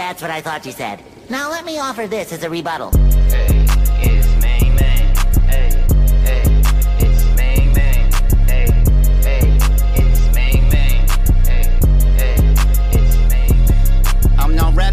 That's what I thought you said. Now let me offer this as a rebuttal.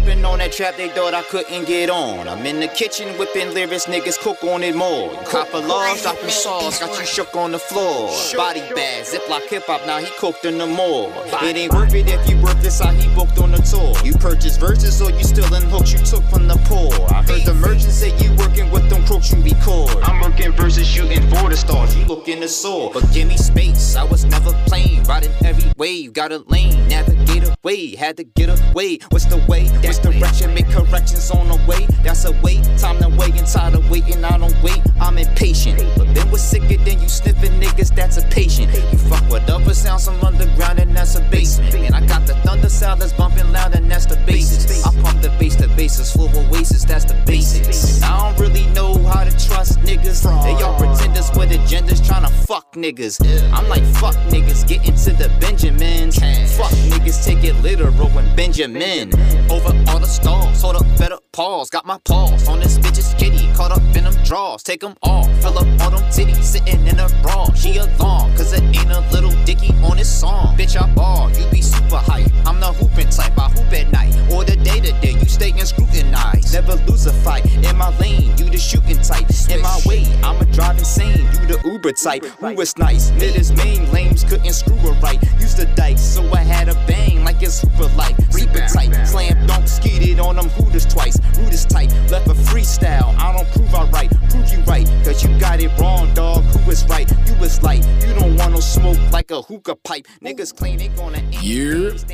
Rapping on that trap they thought I couldn't get on. I'm in the kitchen whipping lyrics, niggas cook on it more. Copper laws, dropping sauce, got you shook on the floor. Body bag, ziplock hip hop, now he cooked in the more. It ain't worth it if you worth this how he booked on the tour. You purchased verses or you still in hooks you took from the poor. I heard the merchant say you working with them crooks you record. I'm working verses shooting for the stars, you looking to soar. But give me space, I was never playing. Riding every wave, got a lane, navigate away, had to get away. What's the way? What's direction? Make corrections on the way. That's a wait, time to wait and tired of waiting. I don't wait, I'm impatient. But then what's sicker than you sniffing niggas? That's a patient. You fuck with upper sounds from underground and that's a basement. And I got the thunder sound that's bumping loud and that's the basis. I pump the bass, the basis full of oasis, that's the basics. I don't really know how to trust niggas. They all pretenders with agendas trying to fuck niggas. I'm like fuck niggas, get into the Benjamins. Fuck niggas, take it literal and Benjamin. Over all the stalls, hold up, better pause. Got my paws on this bitch's kitty, caught up in them draws. Take them off, fill up all them titties, sitting in a bra. She a long, cause it ain't a little dicky on this song. Bitch, I ball, you be super hype. I'm the hooping type, I hoop at night. Or the day to day, you stay and scrutinize. Never lose a fight. In my lane, you the shooting type. In my way, I'ma drive insane. You the Uber type. Who was nice? Niggas main lames couldn't screw her right. Used the dice, so I had a bang like it's super light. Reaper tight, slam dunk, skeeted on them hooters twice. Rudest tight, left a freestyle. I don't prove I right, prove you right. Cause you got it wrong, dog. Who is right? You is light. You don't want no smoke like a hookah pipe. Niggas claim they gonna aim. Yeah. Used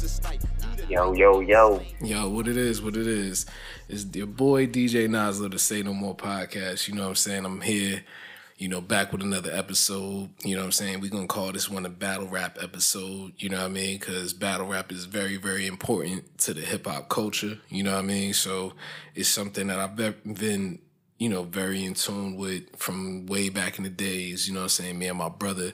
to snipe. Yo, yo, yo. Yo, what it is, what it is. It's your boy DJ Nosler, the Say No More podcast. You know what I'm saying? I'm here, you know, back with another episode. You know what I'm saying? We're going to call this one a battle rap episode. You know what I mean? Because battle rap is very, very important to the hip hop culture. You know what I mean? So it's something that I've been, you know, very in tune with from way back in the days. You know what I'm saying? Me and my brother.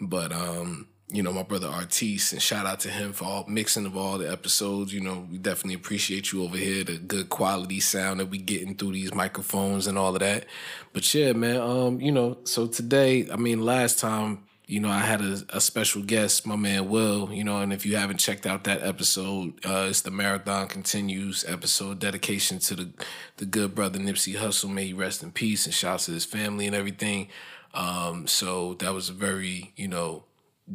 But, um, you know, my brother Artiste, and shout out to him for all mixing of all the episodes. You know, we definitely appreciate you over here, the good quality sound that we getting through these microphones and all of that. But yeah, man, um, you know, so today, I mean, last time, you know, I had a, a special guest, my man Will, you know, and if you haven't checked out that episode, uh, it's the Marathon Continues episode, dedication to the the good brother Nipsey Hussle, may he rest in peace, and shouts to his family and everything. Um, so that was a very, you know,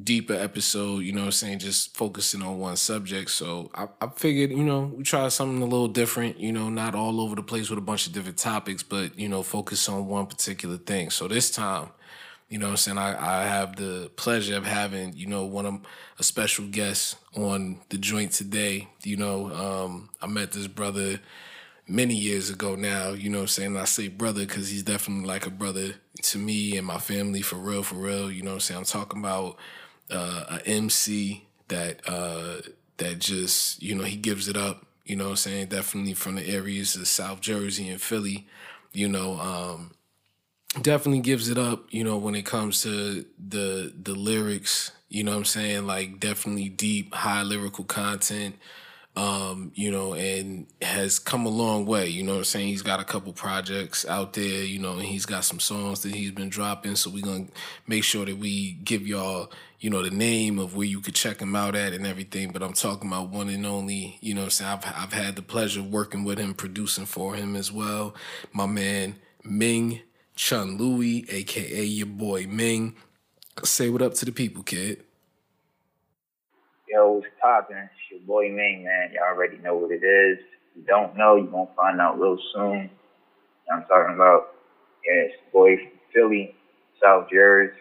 deeper episode, you know what I'm saying, just focusing on one subject. So I, I figured, you know, we try something a little different, you know, not all over the place with a bunch of different topics, but, you know, focus on one particular thing. So this time, you know what I'm saying, I, I have the pleasure of having, you know, one of a special guest on the joint today. You know, um, I met this brother many years ago now, you know what I'm saying? I say brother because he's definitely like a brother to me and my family for real, for real. You know what I'm saying? I'm talking about uh, a MC that uh, that just, you know, he gives it up, you know I'm saying? Definitely from the areas of South Jersey and Philly, you know, um, definitely gives it up, you know, when it comes to the the lyrics, you know what I'm saying? Like definitely deep, high lyrical content um, you know, and has come a long way. You know what I'm saying? He's got a couple projects out there, you know, and he's got some songs that he's been dropping. So we're gonna make sure that we give y'all, you know, the name of where you could check him out at and everything. But I'm talking about one and only, you know I'm saying? I've I've had the pleasure of working with him, producing for him as well. My man Ming Chun Louis, aka your boy Ming. Say what up to the people, kid. Yo, what's poppin'? Boy Ming, man. Y'all already know what it is. If you don't know, you gonna find out real soon. You know what I'm talking about? Yeah, it's the boy from Philly, South Jersey,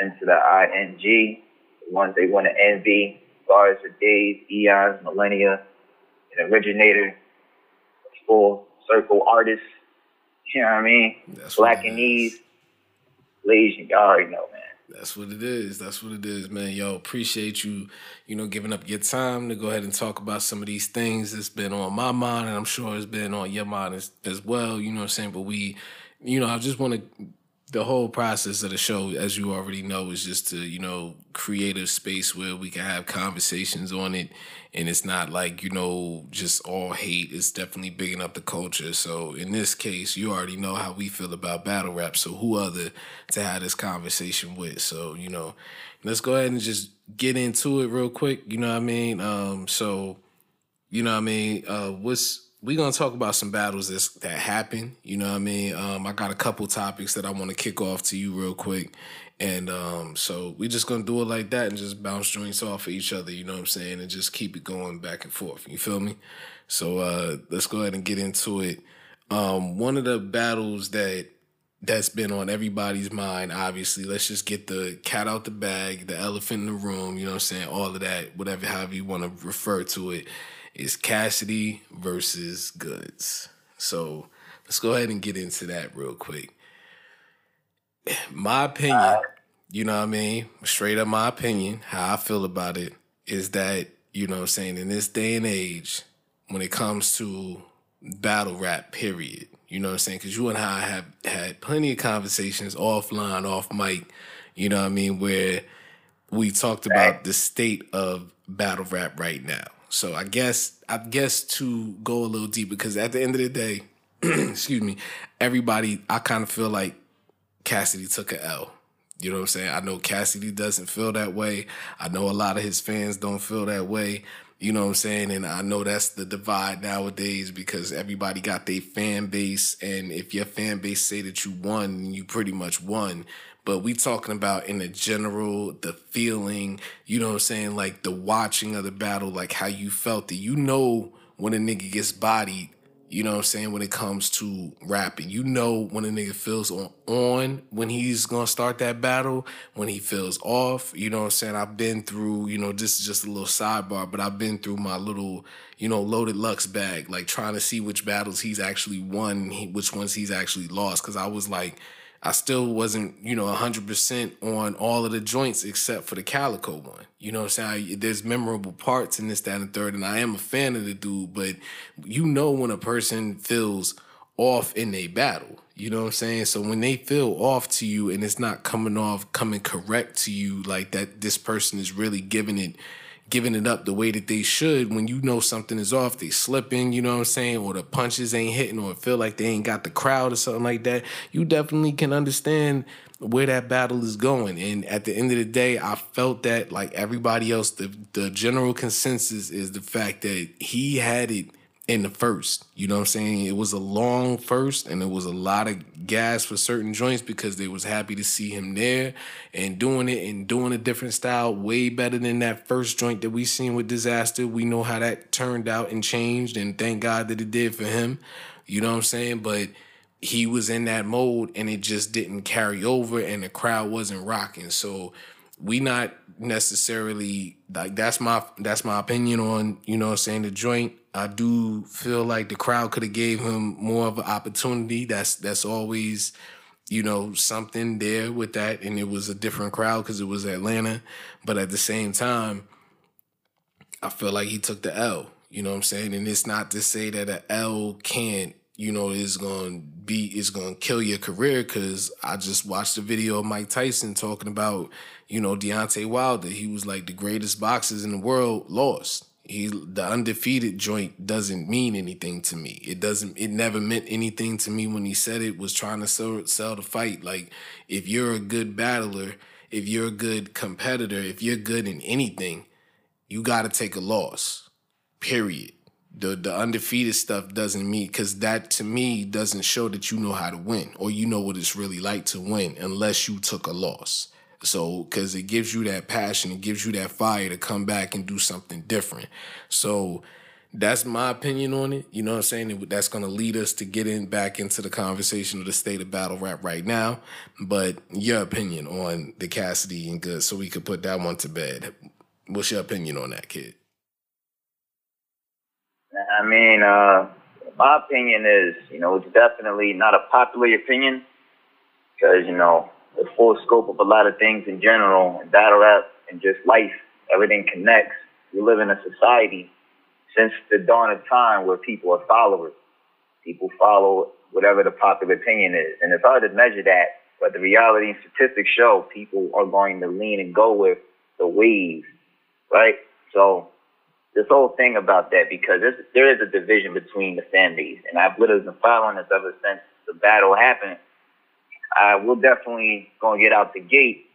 into the I-N-G. The ones they want to envy, bars for days, eons, millennia, an originator, full circle artist. You know what I mean? That's Black and. Ease. Legion, y'all already know, man. That's what it is. That's what it is, man. Yo, appreciate you, you know, giving up your time to go ahead and talk about some of these things that's been on my mind, and I'm sure it's been on your mind as, as well. You know what I'm saying? But we, you know, I just want to the whole process of the show, as you already know, is just to you know create a space where we can have conversations on it, and it's not like you know just all hate. It's definitely bigging up the culture. So in this case, you already know how we feel about battle rap. So who other to have this conversation with? So you know, let's go ahead and just get into it real quick. You know what I mean? Um, so you know what I mean? Uh, what's we gonna talk about some battles that's, that happen. You know what I mean? Um, I got a couple topics that I want to kick off to you real quick, and um, so we're just gonna do it like that and just bounce joints off of each other. You know what I'm saying? And just keep it going back and forth. You feel me? So uh, let's go ahead and get into it. Um, one of the battles that that's been on everybody's mind, obviously. Let's just get the cat out the bag, the elephant in the room, you know what I'm saying? All of that, whatever, however you want to refer to it is Cassidy versus Goodz. So let's go ahead and get into that real quick. My opinion, you know what I mean? Straight up my opinion, how I feel about it is that, you know what I'm saying, in this day and age, when it comes to battle rap, period, you know what I'm saying? Because you and I have had plenty of conversations offline, off mic, you know what I mean, where we talked about the state of battle rap right now. So I guess I guess to go a little deep because at the end of the day, excuse me, everybody I kind of feel like Cassidy took a L. You know what I'm saying? I know Cassidy doesn't feel that way. I know a lot of his fans don't feel that way. You know what I'm saying? And I know that's the divide nowadays because everybody got their fan base. And if your fan base say that you won, you pretty much won but we talking about in the general, the feeling, you know what I'm saying, like the watching of the battle, like how you felt it. You know when a nigga gets bodied, you know what I'm saying, when it comes to rapping. You know when a nigga feels on, on when he's gonna start that battle, when he feels off. You know what I'm saying? I've been through, you know, this is just a little sidebar, but I've been through my little, you know, loaded Lux bag, like trying to see which battles he's actually won, which ones he's actually lost. Cause I was like, I still wasn't, you know, 100% on all of the joints except for the Calicoe one. You know what I'm saying? There's memorable parts in this, that, and third, and I am a fan of the dude, but you know when a person feels off in a battle. You know what I'm saying? So when they feel off to you and it's not coming off, coming correct to you, like that this person is really giving it giving it up the way that they should when you know something is off they slipping you know what i'm saying or the punches ain't hitting or feel like they ain't got the crowd or something like that you definitely can understand where that battle is going. And at the end of the day i felt that like everybody else the, the general consensus is the fact that he had it in the first. You know what I'm saying? It was a long first and it was a lot of gas for certain joints because they was happy to see him there and doing it and doing a different style way better than that first joint that we seen with Disaster. We know how that turned out and changed and thank God that it did for him. You know what I'm saying? But he was in that mode and it just didn't carry over and the crowd wasn't rocking. So we not necessarily like that's my that's my opinion on, you know I'm saying, the joint I do feel like the crowd could have gave him more of an opportunity. That's that's always, you know, something there with that, and it was a different crowd because it was Atlanta. But at the same time, I feel like he took the L. You know what I'm saying? And it's not to say that an L can't, you know, is gonna be is gonna kill your career. Because I just watched a video of Mike Tyson talking about, you know, Deontay Wilder. He was like the greatest boxers in the world lost he the undefeated joint doesn't mean anything to me. It doesn't. It never meant anything to me when he said it. Was trying to sell sell the fight. Like if you're a good battler, if you're a good competitor, if you're good in anything, you got to take a loss. Period. The the undefeated stuff doesn't mean because that to me doesn't show that you know how to win or you know what it's really like to win unless you took a loss. So, because it gives you that passion, it gives you that fire to come back and do something different. So, that's my opinion on it. You know what I'm saying? That's going to lead us to getting back into the conversation of the state of battle rap right now. But your opinion on the Cassidy and Good, so we could put that one to bed. What's your opinion on that, kid? I mean, uh, my opinion is, you know, it's definitely not a popular opinion because, you know, the full scope of a lot of things in general, and battle rap and just life, everything connects. We live in a society since the dawn of time where people are followers. People follow whatever the popular opinion is. And it's hard to measure that But the reality and statistics show people are going to lean and go with the wave, right? So this whole thing about that because there is a division between the fan base, and I've literally been following this ever since the battle happened. I will definitely gonna get out the gate.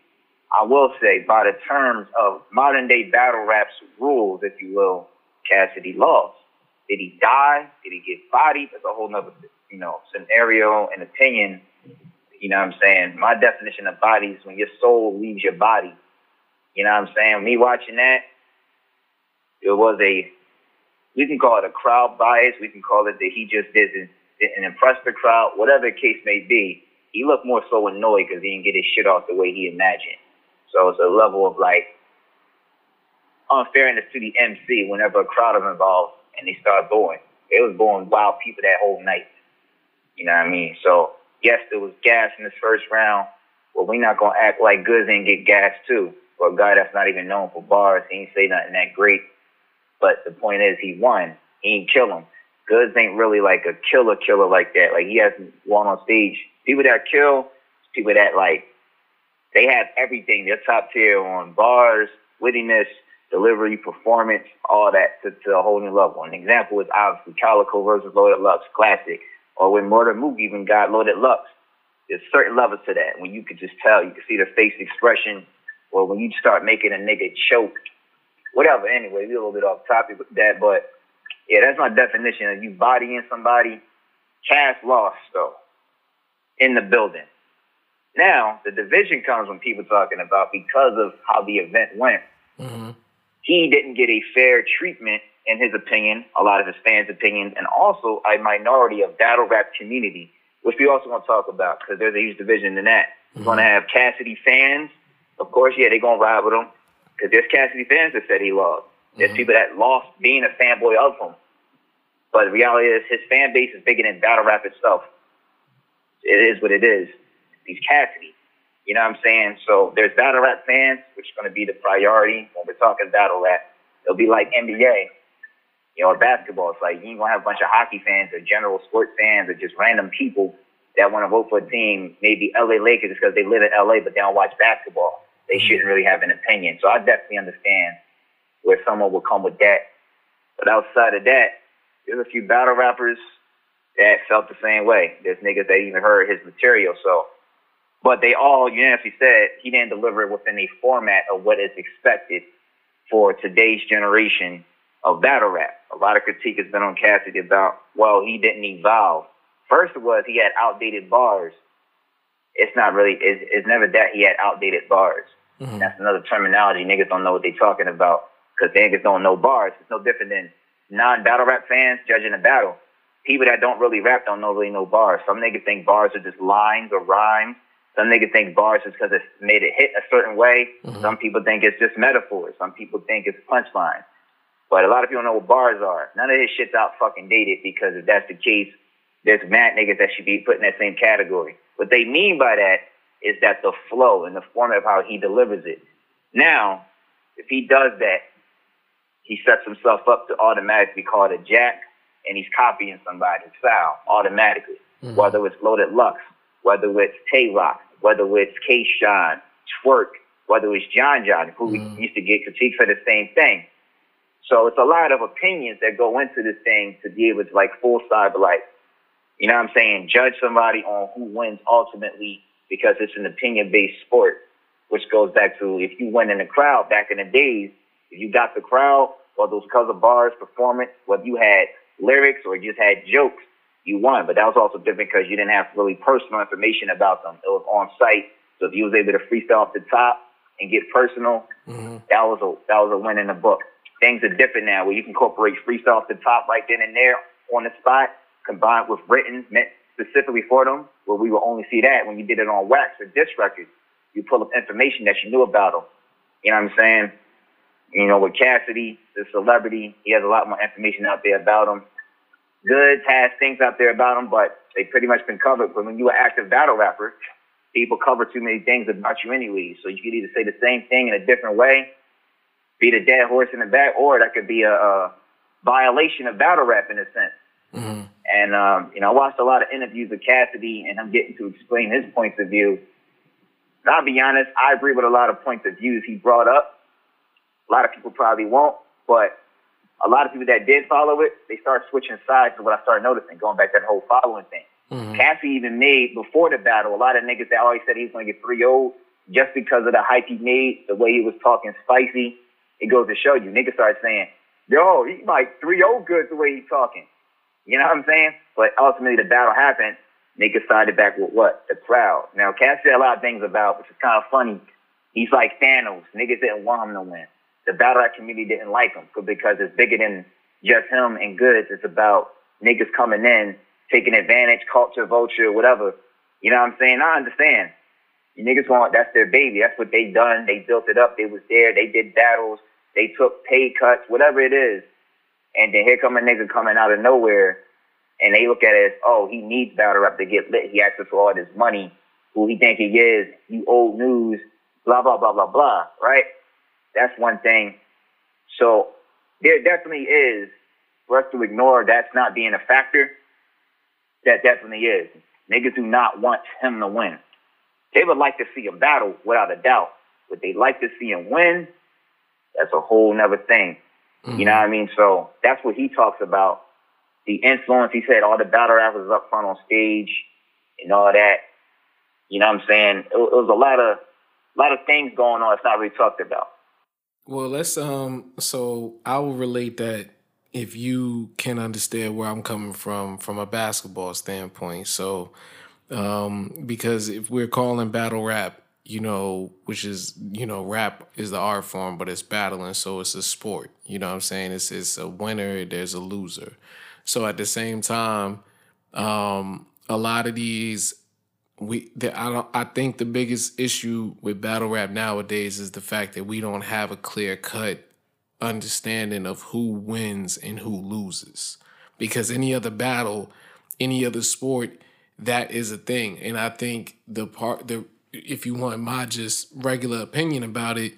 I will say, by the terms of modern day battle raps rules, if you will, Cassidy lost. Did he die? Did he get bodied? That's a whole nother, you know, scenario and opinion. You know what I'm saying? My definition of body is when your soul leaves your body. You know what I'm saying? Me watching that, it was a, we can call it a crowd bias. We can call it that he just didn't, didn't impress the crowd, whatever the case may be. He looked more so annoyed because he didn't get his shit off the way he imagined. So it's a level of like unfairness to the MC whenever a crowd is involved and they start booing. It was booing wild people that whole night. You know what I mean? So yes, there was gas in this first round. Well, we not gonna act like Goodz ain't get gas too. For a guy that's not even known for bars, he ain't say nothing that great. But the point is, he won. He ain't kill him. Goodz ain't really like a killer killer like that. Like he hasn't won on stage. People that kill, people that like they have everything. They're top tier on bars, wittiness, delivery, performance, all that to, to a whole new level. An example is obviously Calicoe versus Loaded Lux, classic. Or when Murder Mook even got Loaded Lux. There's certain levels to that when you could just tell, you can see the face expression, or when you start making a nigga choke, whatever. Anyway, we a little bit off topic with that, but yeah, that's my definition of you bodying somebody. Cash lost though in the building. Now the division comes when people talking about because of how the event went. Mm-hmm. He didn't get a fair treatment, in his opinion, a lot of his fans' opinions, and also a minority of battle rap community, which we also want to talk about because there's a huge division in that. We're going to have Cassidy fans, of course, yeah, they're going to ride with him because there's Cassidy fans that said he lost. There's people that lost being a fanboy of him. But the reality is his fan base is bigger than battle rap itself. It is what it is. He's Cassidy. You know what I'm saying? So there's battle rap fans, which is going to be the priority when we're talking battle rap. It'll be like NBA, you know, or basketball. It's like you ain't going to have a bunch of hockey fans or general sports fans or just random people that want to vote for a team, maybe LA Lakers because they live in LA, but they don't watch basketball. They mm-hmm. shouldn't really have an opinion. So I definitely understand where someone would come with that. But outside of that, there's a few battle rappers that felt the same way. There's niggas that even heard his material. So, but they all unanimously said he didn't deliver it within a format of what is expected for today's generation of battle rap. A lot of critique has been on Cassidy about, well, he didn't evolve. First it was he had outdated bars. It's not really, it's, it's never that he had outdated bars. Mm-hmm. That's another terminology. Niggas don't know what they're talking about because niggas don't know bars. It's no different than non-battle rap fans judging a battle. People that don't really rap don't know really know bars. Some niggas think bars are just lines or rhymes. Some niggas think bars is because it's made it hit a certain way. Mm-hmm. Some people think it's just metaphors. Some people think it's punchlines. But a lot of people know what bars are. None of this shit's out fucking dated because if that's the case, there's mad niggas that should be put in that same category. What they mean by that is that the flow and the format of how he delivers it. Now, if he does that, he sets himself up to automatically call it a jack, and he's copying somebody's style automatically. Mm-hmm. Whether it's Loaded Lux, whether it's Tay Roc, whether it's K Shine, Twork, whether it's John John, who we mm-hmm. used to get critiques for the same thing. So it's a lot of opinions that go into this thing to be able to like full cyber like, you know what I'm saying, judge somebody on who wins ultimately because it's an opinion based sport, which goes back to if you win in the crowd back in the days, if you got the crowd, or those of bars, performance, whether you had lyrics or just had jokes, you won. But that was also different because you didn't have really personal information about them. It was on site. So if you was able to freestyle off the top and get personal, mm-hmm. that was a that was a win in the book. Things are different now where you can incorporate freestyle off the top right then and there on the spot, combined with written meant specifically for them, where we will only see that when you did it on wax or disc records. You pull up information that you knew about them. You know what I'm saying? You know, with Cassidy, the celebrity, he has a lot more information out there about him. Goodz has things out there about him, but they pretty much been covered. But when you're an active battle rapper, people cover too many things about you anyway. So you could either say the same thing in a different way, be the dead horse in the back, or that could be a, a violation of battle rap in a sense. And um, you know, I watched a lot of interviews with Cassidy, and I'm getting to explain his points of view. And I'll be honest, I agree with a lot of points of views he brought up. A lot of people probably won't, but a lot of people that did follow it, they start switching sides to what I started noticing, going back to that whole following thing. Mm-hmm. Cassie even made before the battle, a lot of niggas that always said he was gonna get 3 0 just because of the hype he made, the way he was talking spicy. It goes to show you, niggas started saying, yo, he might 3 0 good the way he's talking. You know what I'm saying? But ultimately the battle happened. Niggas sided back with what? The crowd. Now, Cass said a lot of things about, which is kind of funny. He's like Thanos. Niggas didn't want him to win. The battle rap community didn't like him because it's bigger than just him and Goodz. It's about niggas coming in, taking advantage, culture, vulture, whatever. You know what I'm saying? I understand. You niggas want, that's their baby. That's what they done. They built it up. They was there. They did battles. They took pay cuts, whatever it is. And then here come a nigga coming out of nowhere and they look at it as, oh, he needs battle rap to get lit. He asks for all this money. Who he think he is? You old news. Blah blah blah blah blah. Right? That's one thing. So there definitely is for us to ignore that's not being a factor. That definitely is. Niggas do not want him to win. They would like to see a battle without a doubt. Would they like to see him win? That's a whole nother thing. You know mm-hmm. what I mean? So that's what he talks about the influence. He said all the battle rappers up front on stage and all that. You know what I'm saying? It, it was a lot of lot of things going on. It's not really talked about. Well, let's um. So I will relate that if you can understand where I'm coming from from a basketball standpoint. So, um, because if we're calling battle rap, you know, which is you know, rap is the art form, but it's battling, so it's a sport. You know what I'm saying? It's it's a winner. There's a loser. So at the same time, um, a lot of these we the, I don't I think the biggest issue with battle rap nowadays is the fact that we don't have a clear cut understanding of who wins and who loses. Because any other battle, any other sport, that is a thing. And I think the part the if you want my just regular opinion about it,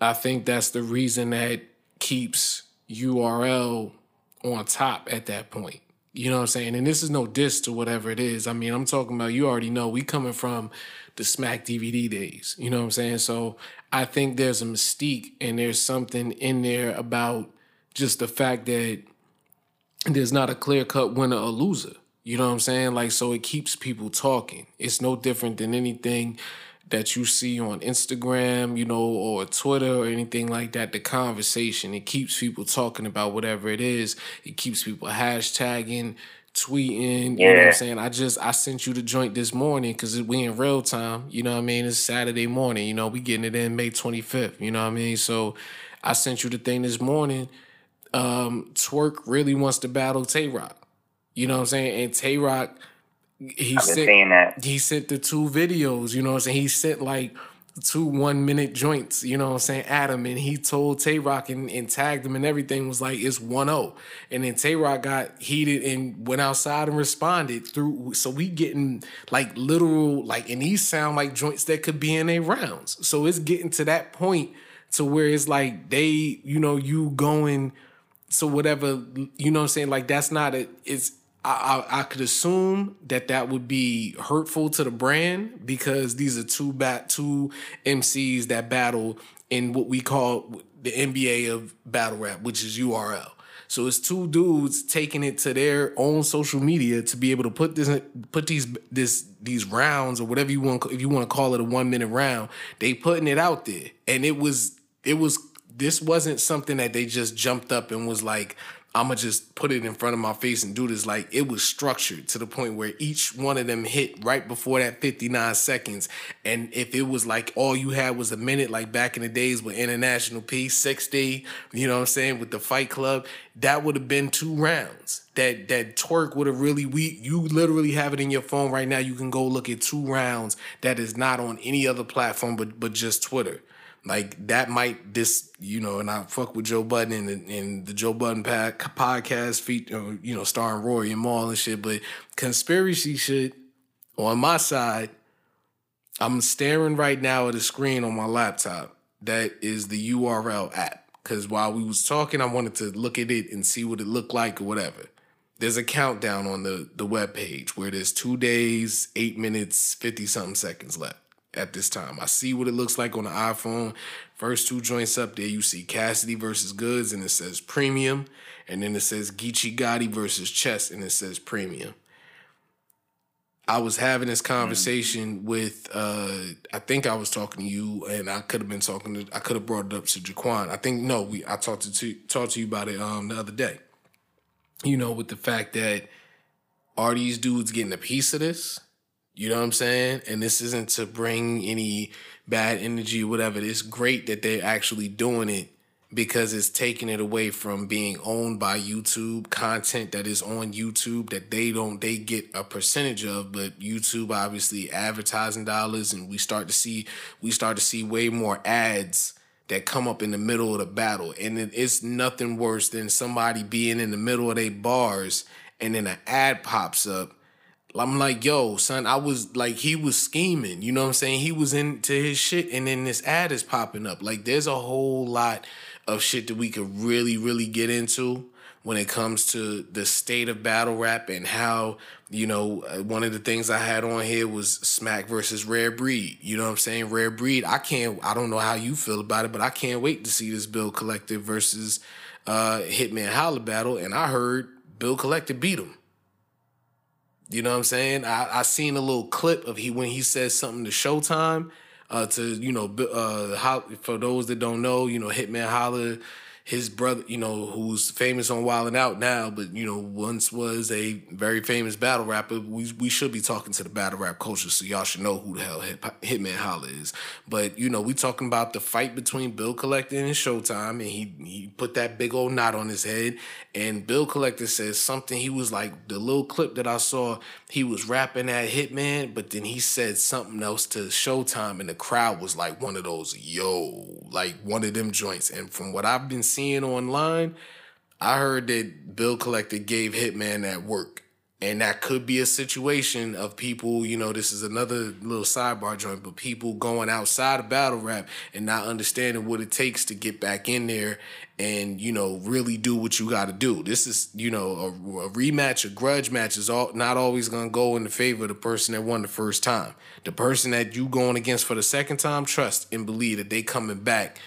I think that's the reason that keeps URL on top at that point. You know what I'm saying? And this is no diss to whatever it is. I mean, I'm talking about you already know we coming from the Smack DVD days. You know what I'm saying? So I think there's a mystique and there's something in there about just the fact that there's not a clear cut winner or loser. You know what I'm saying? Like, so it keeps people talking. It's no different than anything that you see on Instagram, you know, or Twitter or anything like that. The conversation, it keeps people talking about whatever it is. It keeps people hashtagging, tweeting. You know what I'm saying? I just, I sent you the joint this morning because we in real time. You know what I mean? It's Saturday morning. You know, we getting it in May 25th. You know what I mean? So I sent you the thing this morning. Um, Twork really wants to battle Tay Roc. You know what I'm saying? And Tay Roc, he I've sent seeing that. he sent the two videos, you know what I'm saying? He sent like two one minute joints, you know what I'm saying, Adam, and he told Tay Roc and, and tagged him and everything was like it's 1-0. And then Tay Roc got heated and went outside and responded through so we getting like literal like and these sound like joints that could be in a rounds. So it's getting to that point to where it's like they, you know, you going so whatever you know what I'm saying like that's not a it's I, I could assume that that would be hurtful to the brand because these are two bat two MCs that battle in what we call the NBA of battle rap, which is URL. So it's two dudes taking it to their own social media to be able to put this put these this these rounds or whatever you want if you want to call it a one minute round. They putting it out there, and it was it was this wasn't something that they just jumped up and was like, I'm gonna just put it in front of my face and do this. Like it was structured to the point where each one of them hit right before that 59 seconds. And if it was like all you had was a minute, like back in the days with International Peace, 60, you know what I'm saying, with the Fight Club, that would have been two rounds. That that Twork would have really we you literally have it in your phone right now. You can go look at two rounds that is not on any other platform but but just Twitter. Like that might this you know, and I fuck with Joe Budden and, and the Joe Budden podcast feat, you know, starring Rory and Mal and shit. But conspiracy shit on my side, I'm staring right now at a screen on my laptop that is the URL app. Cause while we was talking, I wanted to look at it and see what it looked like or whatever. There's a countdown on the the web page where there's two days, eight minutes, fifty something seconds left. At this time. I see what it looks like on the iPhone. First two joints up there, you see Cassidy versus Goodz, and it says premium. And then it says Geechi Gotti versus Chess, and it says premium. I was having this conversation with uh I think I was talking to you and I could have been talking to I could have brought it up to Jaquan. I think no, we I talked to, to talked to you about it um the other day. You know, with the fact that are these dudes getting a piece of this? You know what I'm saying? And this isn't to bring any bad energy or whatever. It's great that they're actually doing it because it's taking it away from being owned by YouTube content that is on YouTube that they don't they get a percentage of but YouTube obviously advertising dollars and we start to see we start to see way more ads that come up in the middle of the battle and it, it's nothing worse than somebody being in the middle of their bars and then an ad pops up I'm like, yo, son, I was like, he was scheming. You know what I'm saying? He was into his shit, and then this ad is popping up. Like, there's a whole lot of shit that we could really, really get into when it comes to the state of battle rap and how, you know, uh, one of the things I had on here was Smack versus Rare Breed. You know what I'm saying? Rare Breed. I can't, I don't know how you feel about it, but I can't wait to see this Bill Collector versus uh, Hitman Holla battle. And I heard Bill Collector beat him. You know what I'm saying? I, I seen a little clip of he when he says something to Showtime uh, to you know, uh, for those that don't know, you know, Hitman Holla his brother, you know, who's famous on Wild and Out now, but you know, once was a very famous battle rapper. We we should be talking to the battle rap culture, so y'all should know who the hell Hit, Hitman Holla is. But you know, we talking about the fight between Bill Collector and Showtime, and he he put that big old knot on his head. And Bill Collector says something. He was like the little clip that I saw. He was rapping at Hitman, but then he said something else to Showtime, and the crowd was like one of those yo, like one of them joints. And from what I've been seeing seeing online, I heard that Bill Collector gave Hitman that work. And that could be a situation of people, you know, this is another little sidebar joint, but people going outside of battle rap and not understanding what it takes to get back in there and, you know, really do what you got to do. This is, you know, a, a, rematch, a grudge match is all, not always going to go in the favor of the person that won the first time. The person that you going against for the second time, trust and believe that they coming back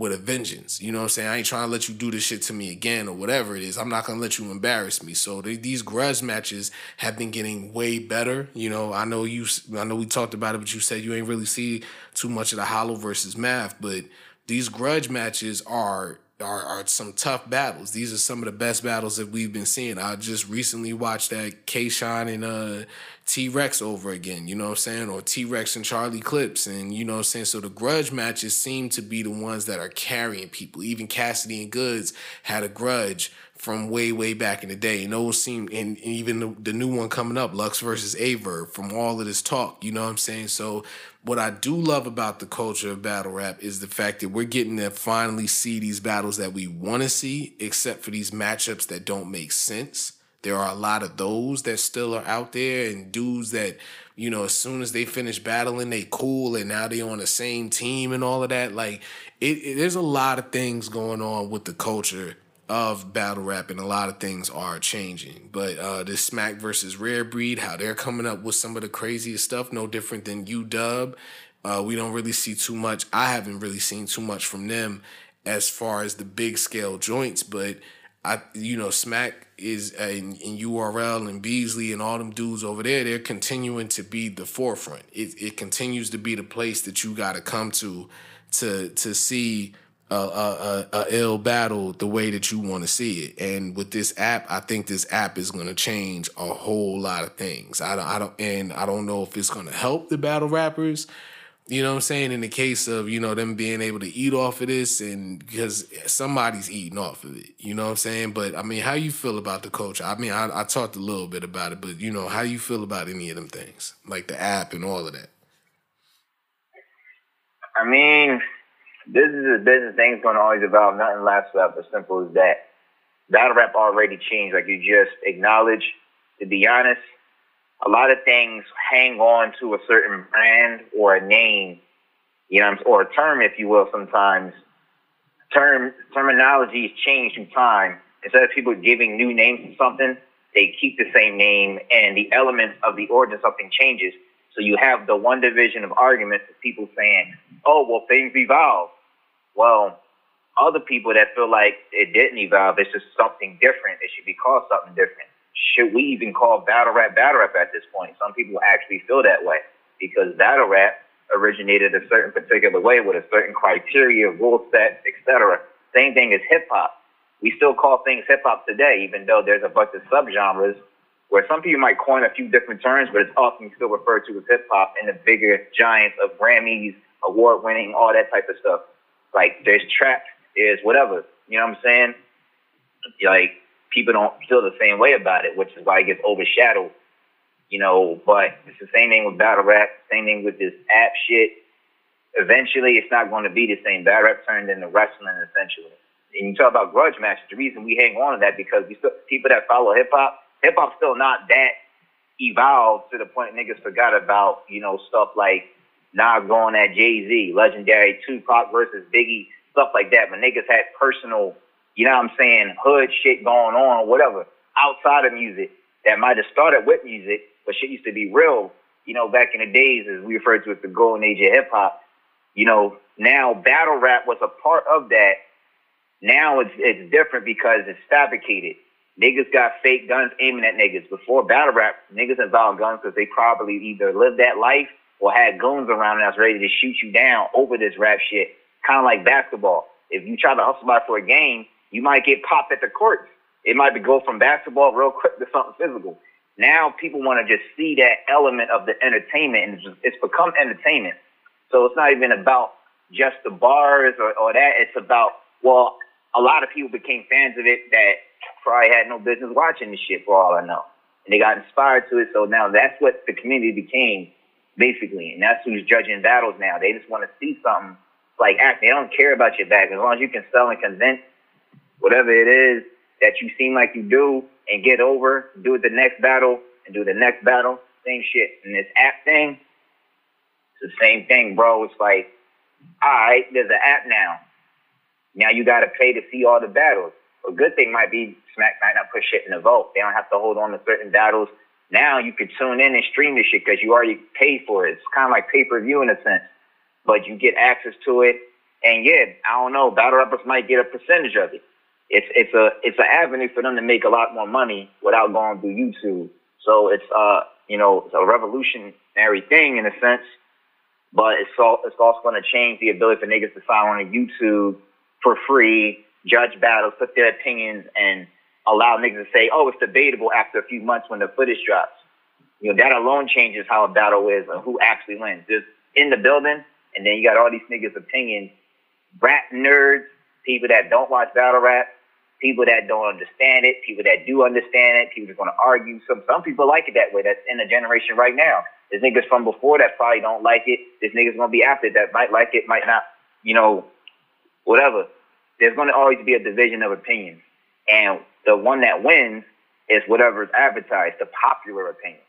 with a vengeance. You know what I'm saying? I ain't trying to let you do this shit to me again or whatever it is. I'm not gonna let you embarrass me. So these grudge matches have been getting way better. You know, I know you. I know we talked about it, but you said you ain't really see too much of the Hollow versus Math. But these grudge matches are are, are some tough battles. These are some of the best battles that we've been seeing. I just recently watched that K Shine and uh T Rex over again, you know what I'm saying? Or T Rex and Charlie Clips. And you know what I'm saying? So the grudge matches seem to be the ones that are carrying people. Even Cassidy and Goodz had a grudge from way, way back in the day. And those seem, and, even the, the, new one coming up, Lux versus Aver, from all of this talk, you know what I'm saying? So, what I do love about the culture of battle rap is the fact that we're getting to finally see these battles that we want to see, except for these matchups that don't make sense. There are a lot of those that still are out there and dudes that, you know, as soon as they finish battling, they cool and now they on the same team and all of that. Like it, it there's a lot of things going on with the culture of battle rap and a lot of things are changing. But uh this Smack versus Rare Breed, how they're coming up with some of the craziest stuff, no different than UW. Uh, we don't really see too much. I haven't really seen too much from them as far as the big scale joints, but I you know Smack is uh, in, in, URL and Beasley and all them dudes over there. They're continuing to be the forefront. It it continues to be the place that you got to come to to to see a, a, a, ill battle the way that you want to see it. And with this app, I think this app is going to change a whole lot of things. I don't, I don't, and I don't know if it's going to help the battle rappers you know what I'm saying? In the case of, you know, them being able to eat off of this and because somebody's eating off of it. You know what I'm saying? But I mean, how you feel about the culture? I mean, I, I talked a little bit about it, but you know, how you feel about any of them things? Like the app and all of that. I mean, this is business thing's gonna always evolve. Nothing lasts as simple as that. Battle rap already changed, like you just acknowledged. To be honest, a lot of things hang on to a certain brand or a name, you know, or a term, if you will, sometimes. Term terminologies changed through time. Instead of people giving new names to something, they keep the same name and the elements of the origin something changes. So you have the one division of arguments of people saying, "Oh, well, things evolve." Well, other people that feel like it didn't evolve, it's just something different. It should be called something different. Should we even call battle rap battle rap at this point? Some people actually feel that way because battle rap originated a certain particular way with a certain criteria, rule set, etc. Same thing as hip hop. We still call things hip hop today, even though there's a bunch of subgenres where some people might coin a few different terms, but it's often still referred to as hip hop in the bigger giants of Grammys, award winning, all that type of stuff. Like there's trap, there's whatever. You know what I'm saying? Like people don't feel the same way about it, which is why it gets overshadowed. You know, but it's the same thing with battle rap, same thing with this app shit. Eventually, it's not going to be the same. Battle rap turned into wrestling, essentially. And you talk about grudge matches. The reason we hang on to that because we still people that follow hip hop, hip hop's still not that evolved to the point niggas forgot about you know stuff like Nas going at Jay Z, legendary Tupac versus Biggie, stuff like that. But niggas had personal, you know what I'm saying, hood shit going on, whatever, outside of music that might have started with music, but shit used to be real. You know, back in the days, as we refer to as the golden age of hip hop. You know, now battle rap was a part of that. Now it's it's different because it's fabricated. Niggas got fake guns aiming at niggas. Before battle rap, niggas involved guns because they probably either lived that life or had goons around and that's ready to shoot you down over this rap shit. Kind of like basketball. If you try to hustle by for a game, you might get popped at the courts. It might be go from basketball real quick to something physical. Now people want to just see that element of the entertainment, and it's, just, it's become entertainment. So it's not even about just the bars or, or that. It's about well, a lot of people became fans of it that probably had no business watching this shit for all I know, and they got inspired to it. So now that's what the community became basically, and that's who's judging battles now. They just want to see something like act. They don't care about your back as long as you can sell and convince whatever it is that you seem like you do and get over, do it the next battle and do the next battle. Same shit. And this app thing, it's the same thing, bro. It's like, all right, there's an app now. Now you got to pay to see all the battles. A good thing might be Smack might not put shit in the vote. They don't have to hold on to certain battles. Now you can tune in and stream this shit because you already paid for it. It's kind of like pay per view in a sense, but you get access to it. And yeah, I don't know, battle rappers might get a percentage of it. It's it's a it's an avenue for them to make a lot more money without going through YouTube. So it's uh you know it's a revolutionary thing in a sense, but it's all, it's also going to change the ability for niggas to sign on YouTube for free, judge battles, put their opinions, and allow niggas to say, oh, it's debatable after a few months when the footage drops. You know, that alone changes how a battle is and who actually wins. Just in the building, and then you got all these niggas' opinions. Rap nerds, people that don't watch battle rap, people that don't understand it, people that do understand it, people that to argue. Some some people like it that way. That's in the generation right now. There's niggas from before that probably don't like it. There's niggas gonna be after that might like it, might not. You know, whatever. There's gonna always be a division of opinions, and the one that wins is whatever is advertised, the popular opinion.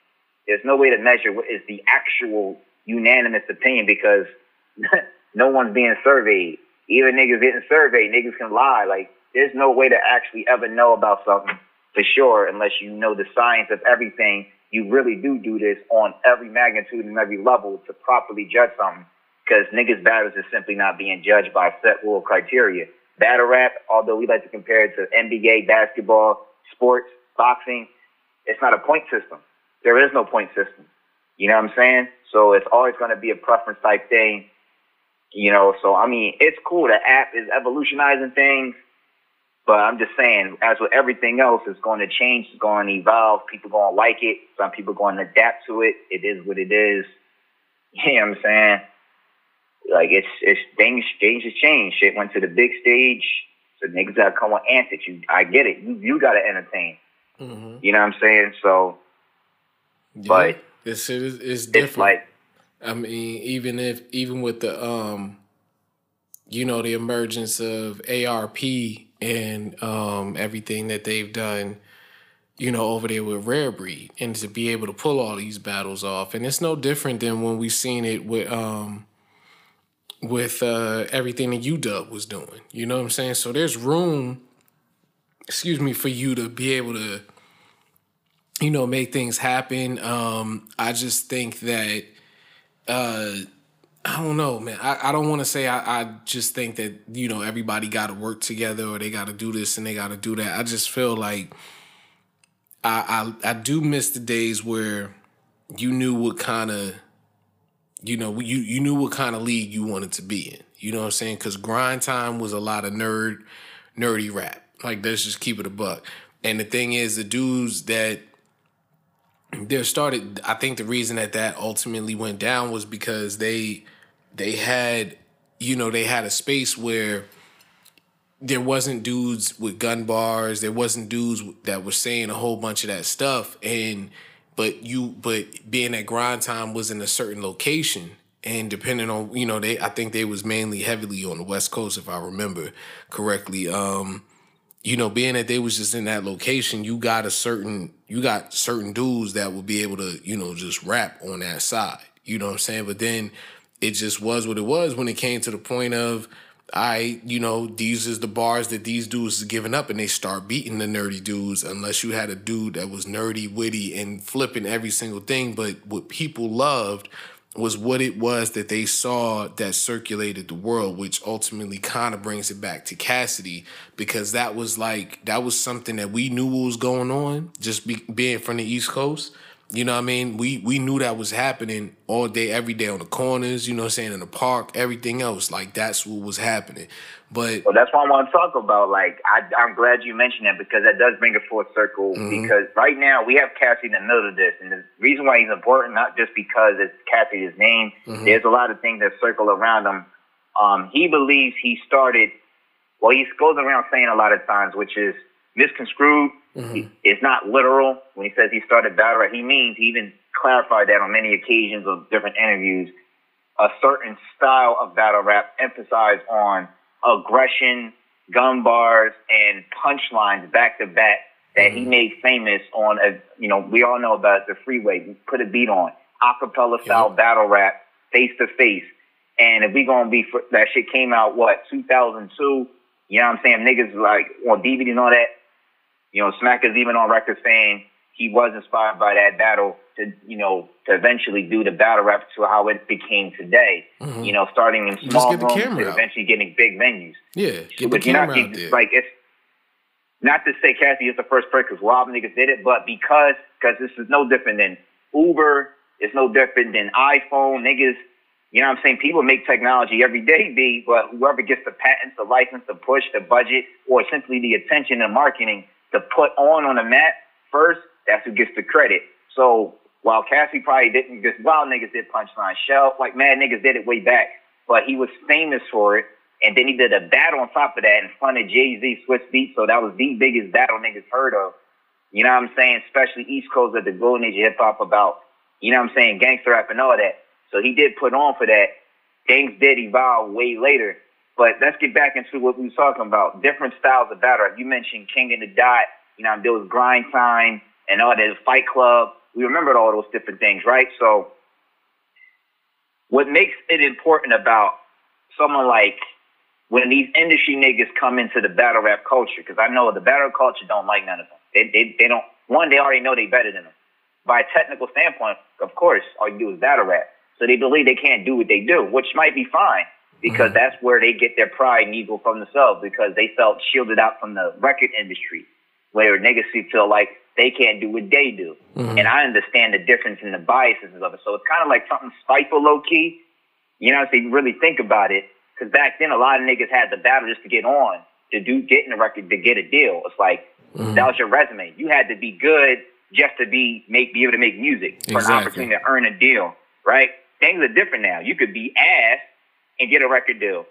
There's no way to measure what is the actual unanimous opinion because no one's being surveyed. Even niggas getting surveyed, niggas can lie. Like, there's no way to actually ever know about something for sure unless you know the science of everything. You really do do this on every magnitude and every level to properly judge something because niggas battles is simply not being judged by set rule criteria. Battle rap, although we like to compare it to NBA, basketball, sports, boxing, it's not a point system. There is no point system. You know what I'm saying? So it's always going to be a preference type thing. You know, so I mean, it's cool. The app is evolutionizing things, but I'm just saying, as with everything else, it's going to change. It's going to evolve. People going to like it. Some people going to adapt to it. It is what it is. You know what I'm saying? Like it's it's things things has changed. Shit went to the big stage. So niggas gotta come with antics. You I get it. You you gotta entertain. Mm-hmm. You know what I'm saying? So Yeah, But this shit is, is different. it's like I mean, even if even with the um, you know, the emergence of ARP and um everything that they've done, you know, over there with Rare Breed, and to be able to pull all these battles off, and it's no different than when we seen it with um with uh everything that UW was doing. You know what I'm saying? So there's room, excuse me, for you to be able to you know, make things happen. Um, I just think that uh I don't know, man. I, I don't want to say I, I just think that, you know, everybody got to work together or they got to do this and they got to do that. I just feel like I, I I do miss the days where you knew what kind of, you know, you, you knew what kind of league you wanted to be in. You know what I'm saying? Because grind time was a lot of nerd, nerdy rap. Like, let's just keep it a buck. And the thing is, the dudes that there started i think the reason that that ultimately went down was because they they had you know they had a space where there wasn't dudes with gun bars there wasn't dudes that were saying a whole bunch of that stuff and but you but being at grind time was in a certain location and depending on you know they i think they was mainly heavily on the west coast if i remember correctly um you know, being that they was just in that location, you got a certain you got certain dudes that will be able to, you know, just rap on that side. You know what I'm saying? But then it just was what it was when it came to the point of I, you know, these is the bars that these dudes is giving up and they start beating the nerdy dudes unless you had a dude that was nerdy, witty, and flipping every single thing. But what people loved was what it was that they saw that circulated the world, which ultimately kind of brings it back to Cassidy because that was like that was something that we knew was going on, just be, being from the East Coast. You know what I mean? We we knew that was happening all day, every day on the corners, you know what I'm saying, in the park, everything else. Like that's what was happening. But Well, that's what I want to talk about. Like, I, I'm glad you mentioned that because that does bring a full circle. Mhm. Because right now we have Cassie in the middle of this, and the reason why he's important not just because it's Cassie's his name. Mhm. There's a lot of things that circle around him. Um, he believes he started. Well, he goes around saying a lot of times, which is misconstrued. Mhm. It's not literal when he says he started battle rap. He means he even clarified that on many occasions of different interviews. A certain style of battle rap emphasized on aggression, gun bars, and punchlines back to back that he made famous on a you know we all know about the freeway. We put a beat on acapella style Yep. battle rap, face to face. And if we gonna be for, that shit came out what 2002. You know what I'm saying? Niggas like on DVD and all that. You know, Smack is even on record saying he was inspired by that battle to, you know, to eventually do the battle rap to how it became today. Mhm. You know, starting in small rooms to out. eventually getting big venues. yeah, get the But you're not camera out there. like it's not to say Cassie is the first person because Rob niggas did it, but because because this is no different than Uber, it's no different than iPhone niggas. You know what I'm saying? People make technology every day, B, but whoever gets the patents, the license, the push, the budget, or simply the attention and marketing to put on on the mat first, that's who gets the credit. So while Cassie probably didn't, because wild niggas did punchline, Shell, like mad niggas did it way back, but he was famous for it. And then he did a battle on top of that in front of Jay Z, Swizz Beatz. So that was the biggest battle niggas heard of. You know what I'm saying? Especially East Coast at the golden age of hip hop about, you know what I'm saying, gangster rap and all that. So he did put on for that. Things did evolve way later. But let's get back into what we was talking about. Different styles of battle rap. You mentioned King of the Dot. You know, there was Grind Time and all that Fight Club. We remembered all those different things, right? So what makes it important about someone like when these industry niggas come into the battle rap culture, because I know the battle culture don't like none of them. They, they, they don't, one, they already know they better than them. By a technical standpoint, of course, all you do is battle rap. So they believe they can't do what they do, which might be fine because mm-hmm. that's where they get their pride and ego from themselves because they felt shielded out from the record industry where niggas feel like they can't do what they do. Mm-hmm. And I understand the difference in the biases of it. So it's kind of like something spiteful low key. You know, if you really think about it, because back then a lot of niggas had the battle just to get on, to do get in the record, to get a deal. It's like mm-hmm. that was your resume. You had to be good just to be make be able to make music for an opportunity to earn a deal, right? Things are different now. You could be ass and get a record deal.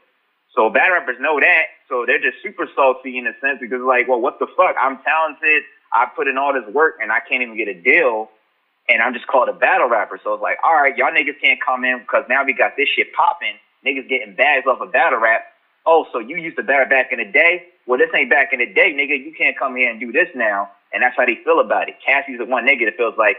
So battle rappers know that, so they're just super salty in a sense because like, well, what the fuck? I'm talented. I put in all this work and I can't even get a deal, and I'm just called a battle rapper. So it's like, all right, y'all niggas can't come in because now we got this shit popping. Niggas getting bags off of battle rap. Oh, so you used to battle back in the day? Well, this ain't back in the day, nigga. You can't come here and do this now. And that's how they feel about it. Cassie's the one nigga that feels like,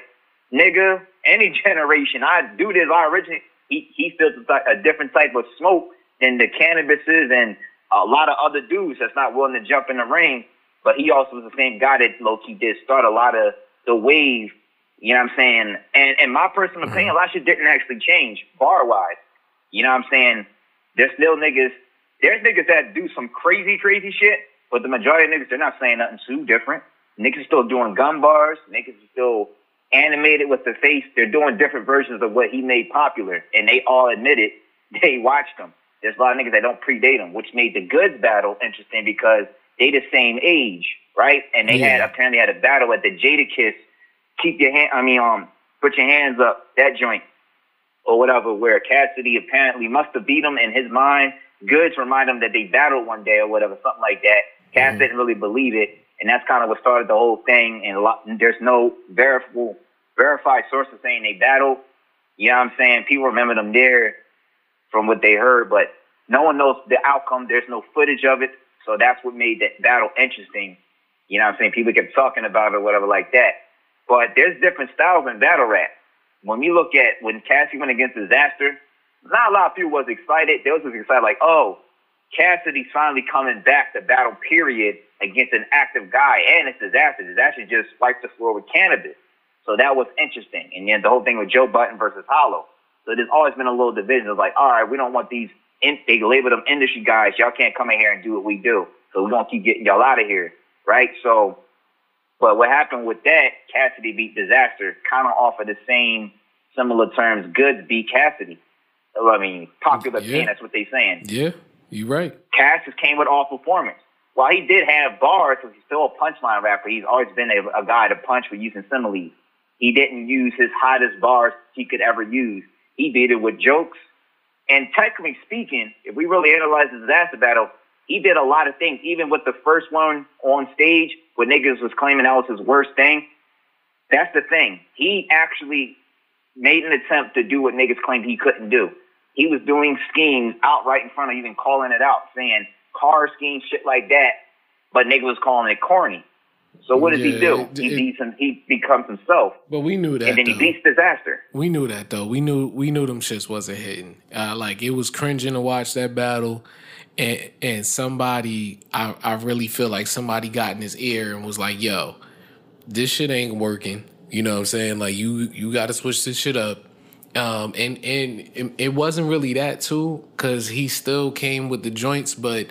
nigga, any generation, I do this, I originate. He, he feels a, a different type of smoke than the Canibuses and a lot of other dudes that's not willing to jump in the ring. But he also was the same guy that low key did start a lot of the wave. You know what I'm saying? And in my personal mm-hmm. opinion, a lot of shit didn't actually change bar wise. You know what I'm saying? There's still niggas. There's niggas that do some crazy, crazy shit, but the majority of niggas, they're not saying nothing too different. Niggas are still doing gun bars. Niggas are still animated with the face. They're doing different versions of what he made popular, and they all admitted they watched him. There's a lot of niggas that don't predate him, which made the Goodz battle interesting because they the same age, right? And they had apparently had a battle at the Jadakiss. Keep your hand. I mean, um, put your hands up. That joint or whatever, where Cassidy apparently must have beat him in his mind. Goodz remind him that they battled one day or whatever, something like that. Cass didn't really believe it, and that's kind of what started the whole thing. And lot, there's no verifiable, verified sources saying they battled. You know what I'm saying? People remember them there from what they heard, but no one knows the outcome. There's no footage of it, so that's what made that battle interesting. You know what I'm saying? People kept talking about it, whatever, like that. But there's different styles in battle rap. When we look at when Cassidy went against Dizaster, not a lot of people was excited. They was just excited, like, oh, Cassidy's finally coming back to battle, period, against an active guy. And it's Dizaster. Dizaster just wiped the floor with Canibus. So that was interesting. And then the whole thing with Joe Budden versus Hollow. So there's always been a little division. It's like, all right, we don't want these, in, they label them industry guys. Y'all can't come in here and do what we do. So we're going to keep getting y'all out of here. Right? So, but what happened with that, Cassidy beat Dizaster, kind of off of the same similar terms. Goodz beat Cassidy. I mean, popular Yeah. opinion, that's what they're saying. Yeah, you right. Cass just came with all performance. While he did have bars, because he's still a punchline rapper, he's always been a, a guy to punch with using similes. He didn't use his hottest bars he could ever use. He beat it with jokes. And technically speaking, if we really analyze the Dizaster battle, he did a lot of things. Even with the first one on stage, where niggas was claiming that was his worst thing. That's the thing. He actually made an attempt to do what niggas claimed he couldn't do. He was doing schemes outright in front of you and calling it out, saying car schemes, shit like that. But nigga was calling it corny. So what does he do? it- he beats him. He becomes himself, But we knew that. and then he beats Dizaster. We knew that though. We knew we knew them shits wasn't hitting. Uh, like it was cringing to watch that battle, and and somebody I I really feel like somebody got in his ear and was like, "Yo, this shit ain't working." You know what I'm saying? Like you you got to switch this shit up. Um, and and it, wasn't really that too, cause he still came with the joints, but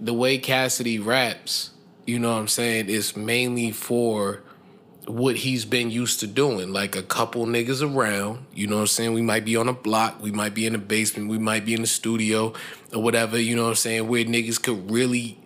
the way Cassidy raps, you know what I'm saying, is mainly for what he's been used to doing. Like a couple niggas around, you know what I'm saying? We might be on a block, we might be in the basement, we might be in the studio or whatever, you know what I'm saying, where niggas could really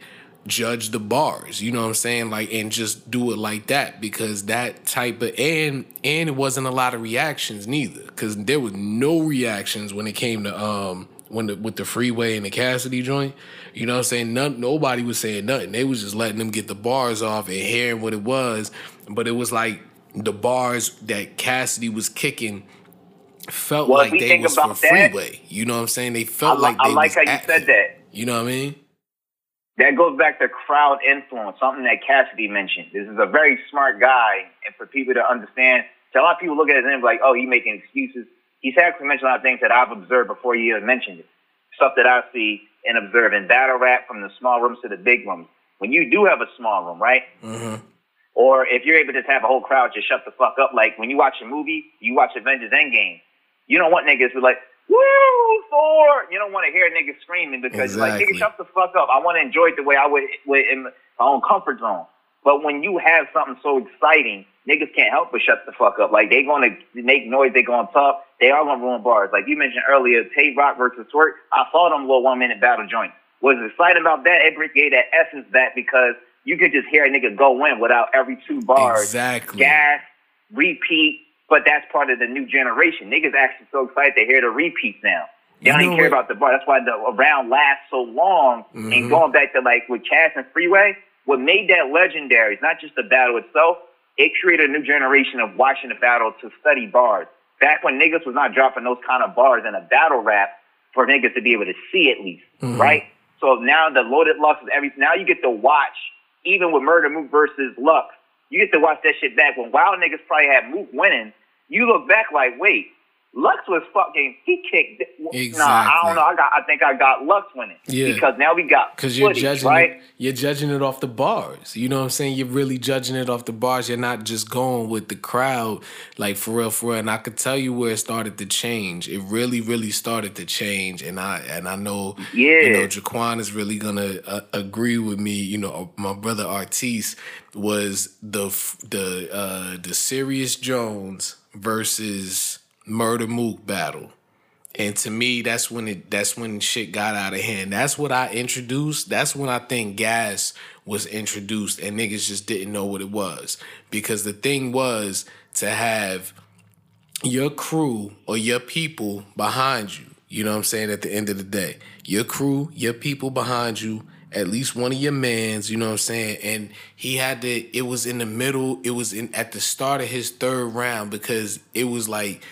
judge the bars, you know what I'm saying? Like and just do it like that because that type of and and it wasn't a lot of reactions neither cuz there was no reactions when it came to um when the with the freeway and the Cassidy joint, you know what I'm saying? None, nobody was saying nothing. They was just letting them get the bars off and hearing what it was. But it was like the bars that Cassidy was kicking felt Well, like they was for that- freeway. You know what I'm saying? They felt li- like I they like was how you said it. that. You know what I mean? That goes back to crowd influence, something that Cassidy mentioned. This is a very smart guy, and for people to understand, so a lot of people look at name like, oh, he's making excuses. He's actually mentioned a lot of things that I've observed before he even mentioned it. Stuff that I see and observe in battle rap from the small rooms to the big rooms. When you do have a small room, right? Mm-hmm. Or if you're able to just have a whole crowd just shut the fuck up, like when you watch a movie, you watch Avengers Endgame, you don't want niggas who like, woo, Thor. You don't want to hear niggas screaming because you're like, Exactly. nigga, shut the fuck up. I want to enjoy it the way I would, would in my own comfort zone. But when you have something so exciting, niggas can't help but shut the fuck up. Like they gonna make noise, they gonna talk, they are gonna ruin bars. Like you mentioned earlier, Tay Roc versus Twork. I saw them little one minute battle joints. Was excited about that. It gave that essence back because you could just hear a nigga go in without every two bars Exactly. gas, repeat, but that's part of the new generation. Niggas actually so excited to hear the repeats now. They You don't even care about the bar. That's why the round lasts so long. Mhm. And going back to like with Cass and Freeway, what made that legendary is not just the battle itself. It created a new generation of watching the battle to study bars. Back when niggas was not dropping those kind of bars in a battle rap for niggas to be able to see at least, Mhm. right? So now the loaded Lux is every now you get to watch even with Murda Mook versus Lux, you get to watch that shit back when Wild niggas probably had Mook winning. You look back like, wait, Lux was fucking. He kicked. Nah, I don't know. I got. I think I got Lux winning. Yeah. Because now we got Because you're judging right? it, you're judging it off the bars. You know what I'm saying? You're really judging it off the bars. You're not just going with the crowd, like for real, for real. And I could tell you where it started to change. It really, really started to change. And I and I know, Yeah. you know, Jaquan is really gonna uh, agree with me. You know, my brother Artis was the the uh, the Serius Jones versus Murda Mook battle. And to me, that's when it that's when shit got out of hand. That's what I introduced. That's when I think gas was introduced and niggas just didn't know what it was. Because the thing was to have your crew or your people behind you. You know what I'm saying? At the end of the day, your crew, your people behind you, at least one of your mans, you know what I'm saying? And he had to, it was in the middle, it was in at the start of his third round because it was like,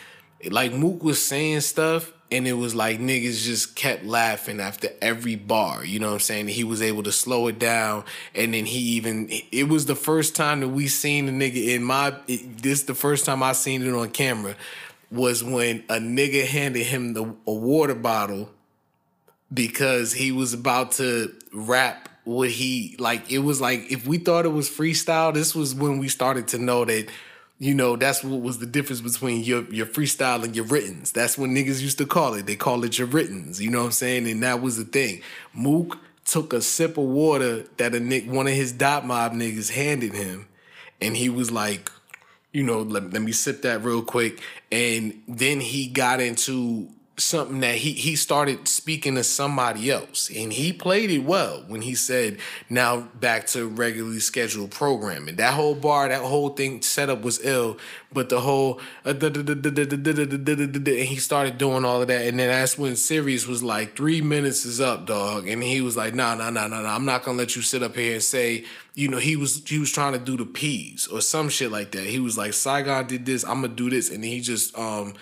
like Mook was saying stuff and it was like niggas just kept laughing after every bar. You know what I'm saying? He was able to slow it down, and then he even. It was the first time that we seen the nigga in my. It, this the first time I seen it on camera, was when a nigga handed him the a water bottle because he was about to rap what he like it was like if we thought it was freestyle this was when we started to know that you know that's what was the difference between your your freestyle and your writtens. That's what niggas used to call it. They call it your writtens you know what i'm saying? And that was the thing. Mook took a sip of water that a nick one of his dot mob niggas handed him and he was like you know, let, let me sip that real quick. And then he got into something that he he started speaking to somebody else and he played it well when he said now back to regularly scheduled programming that whole bar that whole thing setup was ill but the whole and he started doing all of that and then that's when Serius was like 3 minutes is up dog and he was like no no no no no I'm not going to let you sit up here and say you know he was he was trying to do the peas or some shit like that he was like Saigon did this I'm going to do this and he just um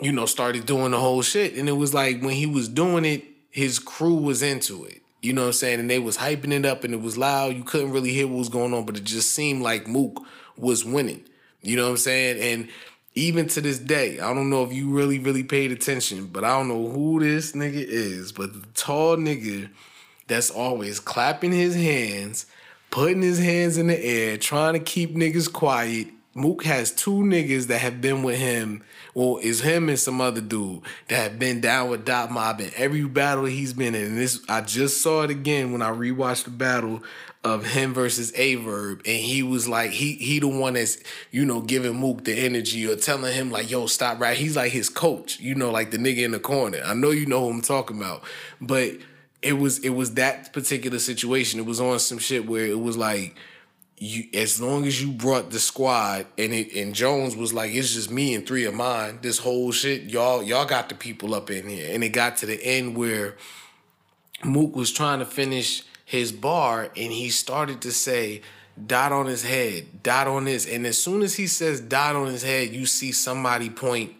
you know, started doing the whole shit. And it was like when he was doing it, his crew was into it. You know what I'm saying? And they was hyping it up and it was loud. You couldn't really hear what was going on, but it just seemed like Mook was winning. You know what I'm saying? And even to this day, I don't know if you really, really paid attention, but I don't know who this nigga is, but the tall nigga that's always clapping his hands, putting his hands in the air, trying to keep niggas quiet. Mook has two niggas that have been with him, well, is him and some other dude that have been down with Dot Mob in every battle he's been in. And this, I just saw it again when I rewatched the battle of him versus Averb, and he was like, he he the one that's you know giving Mook the energy or telling him like, yo, stop right. He's like his coach, you know, like the nigga in the corner. I know you know who I'm talking about, but it was it was that particular situation. It was on some shit where it was like you as long as you brought the squad and it and Jones was like it's just me and three of mine. This whole shit y'all y'all got the people up in here. And it got to the end where Mook was trying to finish his bar and he started to say dot on his head dot on this. And as soon as he says dot on his head you see somebody point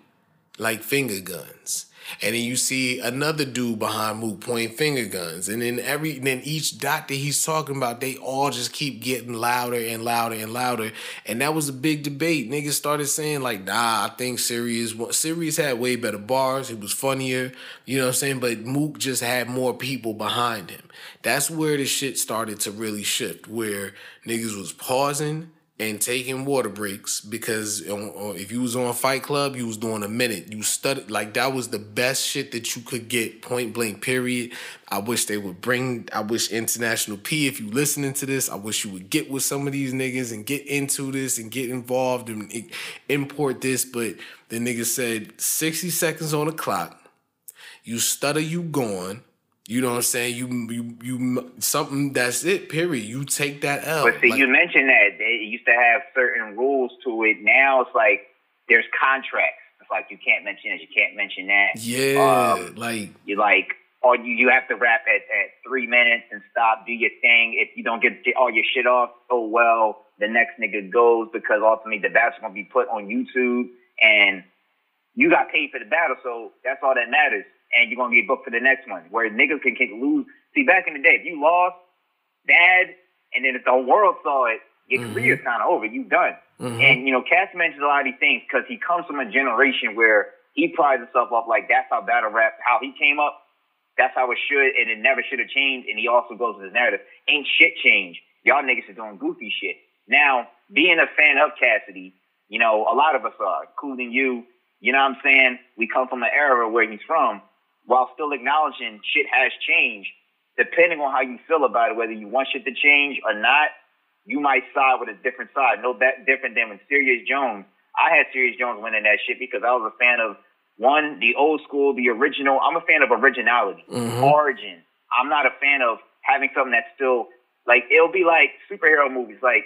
like finger guns. And then you see another dude behind Mook pointing finger guns. And then every then each dot that he's talking about, they all just keep getting louder and louder and louder. And that was a big debate. Niggas started saying, like, nah, I think Serius Serius had way better bars. It was funnier. You know what I'm saying? But Mook just had more people behind him. That's where the shit started to really shift, where niggas was pausing and taking water breaks because if you was on Fight Club, you was doing a minute. You studied like that was the best shit that you could get. Point blank. Period. I wish they would bring. I wish International P, if you listening to this, I wish you would get with some of these niggas and get into this and get involved and import this. But the nigga said sixty seconds on the clock. You stutter, you gone. You know what I'm saying? You you you something. That's it. Period. You take that L. But see, Like- you mentioned that they used to have certain rules to it. Now it's like there's contracts. It's like you can't mention this, you can't mention that. Yeah, Um, like You like, or you, you have to rap at, at three minutes and stop, do your thing. If you don't get all your shit off, oh well, the next nigga goes because ultimately the battle's gonna be put on YouTube and you got paid for the battle, so that's all that matters. And you're gonna get booked for the next one. Where niggas can, can lose. See, back in the day, if you lost bad, and then if the whole world saw it, your mm-hmm. career's kind of over. You done. Mm-hmm. And you know, Cass mentions a lot of these things because he comes from a generation where he prides himself off like that's how battle rap, how he came up, that's how it should, and it never should have changed. And he also goes with his narrative, ain't shit changed. Y'all niggas are doing goofy shit. Now, being a fan of Cassidy, you know, a lot of us are, including you. You know what I'm saying? We come from the era where he's from, while still acknowledging shit has changed. Depending on how you feel about it, whether you want shit to change or not, you might side with a different side. No that different than when Serius Jones. I had Serius Jones winning that shit because I was a fan of one, the old school, the original. I'm a fan of originality, mm-hmm. origin. I'm not a fan of having something that's still like it'll be like superhero movies. Like,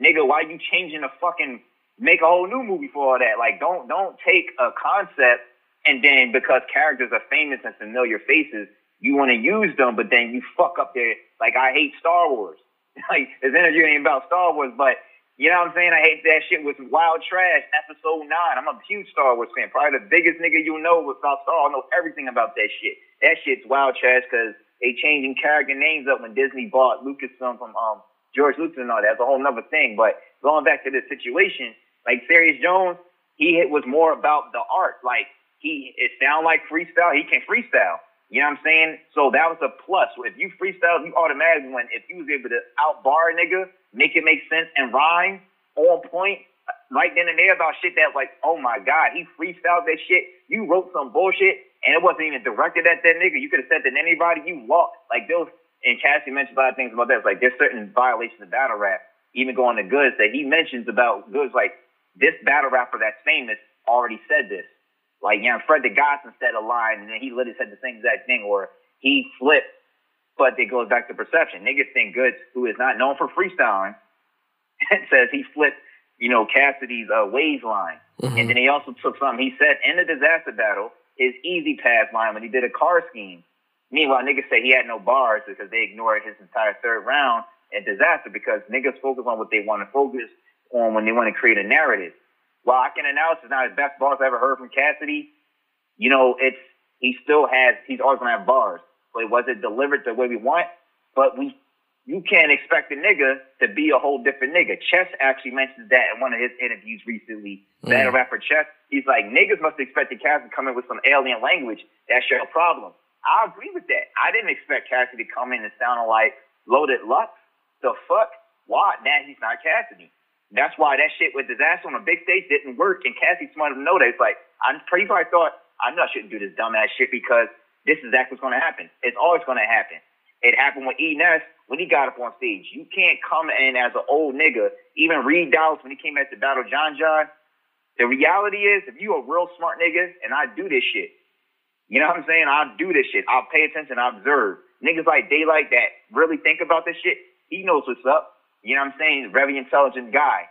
nigga, why you changing the fucking make a whole new movie for all that? Like, don't don't take a concept and then because characters are famous and familiar faces, you want to use them, but then you fuck up their like I hate Star Wars. like this interview ain't about Star Wars, but you know what I'm saying? I hate that shit with wild trash. Episode nine. I'm a huge Star Wars fan. Probably the biggest nigga you know about Star. I know everything about that shit. That shit's wild trash because they changing character names up when Disney bought Lucasfilm from um George Lucas and all that. That's a whole nother thing. But going back to this situation, like Serius Jones, he was more about the art. Like he, it sound like freestyle. He can freestyle. You know what I'm saying? So that was a plus. If you freestyle, you automatically win. If you was able to outbar a nigga, make it make sense and rhyme on point, uh, right then and there about shit that like, oh my God, he freestyled that shit. You wrote some bullshit and it wasn't even directed at that nigga. You could have said that anybody you lost. Like those, and Cassie mentioned a lot of things about that. It's like there's certain violations of battle rap, even going to Goodz that he mentions about Goodz like this battle rapper that's famous already said this. Like, you know, Fred the said a line and then he literally said the same exact thing or he flipped, but it goes back to perception. Niggas think Goodz, who is not known for freestyling, says he flipped, you know, Cassidy's uh, ways line. And then he also took something. He said in the Dizaster battle, his easy pass line when he did a car scheme. Meanwhile, niggas say he had no bars because they ignored his entire third round and Dizaster because niggas focus on what they want to focus on when they want to create a narrative. While I can announce it's not his best bars I ever heard from Cassidy, you know, it's he still has he's always gonna have bars. But was it delivered the way we want? But we you can't expect a nigga to be a whole different nigga. Chess actually mentions that in one of his interviews recently. Mm. Battle rapper Chess, he's like, niggas must expect the Cassidy to come in with some alien language. That's your problem. I agree with that. I didn't expect Cassidy to come in and sound like loaded Lux. The fuck? Why? Now he's not Cassidy. That's why that shit with Dizaster on a big stage didn't work. And Cassie smart enough to know that. It's like, I'm pretty probably thought, I know I shouldn't do this dumbass shit because this is exactly what's going to happen. It's always going to happen. It happened with E. Ness when he got up on stage. You can't come in as an old nigga. Even Reed Dollaz when he came back to battle John John. The reality is, if you a real smart nigga, and I do this shit, you know what I'm saying? I'll do this shit. I'll pay attention. I observe. Niggas like Daylyt that really think about this shit, he knows what's up. You know what I'm saying? Very intelligent guy.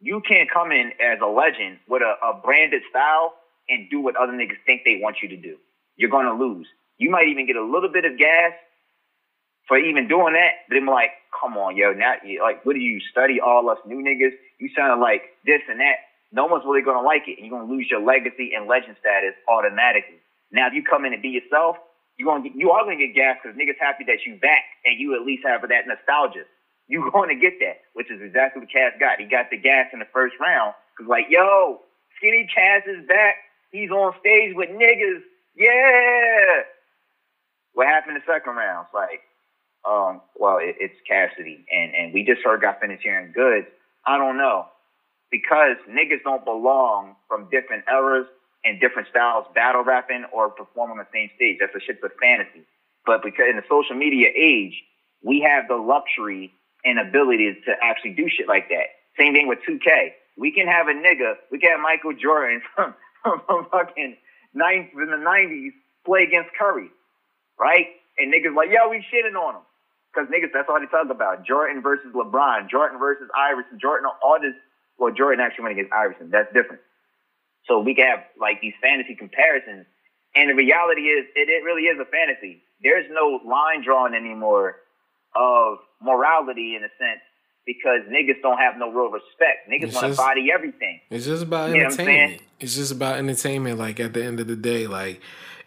You can't come in as a legend with a, a branded style and do what other niggas think they want you to do. You're gonna lose. You might even get a little bit of gas for even doing that. But I'm like, come on, yo, now, like, what do you study all us new niggas? You sound like this and that. No one's really gonna like it, and you're gonna lose your legacy and legend status automatically. Now, if you come in and be yourself, you're gonna get, you are gonna get gas because niggas happy that you back and you at least have that nostalgia. You going to get that, which is exactly what Cass got. He got the gas in the first round because, like, yo, Skinny Cass is back. He's on stage with niggas. Yeah. What happened in the second round? It's like, um, well, it, it's Cassidy, and and we just heard got finished hearing Goodz. I don't know because niggas don't belong from different eras and different styles, battle rapping or performing on the same stage. That's a shit's a fantasy. But because in the social media age, we have the luxury and ability to actually do shit like that. Same thing with 2K. We can have a nigga, we can have Michael Jordan from, from, fucking ninth in the 90s play against Curry, right? And niggas like, yo, we shitting on him. Because niggas, that's all they talk about. Jordan versus LeBron, Jordan versus Iverson, Jordan, all this. Well, Jordan actually went against Iverson. That's different. So we can have like these fantasy comparisons. And the reality is, it, it really is a fantasy. There's no line drawn anymore of morality in a sense because niggas don't have no real respect. Niggas want to body everything. It's just about You know what I'm saying? entertainment. It's just about entertainment. Like at the end of the day, like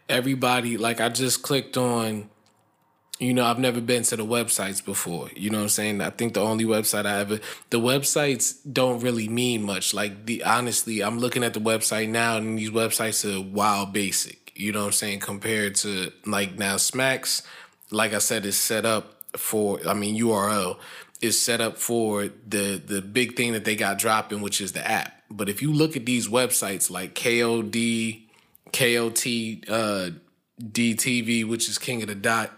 everybody, like I just clicked on You know, I've never been to the websites before. You know what I'm saying? I think the only website I ever the websites don't really mean much. Like the honestly, I'm looking at the website now and these websites are wild basic. You know what I'm saying? Compared to like now Smacks, like I said, is set up for I mean URL is set up for the the big thing that they got dropping, which is the app. But if you look at these websites like KOD, KOT, uh, DTV, which is King of the Dot,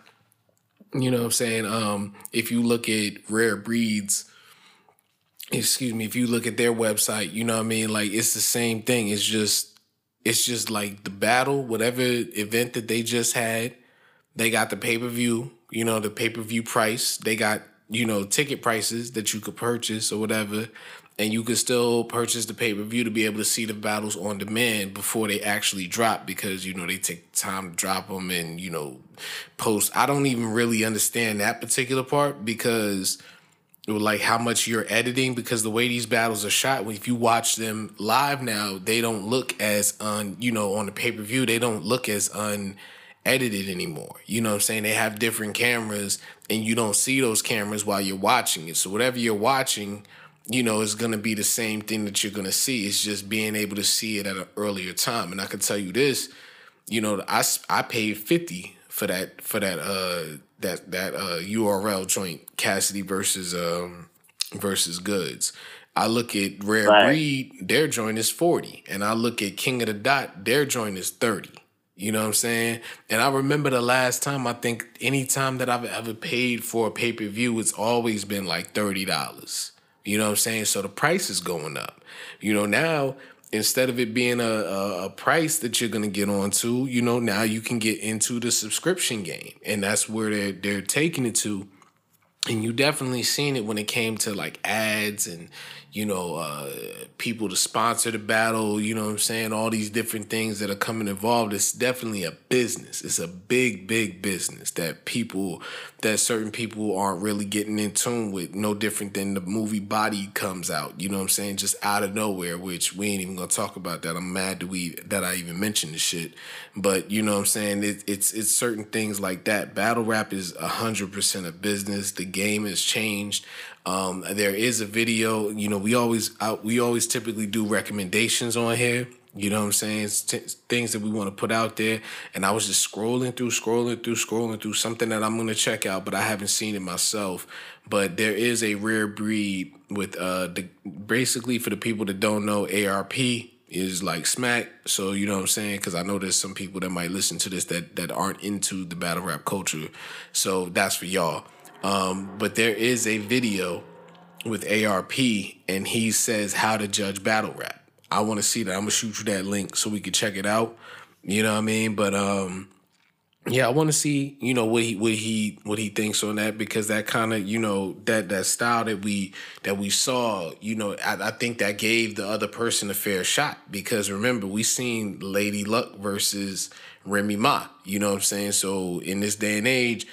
you know what I'm saying? Um, if you look at Rare Breeds, excuse me, if you look at their website, you know what I mean? Like it's the same thing. It's just it's just like the battle, whatever event that they just had, they got the pay-per-view, you know, the pay-per-view price. They got, you know, ticket prices that you could purchase or whatever. And you could still purchase the pay per view to be able to see the battles on demand before they actually drop because, you know, they take time to drop them and, you know, post. I don't even really understand that particular part because like how much you're editing because the way these battles are shot if you watch them live now they don't look as un you know on the pay-per-view they don't look as unedited anymore. You know what i'm saying? They have different cameras and you don't see those cameras while you're watching it. So whatever you're watching you know is going to be the same thing that you're going to see. It's just being able to see it at an earlier time. And i can tell you this you know i, I paid 50 for that for that uh that that uh url joint cassidy versus um versus Goodz. I look at rare Right. breed their joint is 40 and i look at king of the dot their joint is 30 you know what i'm saying? And i remember the last time i think any time that i've ever paid for a pay-per-view it's always been like $30 you know what i'm saying? So the price is going up. You know now instead of it being a, a, a price that you're going to get onto you know now you can get into the subscription game. And that's where they're, they're taking it to. And you definitely seen it when it came to like ads and you know uh people to sponsor the battle you know what i'm saying? All these different things that are coming involved. It's definitely a business. It's a big big business that people that certain people aren't really getting in tune with. No different than the movie body comes out you know what i'm saying? Just out of nowhere which we ain't even gonna talk about that. I'm mad that we that i even mentioned the shit. But you know what i'm saying? It, it's it's certain things like that. Battle rap is 100% a business. The game has changed um, there is a video you know we always uh, we always typically do recommendations on here you know what i'm saying t- things that we want to put out there and i was just scrolling through scrolling through scrolling through something that i'm going to check out but i haven't seen it myself but there is a rare breed with uh the basically for the people that don't know arp is like smack. So you know what I'm saying? Because I know there's some people that might listen to this that that aren't into the battle rap culture. So that's for y'all. Um, but there is a video with ARP, and he says how to judge battle rap. I want to see that. I'm gonna shoot you that link so we can check it out. You know what I mean? But um, yeah, I want to see you know what he what he what he thinks on that because that kind of you know that that style that we that we saw you know I, I think that gave the other person a fair shot because remember we seen Lady Luck versus Remy Ma you know what I'm saying so in this day and age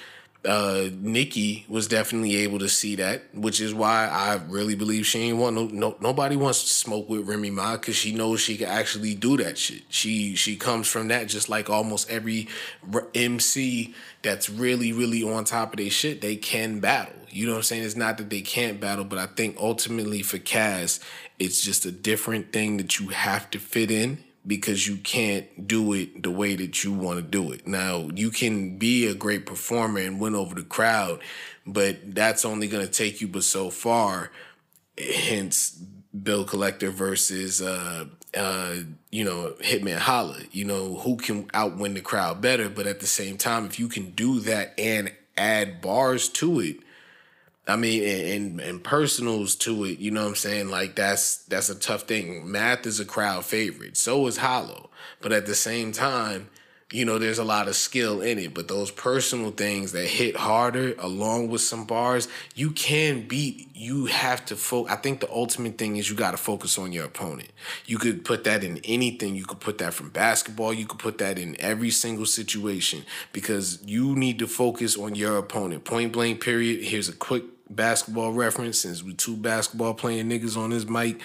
uh Nikki was definitely able to see that which is why I really believe she ain't want no, no nobody wants to smoke with Remy Ma because she knows she can actually do that shit. She she comes from that just like almost every MC that's really really on top of their shit they can battle. You know what I'm saying? It's not that they can't battle but I think ultimately for Cass it's just a different thing that you have to fit in because you can't do it the way that you want to do it. Now, you can be a great performer and win over the crowd, but that's only going to take you but so far. Hence, Bill Collector versus uh uh you know Hitman Holla. You know who can outwin the crowd better, but at the same time, if you can do that and add bars to it, I mean, and, and and personals to it, you know what I'm saying? Like that's that's a tough thing. Math is a crowd favorite. So is Hollow. But at the same time, you know, there's a lot of skill in it. But those personal things that hit harder along with some bars, you can beat. You have to focus. I think the ultimate thing is you got to focus on your opponent. You could put that in anything. You could put that from basketball. You could put that in every single situation because you need to focus on your opponent. Point blank, period. Here's a quick basketball reference since we two basketball playing niggas on this mic.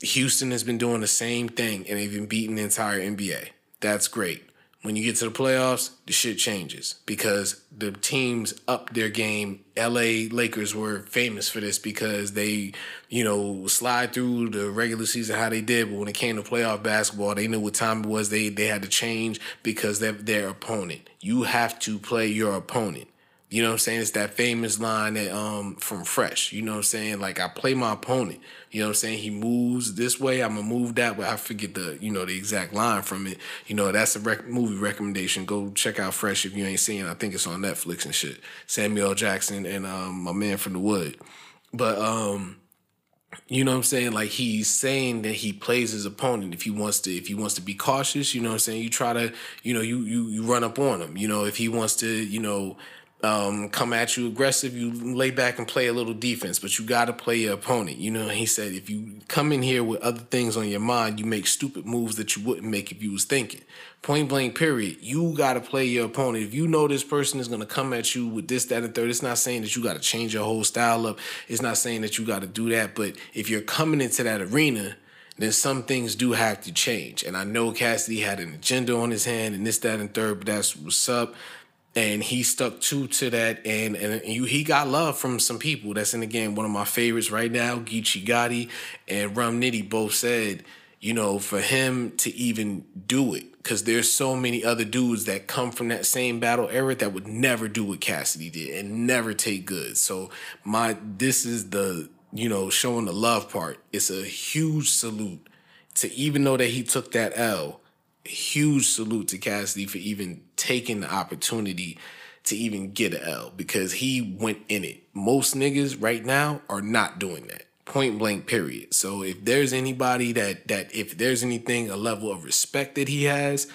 Houston has been doing the same thing and they've been beating the entire NBA. That's great. When you get to the playoffs, the shit changes because the teams up their game. LA Lakers were famous for this because they, you know, slide through the regular season how they did, but when it came to playoff basketball, they knew what time it was. They they had to change because they're their opponent. You have to play your opponent. You know what I'm saying? It's that famous line that um from Fresh. You know what I'm saying? Like I play my opponent. You know what I'm saying? He moves this way, I'm gonna move that way. I forget the you know the exact line from it. You know that's a rec- movie recommendation. Go check out Fresh if you ain't seen. it. I think it's on Netflix and shit. Samuel Jackson and um my man from the Wood. But um you know what I'm saying? Like he's saying that he plays his opponent if he wants to if he wants to be cautious, you know what I'm saying? You try to, you know, you you you run up on him. You know, if he wants to, you know, um, come at you aggressive, you lay back and play a little defense, but you got to play your opponent. You know, he said if you come in here with other things on your mind, you make stupid moves that you wouldn't make if you was thinking. Point blank, period. You got to play your opponent. If you know this person is going to come at you with this, that, and third, it's not saying that you got to change your whole style up. It's not saying that you got to do that. But if you're coming into that arena, then some things do have to change. And I know Cassidy had an agenda on his hand and this, that, and third, but that's what's up and he stuck true to that. And and you, he got love from some people. That's in the game one of my favorites right now Geechi Gotti and Rum Nitty both said you know for him to even do it because there's so many other dudes that come from that same battle era that would never do what Cassidy did and never take good. So my this is the you know showing the love part. It's a huge salute to even though that he took that L huge salute to Cassidy for even taking the opportunity to even get an L because he went in it. Most niggas right now are not doing that. Point blank, period. So if there's anybody that that if there's anything a level of respect that he has,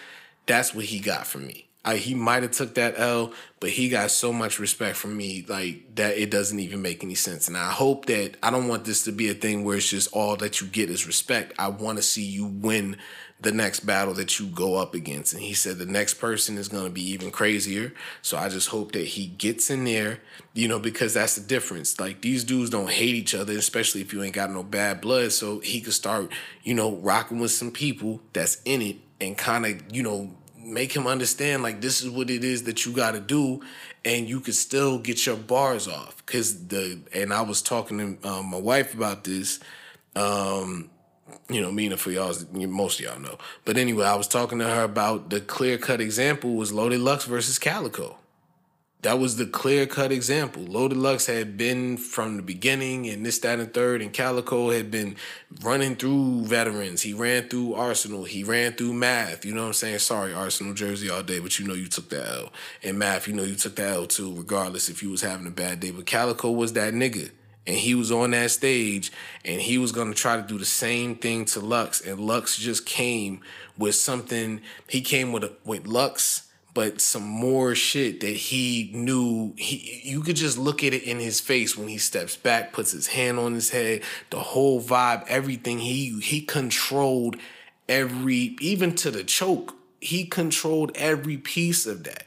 that's what he got from me. I, he might have took that L, but he got so much respect from me like that it doesn't even make any sense. And I hope that I don't want this to be a thing where it's just all that you get is respect. I want to see you win the next battle that you go up against. And he said the next person is going to be even crazier. So I just hope that he gets in there, you know, because that's the difference. Like these dudes don't hate each other, especially if you ain't got no bad blood. So he could start, you know, rocking with some people that's in it and kind of, you know, make him understand like this is what it is that you got to do and you could still get your bars off because the and i was talking to um, my wife about this um you know meaning for y'all most of y'all know but anyway i was talking to her about the clear cut example was loaded lux versus Calicoe that was the clear cut example. Loaded Lux had been from the beginning, and this, that, and third, and Calicoe had been running through veterans. He ran through Arsenal. He ran through Math. You know what I'm saying? Sorry, Arsenal jersey all day, but you know you took that L. And Math, you know you took that L too, regardless if you was having a bad day. But Calicoe was that nigga. And he was on that stage, and he was gonna try to do the same thing to Lux. And Lux just came with something. He came with a, with Lux but some more shit that he knew he you could just look at it in his face when he steps back puts his hand on his head the whole vibe everything he he controlled every even to the choke he controlled every piece of that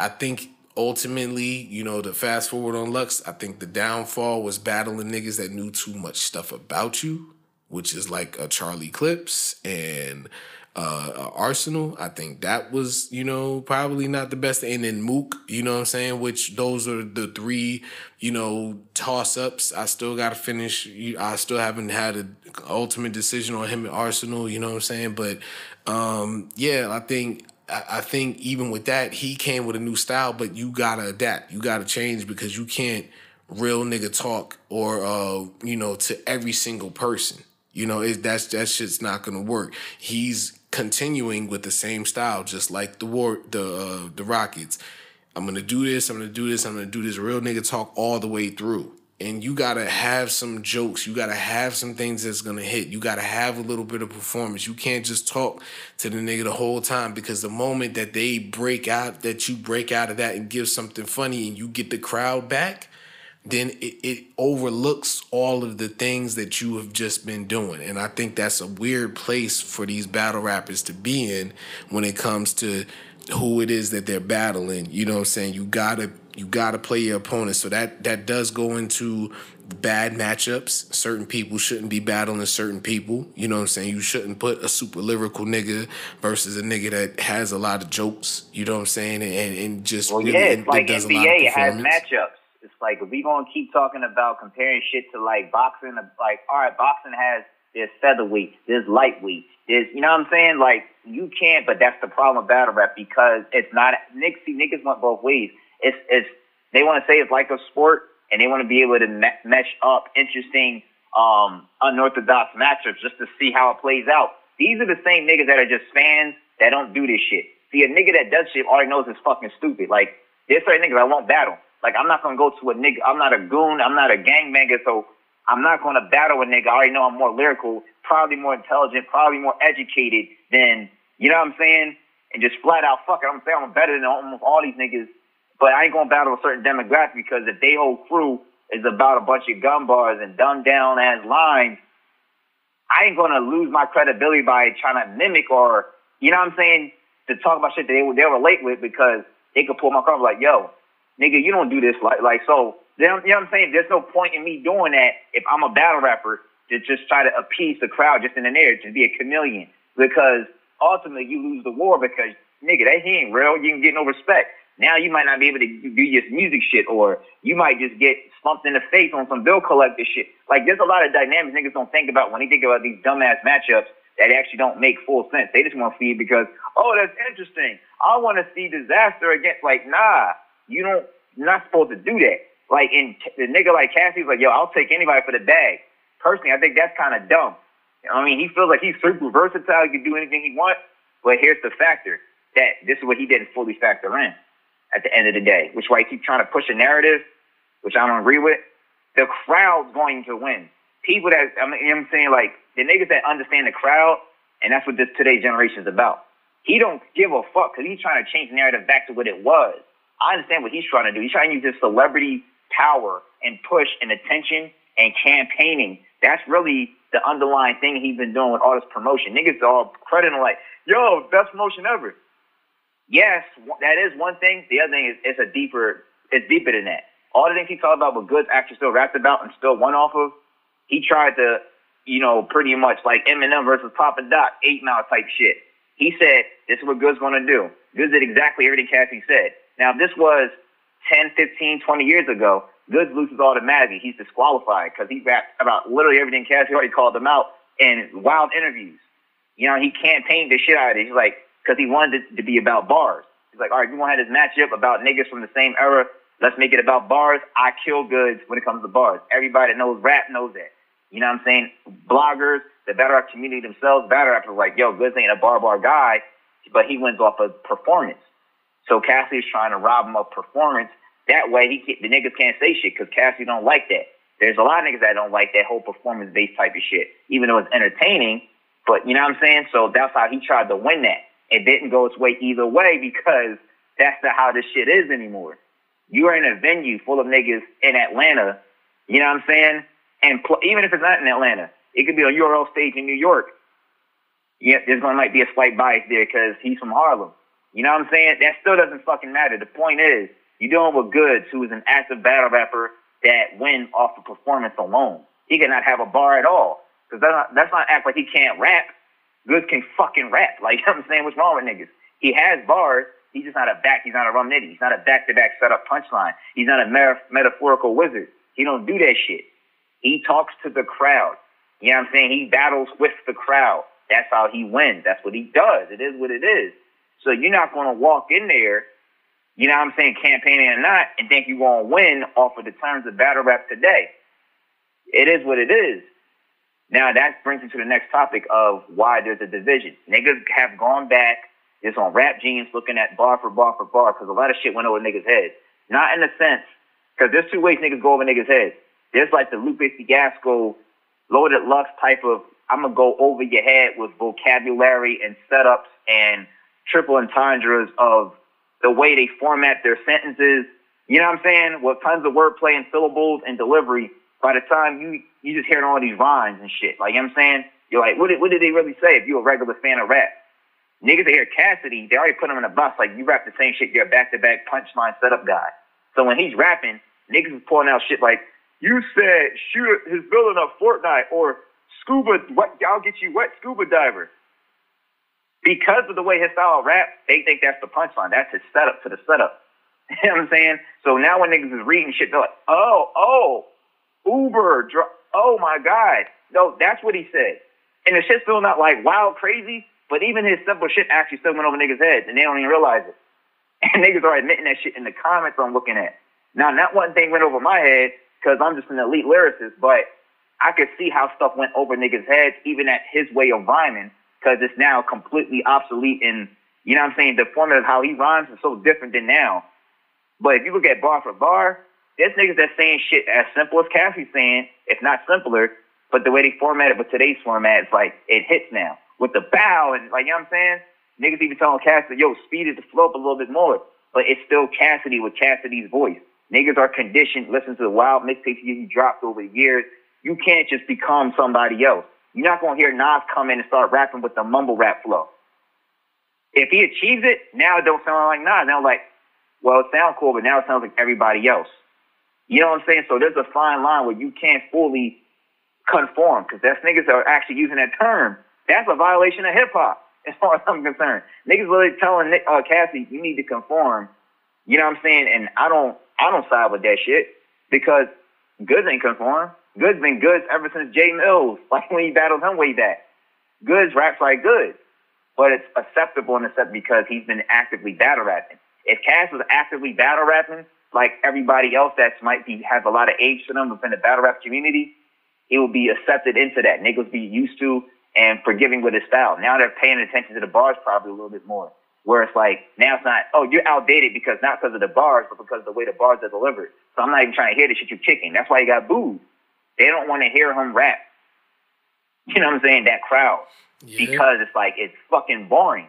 i think ultimately you know the fast forward on lux i think the downfall was battling niggas that knew too much stuff about you which is like a charlie clips and uh, Arsenal. I think that was, you know, probably not the best. And then Mook, you know what I'm saying? Which those are the three, you know, toss ups. I still got to finish. I still haven't had an ultimate decision on him at Arsenal, you know what I'm saying? But um, yeah, I think. I think even with that, he came with a new style, but you gotta adapt. You gotta change because you can't real nigga talk or uh, you know, to every single person. You know, it, that's that shit's not gonna work. He's continuing with the same style, just like the war, the uh, the Rockets. I'm gonna do this. I'm gonna do this. I'm gonna do this. Real nigga talk all the way through. And you gotta have some jokes. You gotta have some things that's gonna hit. You gotta have a little bit of performance. You can't just talk to the nigga the whole time because the moment that they break out, that you break out of that and give something funny and you get the crowd back, then it, it, overlooks all of the things that you have just been doing. And I think that's a weird place for these battle rappers to be in when it comes to who it is that they're battling. You know what I'm saying? You gotta You gotta play your opponent. So that that does go into bad matchups. Certain people shouldn't be battling certain people. You know what I'm saying? You shouldn't put a super lyrical nigga versus a nigga that has a lot of jokes. You know what I'm saying? And, and just Well, really- yeah, and it's like does of NBA. Has matchups. It's like if we gonna keep talking about comparing shit to like boxing. Like, all right, boxing has there's featherweight, there's lightweight, there's you know what I'm saying. Like you can't, but that's the problem with battle rap because it's not. Nick, see, niggas went both ways. It's it's they want to say it's like a sport and they want to be able to me- mesh up interesting, um, unorthodox matchups just to see how it plays out. These are the same niggas that are just fans that don't do this shit. See, a nigga that does shit already knows it's fucking stupid. Like, there's certain niggas I won't battle. Like, I'm not gonna go to a nigga. I'm not a goon. I'm not a gangbanger. So I'm not gonna battle a nigga. I already know I'm more lyrical, probably more intelligent, probably more educated than you know what I'm saying. And just flat out fuck it. I'm saying I'm better than almost all these niggas. But I ain't gonna battle a certain demographic because if they whole crew is about a bunch of gun bars and dumbed down ass lines, I ain't gonna lose my credibility by trying to mimic or you know what I'm saying to talk about shit that they they relate with because they could pull my car like, yo, nigga, you don't do this like like so. You know what I'm saying? There's no point in me doing that if I'm a battle rapper to just try to appease the crowd just in the air to be a chameleon because ultimately you lose the war because nigga that he ain't real. You can get no respect. Now you might not be able to do your music shit, or you might just get slumped in the face on some bill collector shit. Like there's a lot of dynamics niggas don't think about when they think about these dumbass matchups that actually don't make full sense. They just want to see it because oh that's interesting. I want to see Dizaster against like nah, you don't. You're not supposed to do that. Like in the nigga like Cassie's like yo, I'll take anybody for the bag. Personally, I think that's kind of dumb. I mean, he feels like he's super versatile. He can do anything he wants. But here's the factor that this is what he didn't fully factor in at the end of the day, which why I keep trying to push a narrative, which I don't agree with. The crowd's going to win. People that I mean, you know what I'm saying, like the niggas that understand the crowd, and that's what this today's generation is about. He don't give a fuck because he's trying to change the narrative back to what it was. I understand what he's trying to do. He's trying to use his celebrity power and push and attention and campaigning. That's really the underlying thing he's been doing with all this promotion. Niggas all crediting like, yo, best promotion ever. Yes, that is one thing. The other thing is it's a deeper, it's deeper than that. All the things he talked about, what Goodz actually still rapped about and still won off of, he tried to, you know, pretty much like Eminem versus Papa Doc, eight mile type shit. He said, this is what Goodz gonna do. Goodz did exactly everything Cassie said. Now, if this was 10, 15, 20 years ago, Goodz loses automatically. He's disqualified because he rapped about literally everything Cassie already called him out in wild interviews. You know, he campaigned the shit out of it. He's like, because he wanted it to be about bars. He's like, all right, you want to have this matchup about niggas from the same era? Let's make it about bars. I kill Goodz when it comes to bars. Everybody that knows rap knows that. You know what I'm saying? Bloggers, the battle rap community themselves, battle rappers like, yo, Goodz ain't a bar bar guy, but he wins off of performance. So Cassie's trying to rob him of performance. That way, he can, the niggas can't say shit because Cassie don't like that. There's a lot of niggas that don't like that whole performance based type of shit, even though it's entertaining. But you know what I'm saying? So that's how he tried to win that. It didn't go its way either way because that's not how this shit is anymore. You are in a venue full of niggas in Atlanta. You know what I'm saying? And pl- even if it's not in Atlanta, it could be a URL stage in New York. Yeah, there's to might be a slight bias there because he's from Harlem. You know what I'm saying? That still doesn't fucking matter. The point is, you're dealing with Goodz, who is an active battle rapper that wins off of performance alone. He cannot have a bar at all. Because that's not, that's not act like he can't rap. Goodz can fucking rap. Like, you know what I'm saying? What's wrong with niggas? He has bars. He's just not a back. He's not a rum nitty. He's not a back-to-back setup punchline. He's not a mer- metaphorical wizard. He don't do that shit. He talks to the crowd. You know what I'm saying? He battles with the crowd. That's how he wins. That's what he does. It is what it is. So you're not going to walk in there, you know what I'm saying, campaigning or not, and think you're going to win off of the terms of battle rap today. It is what it is. Now that brings me to the next topic of why there's a division. Niggas have gone back. It's on Rap Genius looking at bar for bar for bar because a lot of shit went over niggas' heads. Not in the sense, because there's two ways niggas go over niggas' heads. There's like the Lupe Fiasco, Loaded Lux type of, I'm to go over your head with vocabulary and setups and triple entendres of the way they format their sentences. You know what I'm saying? With tons of wordplay and syllables and delivery. By the time you you just hearing all these rhymes and shit, like you know what I'm saying, you're like, what did what did they really say? If you're a regular fan of rap, niggas that hear Cassidy, they already put him in a bus. Like you rap the same shit. You're a back to back punchline setup guy. So when he's rapping, niggas is pulling out shit like, you said shoot his villain of Fortnite or scuba, what, I'll get you wet scuba diver. Because of the way his style rap, they think that's the punchline. That's his setup to the setup. You know what I'm saying? So now when niggas is reading shit, they're like, oh, oh, Uber, dr- oh my God. No, that's what he said. And the shit's still not like wild crazy, but even his simple shit actually still went over niggas' heads and they don't even realize it. And niggas are admitting that shit in the comments I'm looking at. Now, not one thing went over my head because I'm just an elite lyricist, but I could see how stuff went over niggas' heads, even at his way of rhyming, because it's now completely obsolete. And you know what I'm saying? The format of how he rhymes is so different than now. But if you look at bar for bar, there's niggas that's saying shit as simple as Cassie's saying, if not simpler, but the way they format it with today's format, it's like it hits now. With the bow and like you know what I'm saying? Niggas even telling Cassidy, yo, speed it the flow up a little bit more. But it's still Cassidy with Cassidy's voice. Niggas are conditioned, listen to the wild mixtapes you dropped over the years. You can't just become somebody else. You're not gonna hear Nas come in and start rapping with the mumble rap flow. If he achieves it, now it don't sound like Nas. Now like, well, it sounds cool, but now it sounds like everybody else. You know what I'm saying? So there's a fine line where you can't fully conform because that's niggas are actually using that term. That's a violation of hip hop, as far as I'm concerned. Niggas literally telling uh, Cassie, you need to conform. You know what I'm saying? And I don't, I don't side with that shit because Goodz ain't conform. Goodz been Goodz ever since Jay Mills, like when he battled him way back. Goodz raps like Goodz, but it's acceptable the set because he's been actively battle rapping. If Cass was actively battle rapping, like everybody else that might be have a lot of age to them within the battle rap community, he will be accepted into that. Niggas be used to and forgiving with his style. Now they're paying attention to the bars probably a little bit more. Where it's like now it's not, oh, you're outdated because not because of the bars, but because of the way the bars are delivered. So I'm not even trying to hear the shit you're kicking. That's why he got booed. They don't want to hear him rap. You know what I'm saying? That crowd. Yeah. Because it's like it's fucking boring.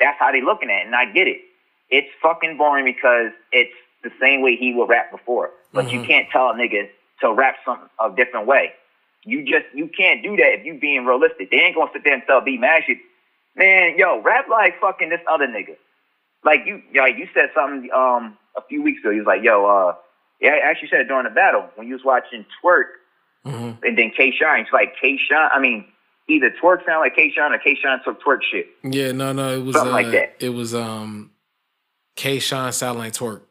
That's how they looking at it, and I get it. It's fucking boring because it's the same way he would rap before. But you can't tell a nigga to rap some a different way. You just you can't do that if you being realistic. They ain't gonna sit there and tell B Magic, man, yo, rap like fucking this other nigga. Like you like you said something um a few weeks ago. He was like, yo, uh yeah, I actually said it during the battle when you was watching Twork Mm-hmm. and then K Shine. It's like K Shine I mean, either Twork sound like K Shine or K Shine took Twork shit. Yeah, no, no, it was Something uh, like that. It was um, K Shine sound like Twork.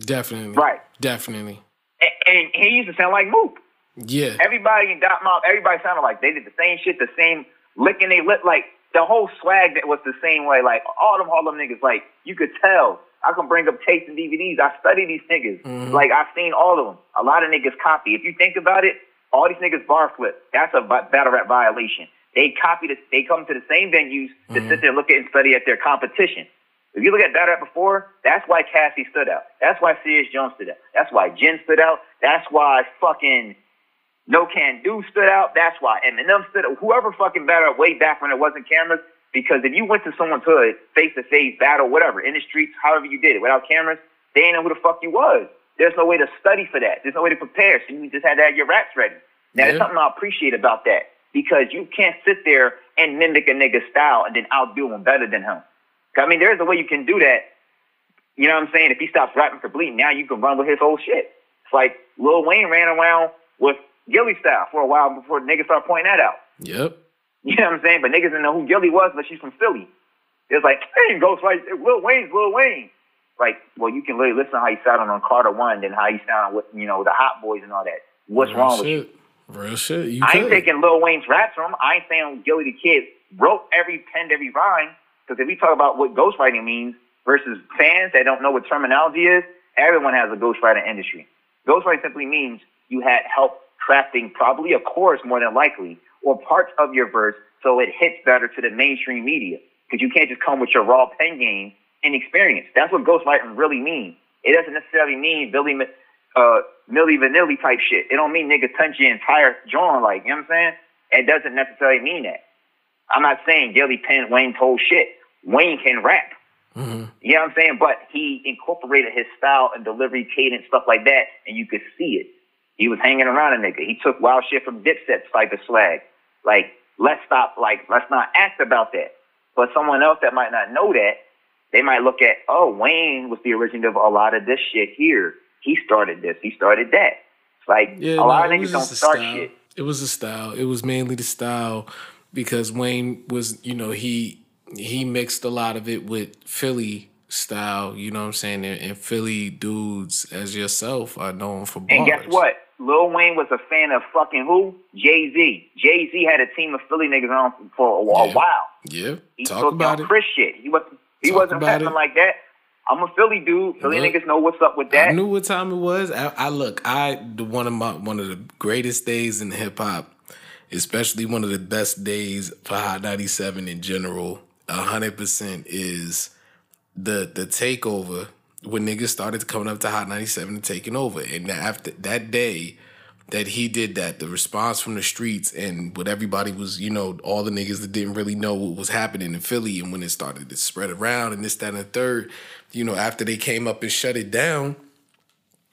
Definitely, Right. Definitely, And, and he used to sound like Mook. yeah, Everybody in Dot Mob, everybody sounded like they did the same shit, the same licking they lip, like the whole swag that was the same way. Like all them Harlem niggas, like you could tell. I can bring up tapes and DVDs. I study these niggas. Mm-hmm. Like I've seen all of them. A lot of niggas copy. If you think about it, all these niggas bar flip. That's a battle rap violation. They copy this. They come to the same venues to mm-hmm. sit there, look at and study at their competition. If you look at battle rap before, that's why Cassie stood out. That's why Serius Jones stood out. That's why Jen stood out. That's why fucking Nocando stood out. That's why Eminem stood out. Whoever fucking battled way back when it wasn't cameras. Because if you went to someone's hood, face to face, battle, whatever, in the streets, however you did it, without cameras, they ain't know who the fuck you was. There's no way to study for that. There's no way to prepare. So you just had to have your raps ready. Now, there's something I appreciate about that. Because you can't sit there and mimic a nigga's style and then outdo him better than him. I mean, there's a way you can do that. You know what I'm saying? If he stops rapping completely, now you can run with his whole shit. It's like Lil Wayne ran around with Gillie style for a while before niggas start pointing that out. yep, You know what I'm saying? But niggas didn't know who Gillie was, but she's from Philly. It's like, hey, Ghost right, Lil Wayne's Lil Wayne. Like, well, you can literally listen to how he sounded on Carter One, and how he sounded with, you know, the Hot Boys and all that. What's Real wrong with you? Real shit. You I ain't could. taking Lil Wayne's raps from him. I ain't saying Gillie Da Kid wrote every, penned every rhyme. Because if we talk about what ghostwriting means versus fans that don't know what terminology is, everyone has a ghostwriting industry. Ghostwriting simply means you had help crafting probably a chorus more than likely or parts of your verse so it hits better to the mainstream media. Because you can't just come with your raw pen game and experience. That's what ghostwriting really means. It doesn't necessarily mean Billy, uh, Milli Vanilli type shit. It don't mean nigga touch your entire joint like, you know what I'm saying? It doesn't necessarily mean that. I'm not saying Gillie Penn, Wayne told shit. Wayne can rap. Mhm. You know what I'm saying? But he incorporated his style and delivery, cadence, stuff like that, and you could see it. He was hanging around a nigga. He took wild shit from Dipset type of swag. Like, let's stop, like, let's not act about that. But someone else that might not know that, they might look at, oh, Wayne was the originator of a lot of this shit here. He started this. He started that. It's like Yeah, a lot of niggas don't start style. shit. It was a style. It was mainly the style because Wayne was, you know, he he mixed a lot of it with Philly style. You know what I'm saying? And, and Philly dudes, as yourself, are known for bars. And guess what? Lil Wayne was a fan of fucking who? Jay Z. Jay Z had a team of Philly niggas on for a, Yeah. while. Yeah, He talk about it. Chris shit. He wasn't. He Talk wasn't about pepping it. like that. I'm a Philly dude. Philly Look, niggas know what's up with that. I knew what time it was. I, I look, I the one of my one of the greatest days in hip hop, especially one of the best days for Hot 97 in general, hundred percent is the the takeover when niggas started coming up to Hot 97 and taking over. And after that day that he did that, the response from the streets and what everybody was, you know, all the niggas that didn't really know what was happening in Philly and when it started to spread around and this, that, and the third, you know, after they came up and shut it down,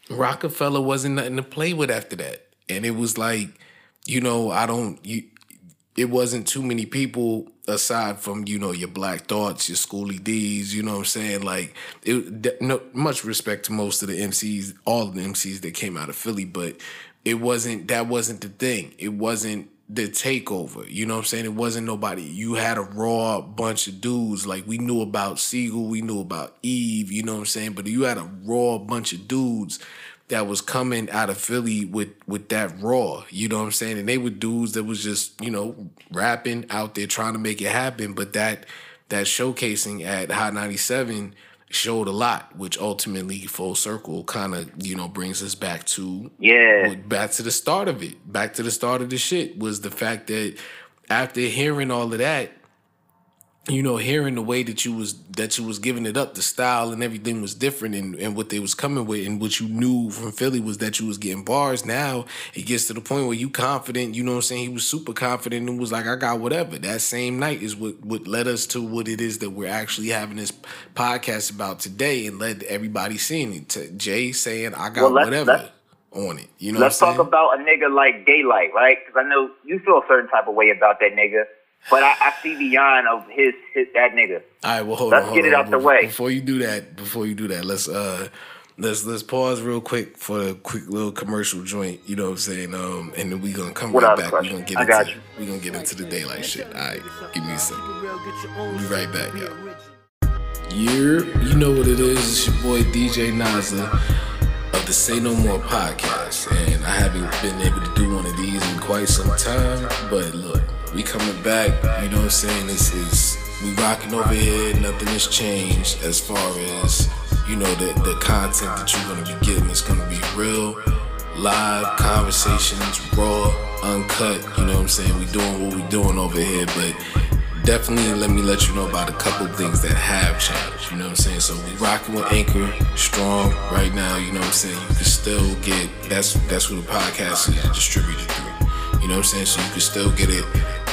Roc-A-Fella wasn't nothing to play with after that. And it was like, you know, I don't you it wasn't too many people aside from, you know, your Black Thoughts, your Schoolly D's, you know what I'm saying? Like it no much respect to most of the MCs, all the MCs that came out of Philly, but it wasn't that wasn't the thing. It wasn't the takeover. You know what I'm saying? It wasn't nobody. You had a raw bunch of dudes. Like we knew about Sigel, we knew about Eve, you know what I'm saying? But you had a raw bunch of dudes that was coming out of Philly with with that raw, you know what I'm saying? And they were dudes that was just, you know, rapping out there trying to make it happen. But that that showcasing at Hot 97 showed a lot, which ultimately full circle kind of, you know, brings us back to Yeah. back to the start of it. Back to the start of the shit was the fact that after hearing all of that, you know, hearing the way that you was that you was giving it up, the style and everything was different and, and what they was coming with and what you knew from Philly was that you was getting bars. Now it gets to the point where you confident, you know what I'm saying? He was super confident and was like, I got whatever. That same night is what what led us to what it is that we're actually having this podcast about today and led everybody seeing it. To Jay saying, I got Well, let's- whatever let's- on it. You know Let's what I'm talk saying? about a nigga like Daylyt, right? Because I know you feel a certain type of way about that nigga, but I, I see beyond of his, his that nigga. All right, well, hold Let's on. hold get it out the way. Before you do that, before you do that, let's uh, let's let's pause real quick for a quick little commercial joint. You know what I'm saying? Um, and then we gonna come What right back. We gonna get I into we gonna get into the Daylyt shit. All right, give me a second. We'll be right back, yo. Year, you know what it is. It's your boy DJ Naza of the Say No More podcast, and I haven't been able to do one of these in quite some time. But look, we coming back. You know what I'm saying? This is we rocking over here. Nothing has changed as far as you know the the content that you're gonna be getting is gonna be real, live conversations, raw, uncut. You know what I'm saying? We doing what we doing over here, but definitely let me let you know about a couple things that have changed. You know what I'm saying? So we rocking with Anchor strong right now. You know what I'm saying? You can still get that's that's who the podcast is distributed through. You know what I'm saying? So you can still get it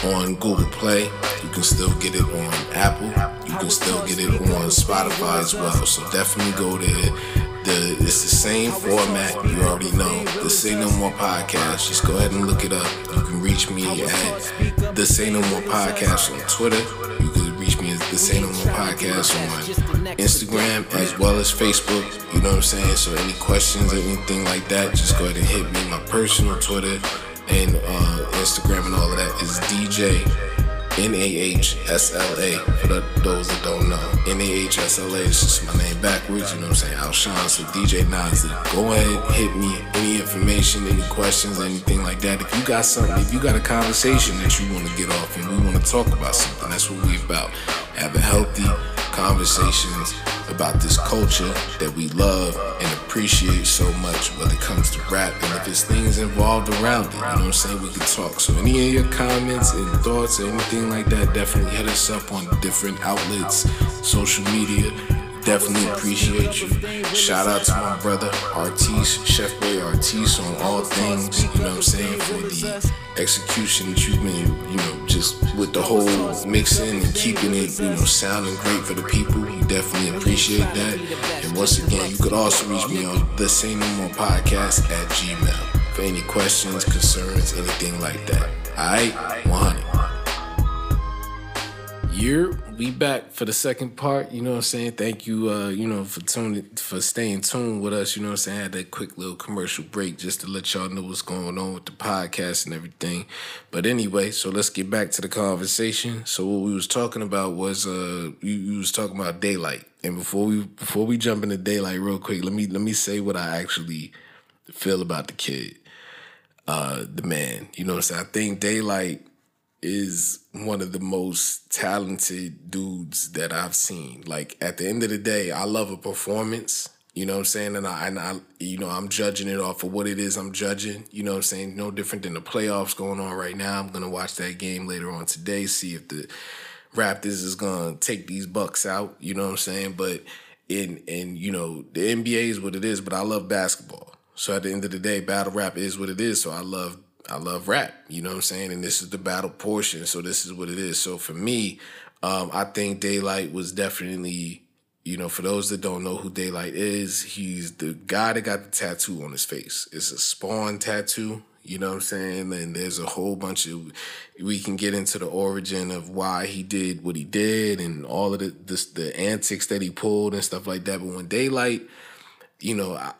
on Google Play. You can still get it on Apple. You can still get it on Spotify as well. So definitely go there. The it's the same format. You already know. The Say No More podcast. Just go ahead and look it up. You can reach me at the Say No More podcast on Twitter. You can reach me at the Say No More podcast on Instagram as well as Facebook. You know what I'm saying? So any questions or anything like that, just go ahead and hit me. My personal Twitter and uh, Instagram and all of that is DJ N A H S L A. For those that don't know, N A H S L A is just my name backwards. You know what I'm saying? Alshon. So DJ Nazir. Go ahead, hit me. Any information, any questions, anything like that. If you got something, if you got a conversation that you want to get off and we want to talk about something, that's what we about. Having healthy conversations about this culture that we love and appreciate so much when it comes to rap and if there's things involved around it, you know what I'm saying? We can talk. So any of your comments and thoughts or anything like that, definitely hit us up on different outlets, social media. Definitely appreciate you. Shout out to my brother Artis, Chef Boy Artis on all things, you know what I'm saying, for the execution that you've been, you know, just with the whole mixing and keeping it, you know, sounding great for the people. We definitely appreciate that. And once again, you could also reach me on the Say No More Podcast at Gmail for any questions, concerns, anything like that. Alright, 100. You're we back for the second part, you know what I'm saying? Thank you, uh, you know, for tuning for staying tuned with us, you know what I'm saying? I had that quick little commercial break just to let y'all know what's going on with the podcast and everything. But anyway, so let's get back to the conversation. So what we was talking about was uh you, you was talking about Daylyt. And before we before we jump into Daylyt real quick, let me let me say what I actually feel about the kid. Uh the man. You know what I'm saying? I think Daylyt is one of the most talented dudes that I've seen. Like at the end of the day, I love a performance. You know what I'm saying? And I and I you know, I'm judging it off of what it is I'm judging. You know what I'm saying? No different than the playoffs going on right now. I'm gonna watch that game later on today, see if the Raptors is gonna take these bucks out. You know what I'm saying? But in and you know, the NBA is what it is, but I love basketball. So at the end of the day, battle rap is what it is. So I love I love rap, you know what I'm saying? And this is the battle portion, so this is what it is. So for me, um, I think Daylyt was definitely, you know, for those that don't know who Daylyt is, he's the guy that got the tattoo on his face. It's a spawn tattoo, you know what I'm saying? And there's a whole bunch of, we can get into the origin of why he did what he did and all of the, the, the antics that he pulled and stuff like that. But when Daylyt, you know, I,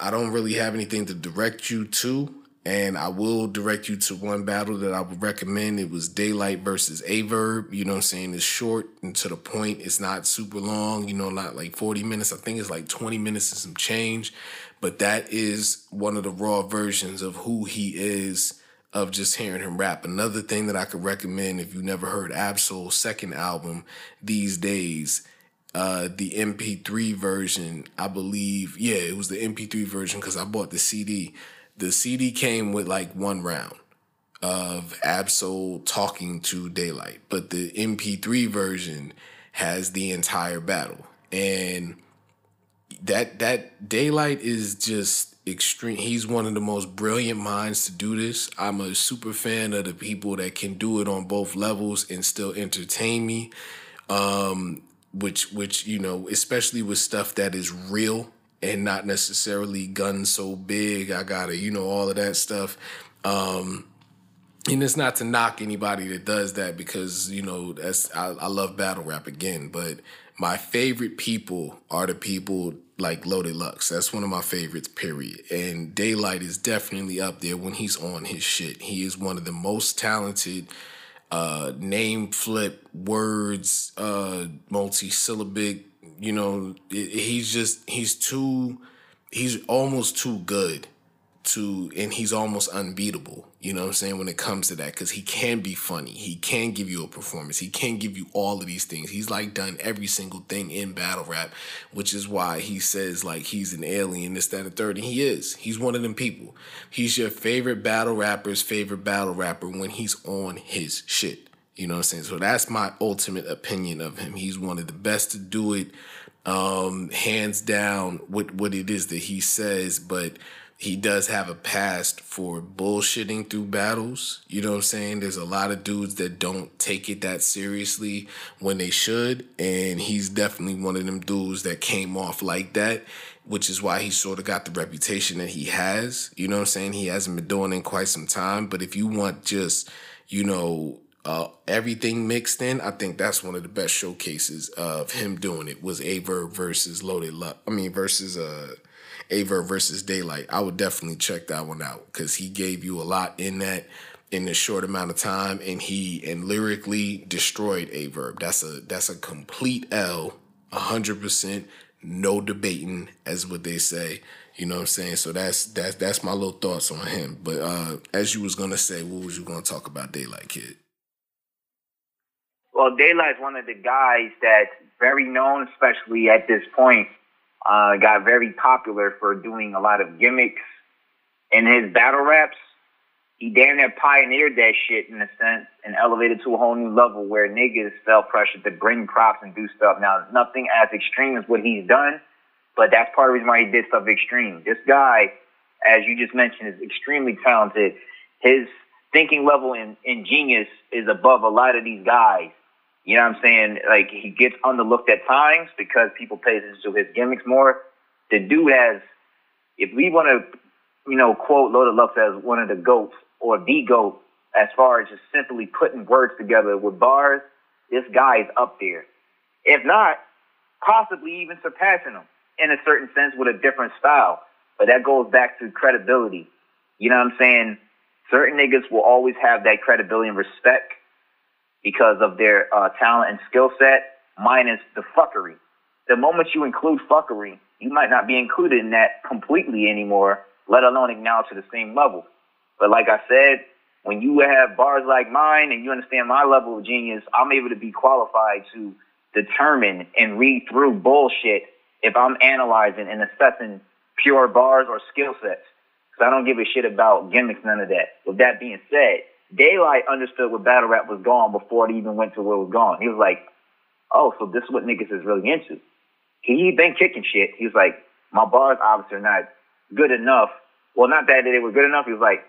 I don't really have anything to direct you to and I will direct you to one battle that I would recommend. It was Daylyt versus Averb. You know what I'm saying? It's short and to the point. It's not super long, you know, not like 40 minutes. I think it's like 20 minutes and some change. But that is one of the raw versions of who he is of just hearing him rap. Another thing that I could recommend if you never heard Ab-Soul's second album these days, uh, the MP3 version, I believe, yeah, it was the MP3 version because I bought the CD the CD came with like one round of Ab-Soul talking to Daylyt, but the MP3 version has the entire battle. And that that Daylyt is just extreme. He's one of the most brilliant minds to do this. I'm a super fan of the people that can do it on both levels and still entertain me. Um, which which you know, especially with stuff that is real and not necessarily guns so big. I gotta, you know, all of that stuff. Um, and it's not to knock anybody that does that because you know that's I, I love battle rap again, but my favorite people are the people like Loaded Lux. That's one of my favorites, period. And Daylyt is definitely up there when he's on his shit. He is one of the most talented uh name flip words, uh multi-syllabic you know, he's just he's too he's almost too good to and he's almost unbeatable you know what i'm saying when it comes to that because he can be funny. He can give you a performance. He can give you all of these things. He's like done every single thing in battle rap which is why he says like he's an alien this that and third and he is. He's one of them people. He's your favorite battle rapper's favorite battle rapper when he's on his shit you know what i'm saying so that's my ultimate opinion of him he's one of the best to do it um, hands down what what it is that he says, but he does have a past for bullshitting through battles. You know what I'm saying? There's a lot of dudes that don't take it that seriously when they should, and he's definitely one of them dudes that came off like that, which is why he sort of got the reputation that he has. You know what I'm saying? He hasn't been doing it in quite some time, but if you want just, you know, uh, everything mixed in, I think that's one of the best showcases of him doing it was Averb versus Loaded Lux. I mean versus uh Averb versus Daylyt. I would definitely check that one out because he gave you a lot in that in a short amount of time, and he and lyrically destroyed Averb. That's a that's a complete L, hundred percent, no debating, as what they say. You know what I'm saying? So that's that's that's my little thoughts on him. But uh as you was gonna say, what was you gonna talk about Daylyt Kid? Well, Daylyt's one of the guys that's very known, especially at this point. Uh, got very popular for doing a lot of gimmicks in his battle raps. He damn near pioneered that shit in a sense and elevated to a whole new level where niggas felt pressured to bring props and do stuff. Now, nothing as extreme as what he's done, but that's part of the reason why he did stuff extreme. This guy, as you just mentioned, is extremely talented. His thinking level and, genius is above a lot of these guys. You know what I'm saying? Like he gets underlooked at times because people pay attention to his gimmicks more. The dude has, if we want to, you know, quote Loaded Lux as one of the goats or the goat as far as just simply putting words together with bars, this guy is up there. If not, possibly even surpassing him in a certain sense with a different style. But that goes back to credibility. You know what I'm saying? Certain niggas will always have that credibility and respect because of their uh, talent and skill set, minus the fuckery. The moment you include fuckery, you might not be included in that completely anymore, let alone acknowledged to the same level. But like I said, when you have bars like mine and you understand my level of genius, I'm able to be qualified to determine and read through bullshit if I'm analyzing and assessing pure bars or skill sets. Because I don't give a shit about gimmicks, none of that. With that being said, Daylyt understood what battle rap was gone before it even went to where it was gone. He was like, oh, so this is what niggas is really into. He been kicking shit. He was like, my bars obviously are not good enough. Well, not that they were good enough. He was like,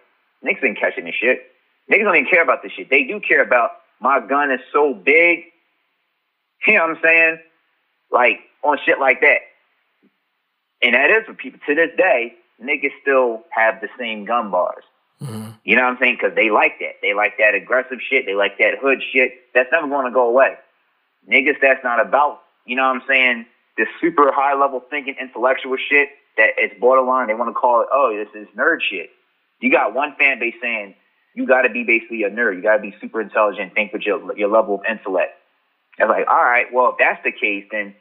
niggas ain't catching this shit. Niggas don't even care about this shit. They do care about my gun is so big. You know what I'm saying? Like on shit like that. And that is for people to this day, niggas still have the same gun bars. Mm-hmm. You know what I'm saying? Because they like that. They like that aggressive shit. They like that hood shit. That's never going to go away. Niggas, that's not about, you know what I'm saying, this super high level thinking intellectual shit that it's borderline. They want to call it, oh, this is nerd shit. You got one fan base saying, you got to be basically a nerd. You got to be super intelligent, think with your, your level of intellect. I was like, all right, well, if that's the case, then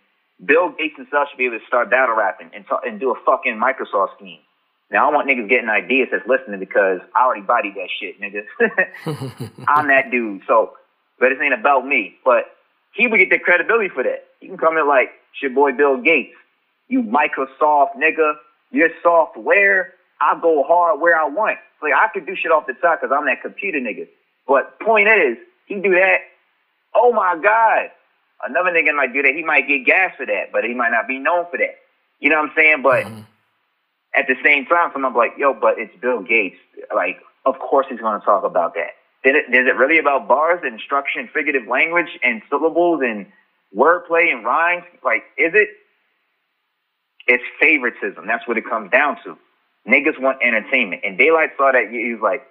Bill Gates himself should be able to start battle rapping and, talk, and do a fucking Microsoft scheme. Now, I want niggas getting ideas that's listening because I already bodied that shit, niggas. I'm that dude. So, but this ain't about me. But he would get the credibility for that. You can come in like, it's your boy Bill Gates. You Microsoft nigga. Your software. I go hard where I want. Like I could do shit off the top because I'm that computer nigga. But point is, he do that. Oh my God. Another nigga might do that. He might get gas for that, but he might not be known for that. You know what I'm saying? But Mm-hmm. At the same time, someone's like, yo, but it's Bill Gates. Like, of course he's going to talk about that. It, is it really about bars and structure and figurative language and syllables and wordplay and rhymes? Like, is it? It's favoritism. That's what it comes down to. Niggas want entertainment. And Daylyt saw that. He was like,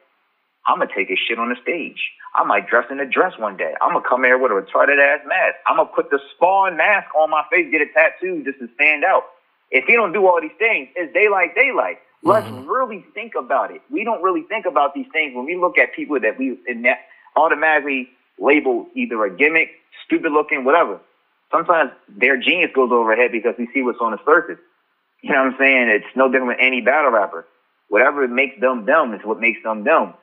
I'm going to take his shit on the stage. I might dress in a dress one day. I'm going to come here with a retarded ass mask. I'm going to put the spawn mask on my face, get a tattoo just to stand out. If you don't do all these things, it's Daylyt, Daylyt. Mm-hmm. Let's really think about it. We don't really think about these things when we look at people that we in that automatically label either a gimmick, stupid looking, whatever. Sometimes their genius goes over head because we see what's on the surface. You know what I'm saying? It's no different with any battle rapper. Whatever makes them dumb is what makes them dumb.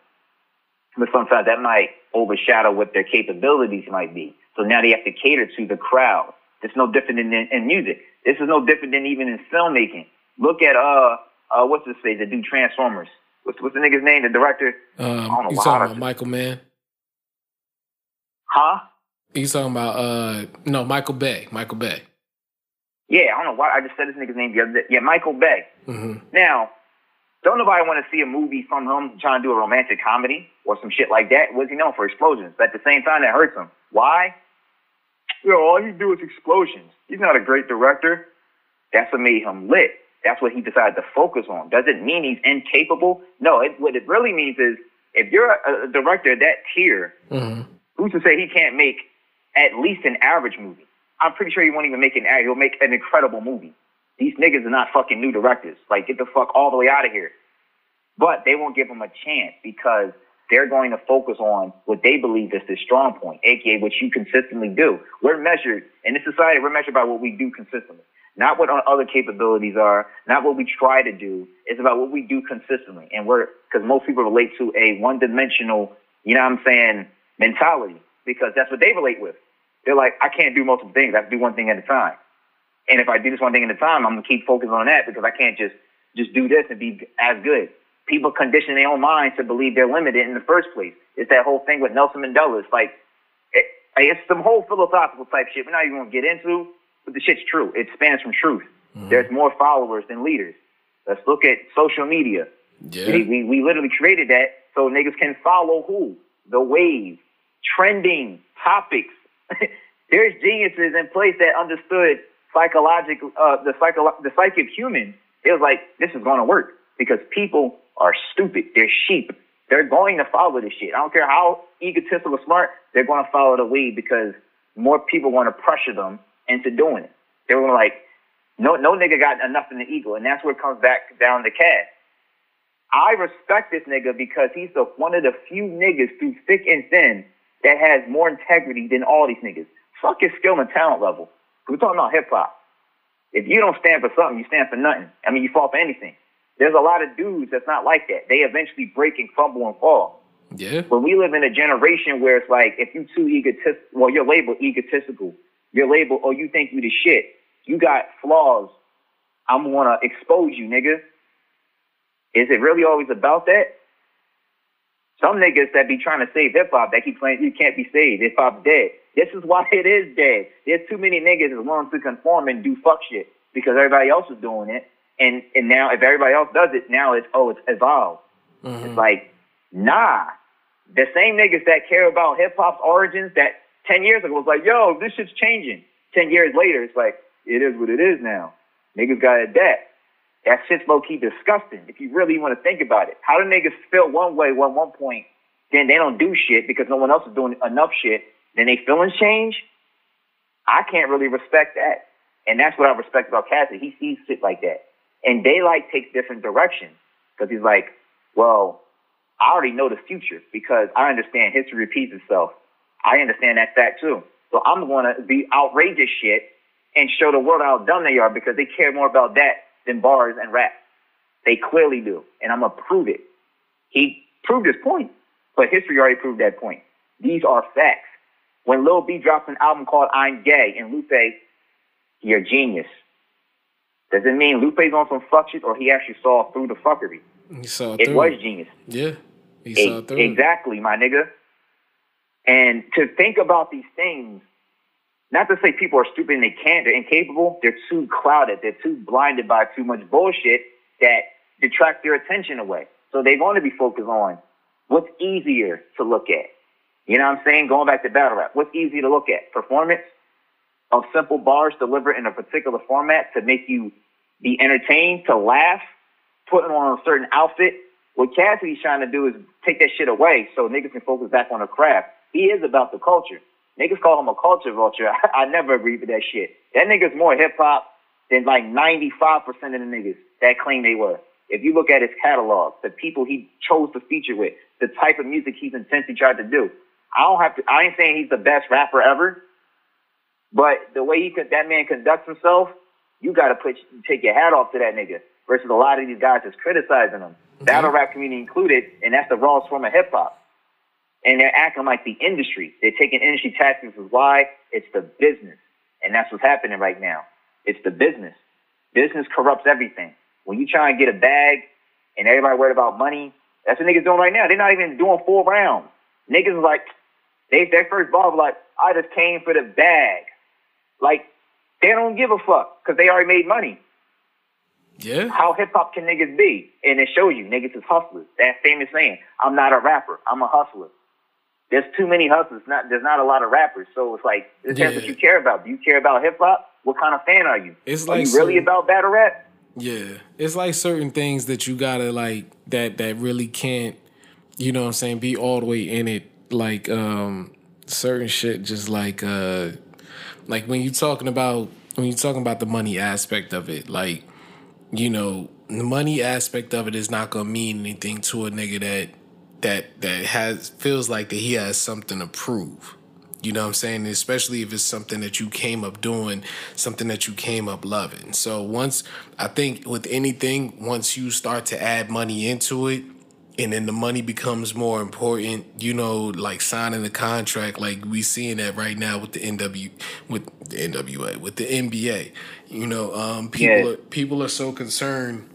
But sometimes that might overshadow what their capabilities might be. So now they have to cater to the crowd. It's no different than in, in music. This is no different than even in filmmaking. Look at uh uh what's this say? The dude Transformers. What's what's the nigga's name? The director? I don't Um, know you talking about Michael Mann? Huh? You talking about uh no Michael Bay? Michael Bay. Yeah, I don't know why I just said this nigga's name the other day. Yeah, Michael Bay. hmm Now, don't nobody want to see a movie from him trying to do a romantic comedy or some shit like that. What's he known for? Explosions. But at the same time, that hurts him. Why? You know, all he do is explosions. He's not a great director. That's what made him lit. That's what he decided to focus on. Does it mean he's incapable? No, it, what it really means is if you're a, a director of that tier, hmm who's to say he can't make at least an average movie? I'm pretty sure he won't even make an average. He'll make an incredible movie. These niggas are not fucking new directors. Like, get the fuck all the way out of here. But they won't give him a chance because they're going to focus on what they believe is the strong point, aka what you consistently do. We're measured in this society. We're measured by what we do consistently, not what our other capabilities are, not what we try to do. It's about what we do consistently, and we're because most people relate to a one-dimensional, you know what I'm saying, mentality because that's what they relate with. They're like, I can't do multiple things. I have to do one thing at a time. And if I do this one thing at a time, I'm gonna keep focusing on that because I can't just just do this and be as good. People condition their own minds to believe they're limited in the first place. It's that whole thing with Nelson Mandela. It's like it, it's some whole philosophical type shit. We're not even gonna get into, but the shit's true. It spans from truth. There's more followers than leaders. Let's look at social media. Yeah. We, we, we literally created that so niggas can follow who? The wave, trending topics. There's geniuses in place that understood psychological, uh, the psycho, the psyche of humans. It was like, this is going to work because people are stupid. They're sheep. They're going to follow this shit. I don't care how egotistical or smart, they're going to follow the lead because more people want to pressure them into doing it. They're were like, no, no nigga got enough in the ego, and that's where it comes back down to cash. I respect this nigga because he's the one of the few niggas through thick and thin that has more integrity than all these niggas. Fuck his skill and talent level. We're talking about hip hop. If you don't stand for something, you stand for nothing. I mean, you fall for anything. There's a lot of dudes that's not like that. They eventually break and crumble and fall. Yeah. But we live in a generation where it's like, if you too egotistical, well, you're labeled egotistical. You're labeled, oh, you think you the shit. You got flaws. I'm gonna expose you, nigga. Is it really always about that? Some niggas that be trying to save hip hop, that keep playing, you can't be saved. Hip hop's dead. This is why it is dead. There's too many niggas that willing to conform and do fuck shit because everybody else is doing it. And and now if everybody else does it, now it's oh it's evolved. It's mm-hmm. like nah. The same niggas that care about hip hop's origins that ten years ago was like, yo, this shit's changing. Ten years later, it's like it is what it is now. Niggas got to adapt. That shit's low key disgusting if you really want to think about it. How do niggas feel one way one one point, then they don't do shit because no one else is doing enough shit, then they feelings change? I can't really respect that. And that's what I respect about Cassidy. He sees shit like that. And Daylyt takes different directions because he's like, well, I already know the future because I understand history repeats itself. I understand that fact too. So I'm going to be outrageous shit and show the world how dumb they are because they care more about that than bars and rap. They clearly do. And I'm going to prove it. He proved his point, but history already proved that point. These are facts. When Lil B drops an album called I'm Gay and Lupe, you're a genius. Does it mean Lupe's on some fuck shit or he actually saw through the fuckery? He saw It through. was genius. Yeah. He E- saw through. Exactly, my nigga. And to think about these things, not to say people are stupid and they can't, they're incapable, they're too clouded, they're too blinded by too much bullshit that detract their attention away. So they want to be focused on what's easier to look at. You know what I'm saying? Going back to battle rap, what's easy to look at? Performance of simple bars delivered in a particular format to make you be entertained, to laugh, putting on a certain outfit. What Cassidy's trying to do is take that shit away so niggas can focus back on the craft. He is about the culture. Niggas call him a culture vulture. I, I never agree with that shit. That nigga's more hip hop than like 95% of the niggas that claim they were. If you look at his catalog, the people he chose to feature with, the type of music he's intensely tried to do. I don't have to, I ain't saying he's the best rapper ever, but the way he could, that man conducts himself, you got to put take your hat off to that nigga. Versus a lot of these guys just criticizing him, mm-hmm. battle rap community included, and that's the rawest form of hip hop. And they're acting like the industry. They're taking industry tactics as why it's the business, and that's what's happening right now. It's the business. Business corrupts everything. When you try and get a bag, and everybody worried about money, that's what niggas doing right now. They're not even doing four rounds. Niggas like, they their first ball was like, I just came for the bag. Like, they don't give a fuck because they already made money. yeah. How hip hop can niggas be? And it shows you niggas is hustlers. That famous saying, I'm not a rapper, I'm a hustler. There's too many hustlers. Not there's not a lot of rappers. So it's like it depends what Yeah. you care about. Do you care about hip hop? What kind of fan are you? It's are like you really about battle rap? Yeah, it's like certain things that you gotta like that that really can't, you know what I'm saying, be all the way in it. Like um certain shit just like uh like when you talking about when you talking about the money aspect of it, like, you know, the money aspect of it is not gonna mean anything to a nigga that that that has feels like that he has something to prove. You know what I'm saying? Especially if it's something that you came up doing, something that you came up loving. So once I think with anything, once you start to add money into it, and then the money becomes more important, you know, like signing the contract, like we seeing that right now with the NW with the NWA, with the NBA. You know, um people Yeah. are people are so concerned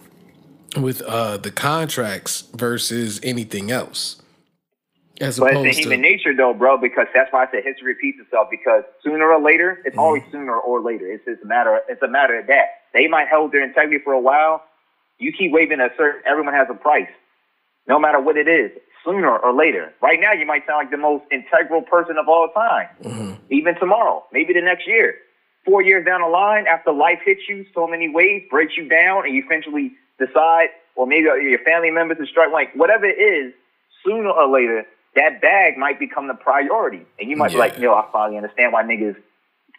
with uh the contracts versus anything else. As But it's in to human nature, though, bro, because that's why I said history repeats itself. Because sooner or later, Mm-hmm. it's always sooner or later. It's just a matter. of, It's a matter of that. They might hold their integrity for a while. You keep waving a certain. Everyone has a price, no matter what it is. Sooner or later. Right now, you might sound like the most integral person of all time. Mm-hmm. Even tomorrow, maybe the next year, four years down the line, after life hits you so many ways, breaks you down, and you eventually decide, or maybe your family members is struck like whatever it is. Sooner or later, that bag might become the priority. And you might be like, Yeah. yo, I finally understand why niggas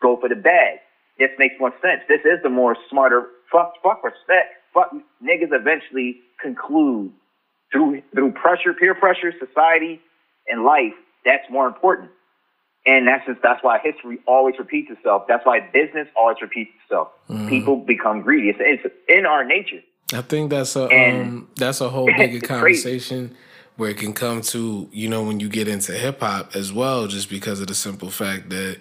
go for the bag. This makes more sense. This is the more smarter fuck fuck respect. Fuck niggas eventually conclude through through pressure, peer pressure, society, and life, that's more important. And that's just that's why history always repeats itself. That's why business always repeats itself. Mm-hmm. People become greedy. It's, it's in our nature. I think that's a And- um, that's a whole bigger It's crazy. conversation where it can come to you know when you get into hip hop as well, just because of the simple fact that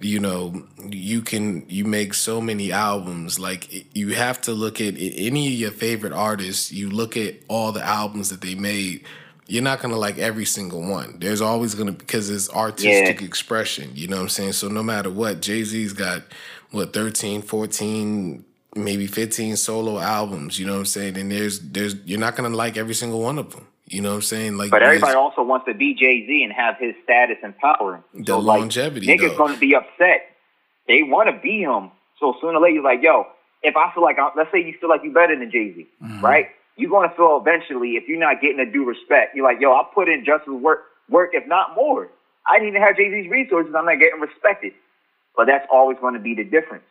you know you can you make so many albums. Like you have to look at any of your favorite artists you look at all the albums that they made you're not gonna like every single one. There's always gonna because it's artistic expression you know what i'm saying? So no matter what jay-z's got what 13 14 maybe 15 solo albums you know what i'm saying? And there's there's you're not gonna like every single one of them you know what i'm saying like But there's- everybody also wants to be Jay Z and have his status and power. The like, longevity, Niggas though. gonna be upset. They want to be him. So sooner or later, you're like, yo, if I feel like, I, let's say you feel like you're better than Jay Z, Mm-hmm. right? You're gonna feel eventually if you're not getting the due respect. You're like, yo, I put in just as work, work if not more. I didn't even have Jay Z's resources. I'm not getting respected. But that's always going to be the difference.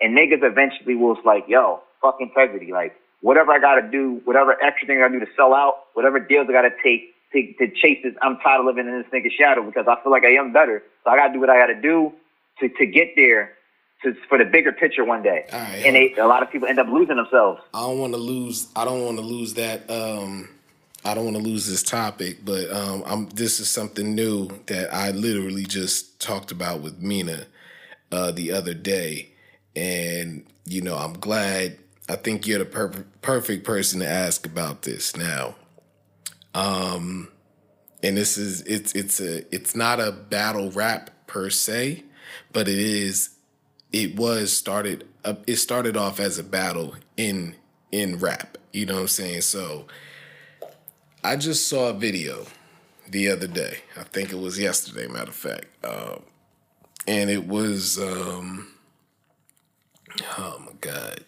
And niggas eventually will it's like, yo, fuck integrity. Like, whatever I got to do, whatever extra thing I got to do to sell out, whatever deals I got to take to, to chase this, I'm tired of living in this nigga's shadow because I feel like I am better. So I got to do what I got to do to, to get there to, for the bigger picture one day. Right, and they, a lot of people end up losing themselves. I don't want to lose. I don't want to lose that. Um, I don't want to lose this topic, but um, I'm. This is something new that I literally just talked about with Mina uh, the other day, and you know, I'm glad. I think you're the per- perfect person to ask about this now. Um, and this is it's it's a it's not a battle rap per se, but it is it was started uh, it started off as a battle in in rap you know what i'm saying? So i just saw a video the other day. I think it was yesterday matter of fact. Um, and it was um oh my god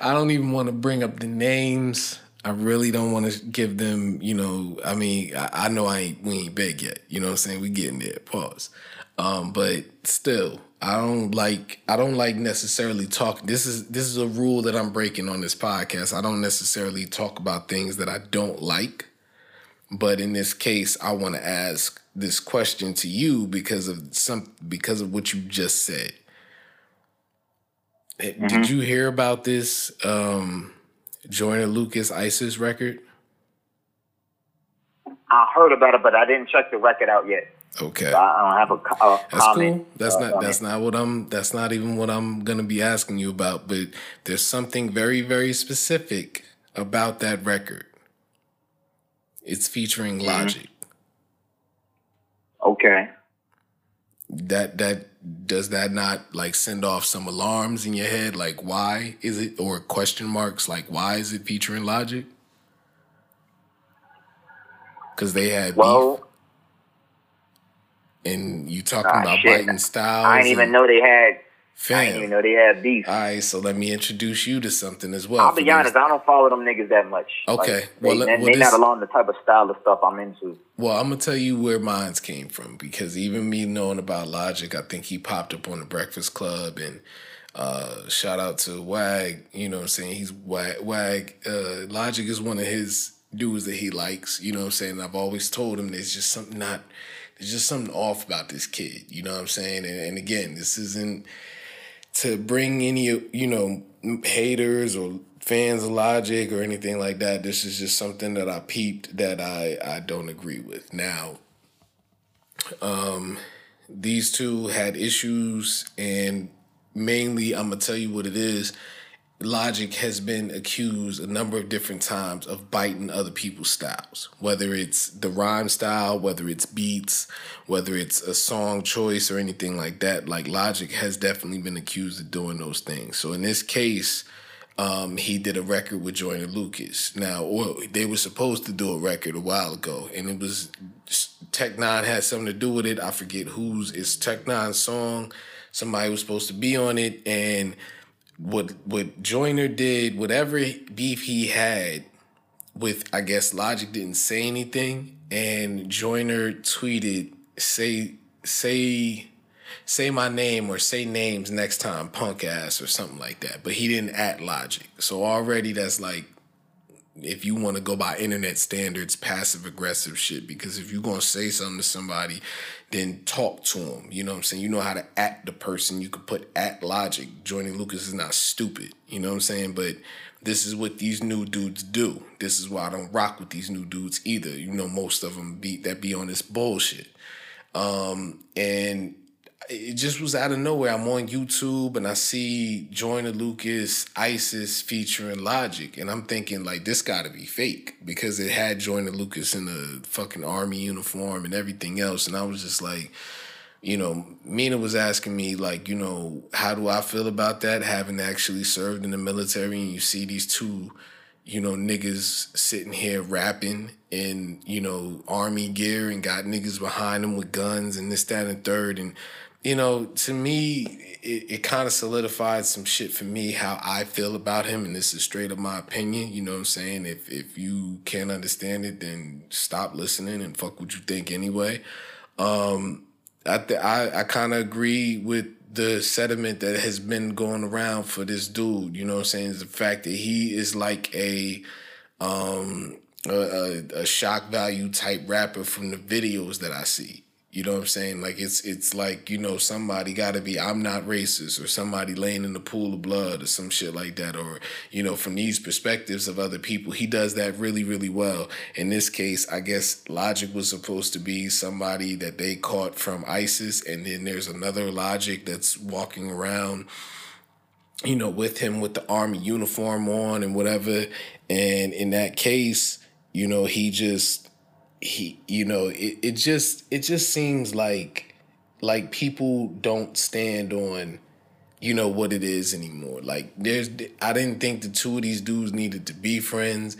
i don't even want to bring up the names I really don't want to give them, you know. I mean, I, I know I ain't we ain't big yet. You know what I'm saying? We getting there. Pause. Um, but still, I don't like I don't like necessarily talk. This is this is a rule that I'm breaking on this podcast. I don't necessarily talk about things that I don't like. But in this case, I want to ask this question to you because of some because of what you just said. Eh, Did you hear about this um Joyner Lucas ISIS record? I heard about it, but I didn't check the record out yet. Okay. I I don't have a, a That's comment. cool. That's uh, not that's not what I'm that's not even what I'm gonna be asking you about, but there's something very, very specific about that record. It's featuring Mm-hmm. Logic. Okay. That that does that not like send off some alarms in your head? Like why is it or question marks like why is it featuring Logic? Cause they had beef and you talking ah, about shit. biting styles. I didn't even know they had. I didn't even know they had beef. All right, so let me introduce you to something as well. I'll be honest, I don't follow them niggas that much. Okay, Like, well, they, well, they this- not along the type of style of stuff I'm into. Well, I'm gonna tell you where mine's came from because even me knowing about Logic, I think he popped up on the Breakfast Club and uh, shout out to Wag. You know what I'm saying? He's Wag. Wag uh, Logic is one of his dudes that he likes. You know what I'm saying? I've always told him there's just something not. There's just something off about this kid. You know what I'm saying? And, and again, this isn't to bring any you know haters or fans of Logic or anything like that. This is just something that I peeped that I I don't agree with. Now, um, these two had issues, and mainly I'm gonna tell you what it is. Logic has been accused a number of different times of biting other people's styles, whether it's the rhyme style, whether it's beats, whether it's a song choice or anything like that. Like Logic has definitely been accused of doing those things. So in this case, um, he did a record with Joyner Lucas. Now, or they were supposed to do a record a while ago, and it was Tech Nine had something to do with it. I forget whose. It's Tech Nine's song. Somebody was supposed to be on it, and what what Joyner did, whatever beef he had with I guess Logic didn't say anything, and Joyner tweeted say say say my name or say names next time, punk ass or something like that. But he didn't at Logic, so already that's like if you want to go by internet standards, passive aggressive shit. Because if you're gonna say something to somebody, then talk to them. You know what I'm saying? You know how to act the person. You could put at logic. Joyner Lucas is not stupid. You know what I'm saying? But this is what these new dudes do. This is why I don't rock with these new dudes either. You know, most of them be that be on this bullshit. Um, and it just was out of nowhere. I'm on YouTube and I see Joyner Lucas, ISIS featuring Logic, and I'm thinking like this got to be fake because it had Joyner Lucas in a fucking army uniform and everything else, and I was just like, you know, Mina was asking me like, you know, how do I feel about that having actually served in the military, and you see these two. You know, niggas sitting here rapping in, you know, army gear and got niggas behind them with guns and this, that, and third. And you know, to me, it, it kind of solidified some shit for me how I feel about him, and this is straight up my opinion. You know what I'm saying? If if you can't understand it, then stop listening and fuck what you think anyway. Um, I th- I I kind of agree with the sentiment that has been going around for this dude. You know what I'm saying? Is the fact that he is like a um a, a, a shock value type rapper from the videos that I see. You know what I'm saying? Like it's it's like you know somebody got to be I'm not racist or somebody laying in the pool of blood or some shit like that or you know from these perspectives of other people he does that really really well. In this case, I guess Logic was supposed to be somebody that they caught from ISIS and then there's another Logic that's walking around you know with him with the army uniform on and whatever and in that case, you know, he just he you know it, it just it just seems like like people don't stand on you know what it is anymore. Like there's i didn't think the two of these dudes needed to be friends.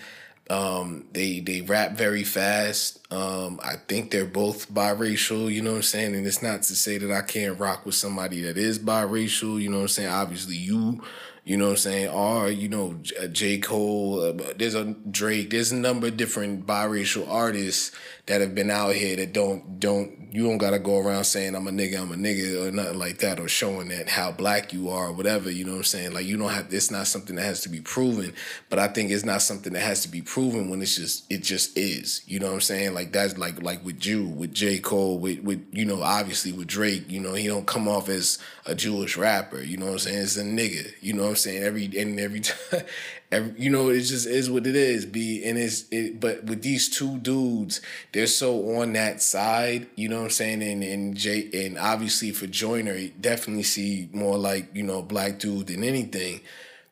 Um they they rap very fast. Um i think they're both biracial you know what i'm saying? And it's not to say that i can't rock with somebody that is biracial you know what i'm saying? Obviously you you know what I'm saying? Or, you know, J. Cole, uh, there's a Drake, there's a number of different biracial artists that have been out here that don't don't you don't gotta go around saying I'm a nigga, I'm a nigga or nothing like that or showing that how black you are or whatever, you know what I'm saying? Like you don't have it's not something that has to be proven, but I think it's not something that has to be proven when it's just it just is. You know what I'm saying? Like that's like like with Jew, with J. Cole, with with you know, obviously with Drake, you know, he don't come off as a Jewish rapper, you know what I'm saying? It's a nigga, you know what I'm saying? Every and every time every, you know, it just is what it is. Be and it's it, but with these two dudes, they're so on that side. You know what I'm saying? And and Jay and obviously for Joyner, definitely see more like you know black dude than anything.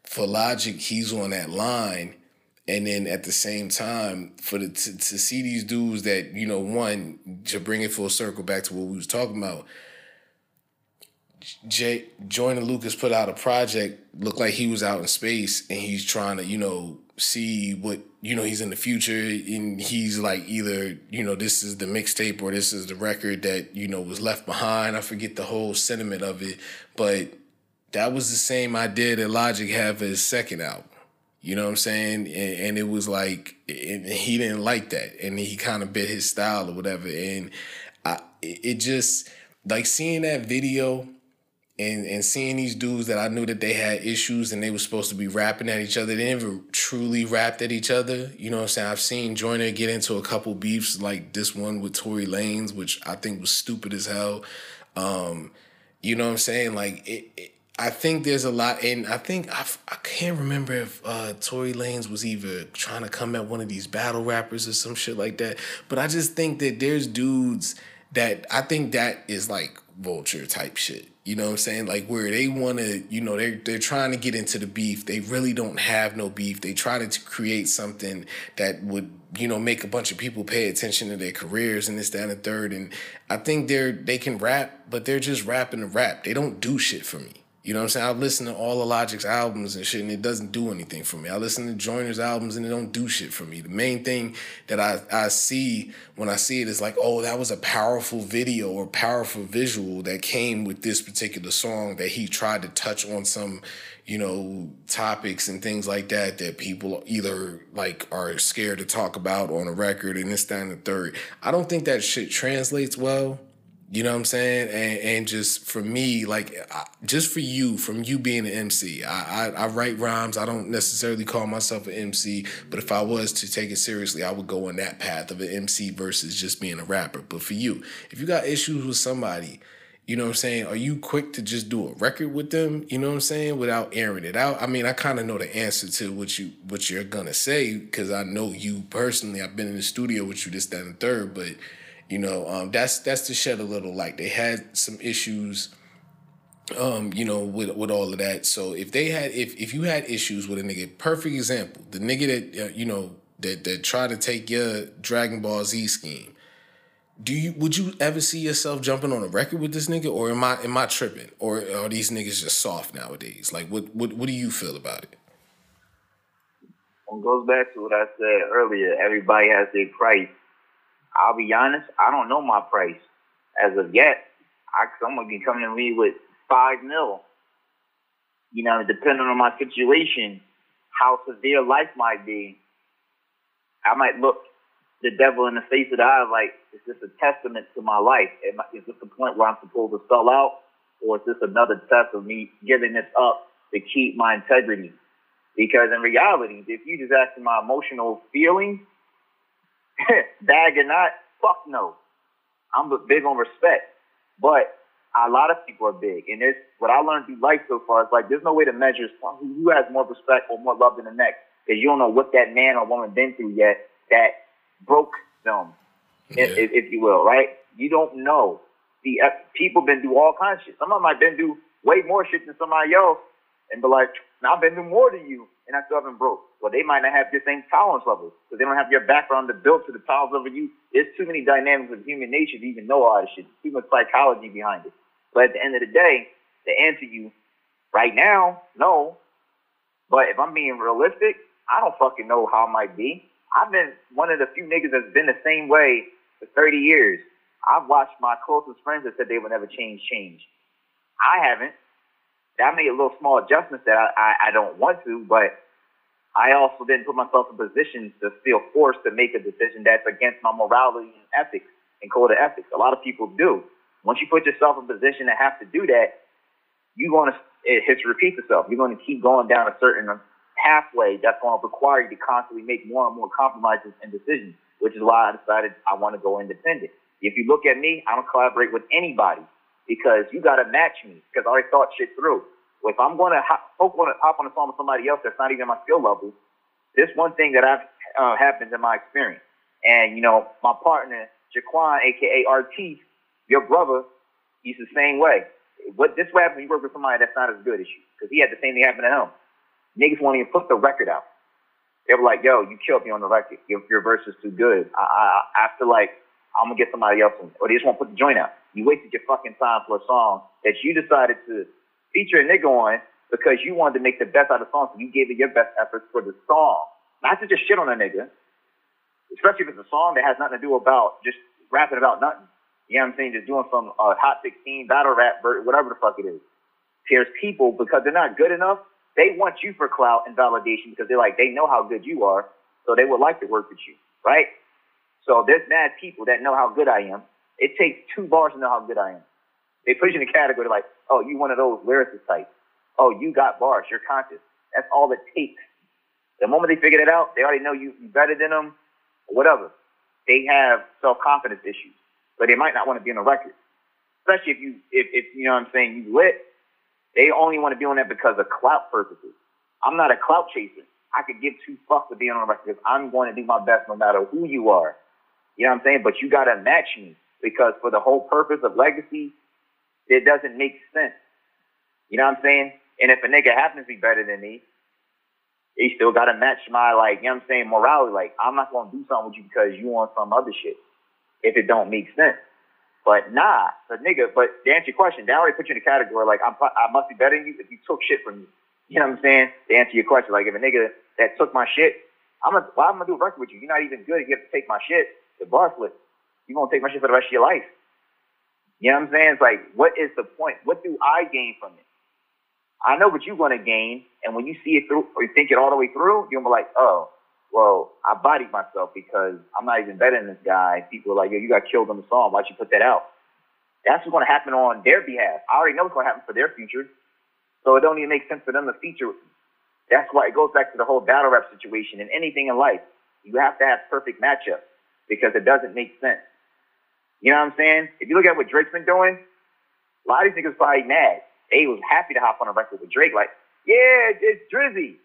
For Logic, he's on that line. And then at the same time, for the to, to see these dudes that you know, one to bring it full circle back to what we was talking about, Jay Joyner Lucas put out a project, looked like he was out in space and he's trying to, you know, see what, you know, he's in the future and he's like either, you know, this is the mixtape or this is the record that, you know, was left behind. I forget the whole sentiment of it, but that was the same idea that Logic had for his second album. You know what I'm saying? And, and it was like, he didn't like that. And he kind of bit his style or whatever. And I, it just, like seeing that video and and seeing these dudes that I knew that they had issues and they were supposed to be rapping at each other. They never truly rapped at each other. You know what I'm saying? I've seen Joyner get into a couple beefs like this one with Tory Lanez, which I think was stupid as hell. Um, you know what I'm saying? Like it, it I think there's a lot, and I think I, I can't remember if uh, Tory Lanez was either trying to come at one of these battle rappers or some shit like that. But I just think that there's dudes that I think that is like vulture type shit. You know what I'm saying? Like where they want to, you know, they're they're trying to get into the beef. They really don't have no beef. They try to create something that would, you know, make a bunch of people pay attention to their careers and this, that, and the third. And I think they're they can rap, but they're just rapping to rap. They don't do shit for me. You know what I'm saying? I listen to all the Logic's albums and shit, and it doesn't do anything for me. I listen to Joyner's albums and it don't do shit for me. The main thing that I, I see when I see it is like, oh, that was a powerful video or powerful visual that came with this particular song that he tried to touch on some, you know, topics and things like that that people either like are scared to talk about on a record and this, that, and the third. I don't think that shit translates well you know what I'm saying? And, and just for me, like, I, just for you, from you being an MC, I, I, I write rhymes. I don't necessarily call myself an MC, but if I was to take it seriously, I would go on that path of an MC versus just being a rapper. But for you, if you got issues with somebody, you know what I'm saying? Are you quick to just do a record with them? You know what I'm saying? Without airing it out. I mean, I kind of know the answer to what you what you're gonna say because I know you personally. I've been in the studio with you this, that, and third, but you know, um, that's that's to shed a little light. They had some issues, um, you know, with with all of that. So if they had, if if you had issues with a nigga, perfect example, the nigga that uh, you know that that tried to take your Dragon Ball Z scheme. Do you would you ever see yourself jumping on a record with this nigga, or am I am I tripping, or are these niggas just soft nowadays? Like, what what what do you feel about it? It goes back to what I said earlier. Everybody has their price I'll be honest, I don't know my price as of yet. I someone can come to me with five mil. You know, depending on my situation, how severe life might be, I might look the devil in the face of the eye like, is this a testament to my life? Is this the point where I'm supposed to sell out? Or is this another test of me giving this up to keep my integrity? Because in reality, if you just ask my emotional feelings, bag or not, fuck no. I'm big on respect, but a lot of people are big, and it's what I learned through life so far. Is like there's no way to measure who has more respect or more love than the next, because you don't know what that man or woman been through yet that broke them, yeah. if, if, you will, right? You don't know. The people been through all kinds of shit. Some of them have been through way more shit than somebody else, and be like, I've been through more than you, and I still haven't broke. Well, they might not have your same tolerance level because they don't have your background to build to the tolerance level you. There's too many dynamics of human nature to even know all this shit. Too much psychology behind it. But at the end of the day, to answer you right now, no. But if I'm being realistic, I don't fucking know how it might be. I've been one of the few niggas that's been the same way for 30 years. I've watched my closest friends that said they would never change change. I haven't. I made a little small adjustments that I, I, I don't want to, but I also didn't put myself in position to feel forced to make a decision that's against my morality and ethics and code of ethics. A lot of people do. Once you put yourself in a position to have to do that, you're going to it hits repeat itself. You're going to keep going down a certain pathway that's going to require you to constantly make more and more compromises and decisions, which is why I decided I want to go independent. If you look at me, I don't collaborate with anybody because you got to match me because I already thought shit through. If I'm going to want to hop on the phone with somebody else that's not even my skill level, this one thing that I've uh, happens in my experience. And you know, my partner Jaquan, aka RT, your brother, he's the same way. What this happens when you work with somebody that's not as good as you, because he had the same thing happen to him. Niggas won't even put the record out. They were like, "Yo, you killed me on the record. Your, your verse is too good. I, I, I feel like I'm gonna get somebody else, or they just won't put the joint out. You wasted your fucking time for a song that you decided to feature a nigga on because you wanted to make the best out of the song, so you gave it your best efforts for the song, not to just shit on a nigga. Especially if it's a song that has nothing to do about just rapping about nothing. You know what I'm saying? Just doing some uh, hot 16 battle rap, whatever the fuck it is. There's people because they're not good enough. They want you for clout and validation because they're like they know how good you are, so they would like to work with you, right? So there's mad people that know how good I am. It takes two bars to know how good I am. They put you in a category like, oh, you one of those lyricist types. Oh, you got bars. You're conscious. That's all it takes. The moment they figure it out, they already know you better than them, whatever. They have self-confidence issues, but they might not want to be on the record. Especially if you, if, if you know what I'm saying, you lit. They only want to be on that because of clout purposes. I'm not a clout chaser. I could give two fucks to be on the record because I'm going to do my best no matter who you are. You know what I'm saying? But you got to match me because for the whole purpose of legacy, it doesn't make sense. You know what I'm saying? And if a nigga happens to be better than me, he still got to match my, like, you know what I'm saying, morality. Like, I'm not to do something with you because you want some other shit if it don't make sense. But nah, the nigga. But to answer your question, they already put you in a category like I'm. I must be better than you if you took shit from me. You know what I'm saying? To answer your question, like if a nigga that took my shit, I'm gonna. Why am I gonna do a record with you? You're not even good. You have to take my shit. The bar flip. You gonna take my shit for the rest of your life. You know what I'm saying? It's like, what is the point? What do I gain from it? I know what you're gonna gain, and when you see it through or you think it all the way through, you're gonna be like, oh, well, I bodied myself because I'm not even better than this guy. People are like, yo, you got killed on the song. Why'd you put that out? That's what's gonna happen on their behalf. I already know what's gonna happen for their future, so it don't even make sense for them to feature. That's why it goes back to the whole battle rap situation and anything in life. You have to have perfect matchup because it doesn't make sense. You know what I'm saying? If you look at what Drake's been doing, a lot of these niggas probably mad. They was happy to hop on a record with Drake, like, yeah, it's Drizzy.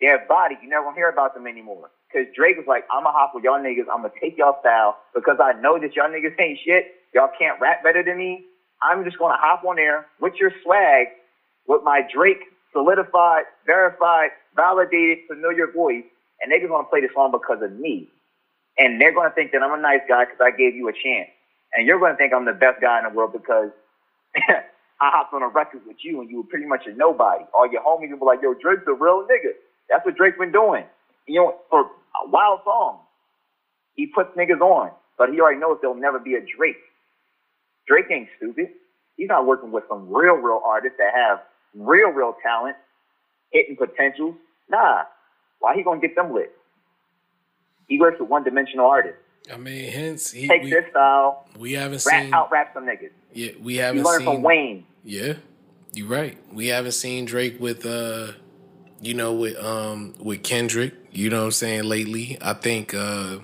They have body. You never gonna hear about them anymore. Cause Drake was like, I'ma hop with y'all niggas. I'ma take y'all style because I know that y'all niggas ain't shit. Y'all can't rap better than me. I'm just gonna hop on there with your swag, with my Drake solidified, verified, validated, familiar voice, and niggas gonna play the song because of me. And they're gonna think that I'm a nice guy because I gave you a chance. And you're gonna think I'm the best guy in the world because I hopped on a record with you and you were pretty much a nobody. All your homies be like, yo, Drake's a real nigga. That's what Drake's been doing. You know, for a wild song. He puts niggas on, but he already knows there'll never be a Drake. Drake ain't stupid. He's not working with some real, real artists that have real, real talent, hitting potentials. Nah. Why he gonna get them lit? He works with one dimensional artists. I mean, hence he, Take we, their style, we haven't rap seen. out rap some niggas. Yeah, we haven't learn seen. from Wayne. Yeah, you're right. We haven't seen Drake with uh you know, with um with Kendrick, you know what I'm saying, lately. I think uh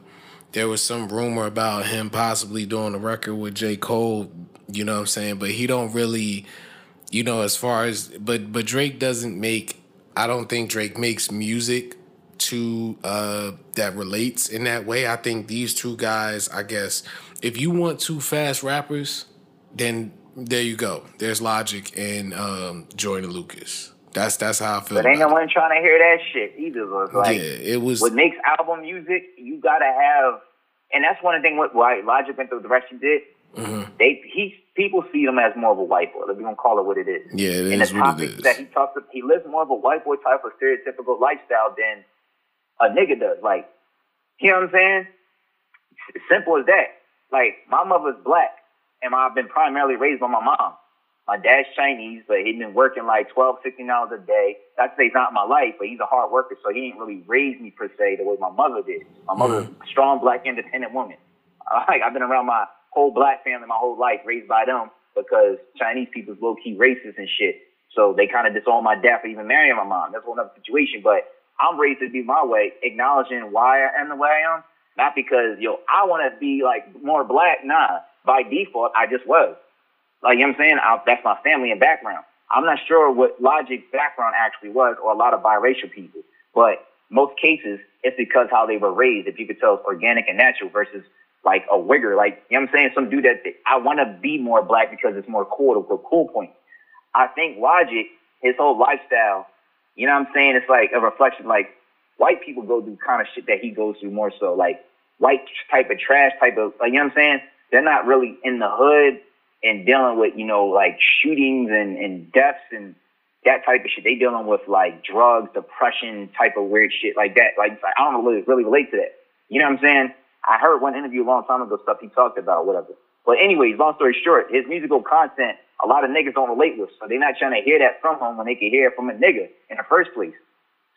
there was some rumor about him possibly doing a record with J. Cole, you know what I'm saying, but he don't really you know, as far as but but Drake doesn't make I don't think Drake makes music to uh that relates in that way. I think these two guys, I guess, if you want two fast rappers, then there you go. There's Logic and um Joyner Lucas. That's that's how I feel. But ain't no one trying to hear that shit either. Like, yeah, it was what makes album music, you gotta have, and that's one of the things what why Logic went through the direction he did. Mm-hmm. They he people see him as more of a white boy. We're gonna call it what it is. Yeah, it and is the what it topics that he talks, about, he lives more of a white boy type of stereotypical lifestyle than a nigga does. Like, you know what I'm saying? It's simple as that. Like, my mother's black, and I've been primarily raised by my mom. My dad's Chinese, but he'd been working like 12, 16 hours a day. Not to say he's not my life, but he's a hard worker, so he didn't really raise me per se the way my mother did. My mother's mm. a strong, black, independent woman. Like, I've been around my whole black family my whole life, raised by them, because Chinese people's low key racist and shit. So they kind of disown my dad for even marrying my mom. That's a whole other situation. But I'm raised to be my way, acknowledging why I am the way I am. Not because, yo, I want to be like more black. Nah, by default, I just was. Like, you know what I'm saying? I, that's my family and background. I'm not sure what Logic's background actually was or a lot of biracial people. But most cases, it's because how they were raised. If you could tell it's organic and natural versus like a wigger. Like, you know what I'm saying? Some dude that I want to be more black because it's more cool, the cool point. I think Logic, his whole lifestyle, you know what I'm saying? It's like a reflection, like white people go through kind of shit that he goes through more so. Like white type of trash type of, like, you know what I'm saying? They're not really in the hood and dealing with, you know, like shootings and, and deaths and that type of shit. They dealing with like drugs, depression, type of weird shit like that. Like I don't really, really relate to that. You know what I'm saying? I heard one interview a long time ago stuff he talked about, whatever. But anyways, long story short, his musical content, a lot of niggas don't relate with, so they're not trying to hear that from him when they can hear it from a nigga in the first place.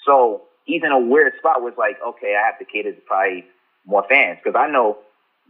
So he's in a weird spot where it's like, okay, I have to cater to probably more fans because I know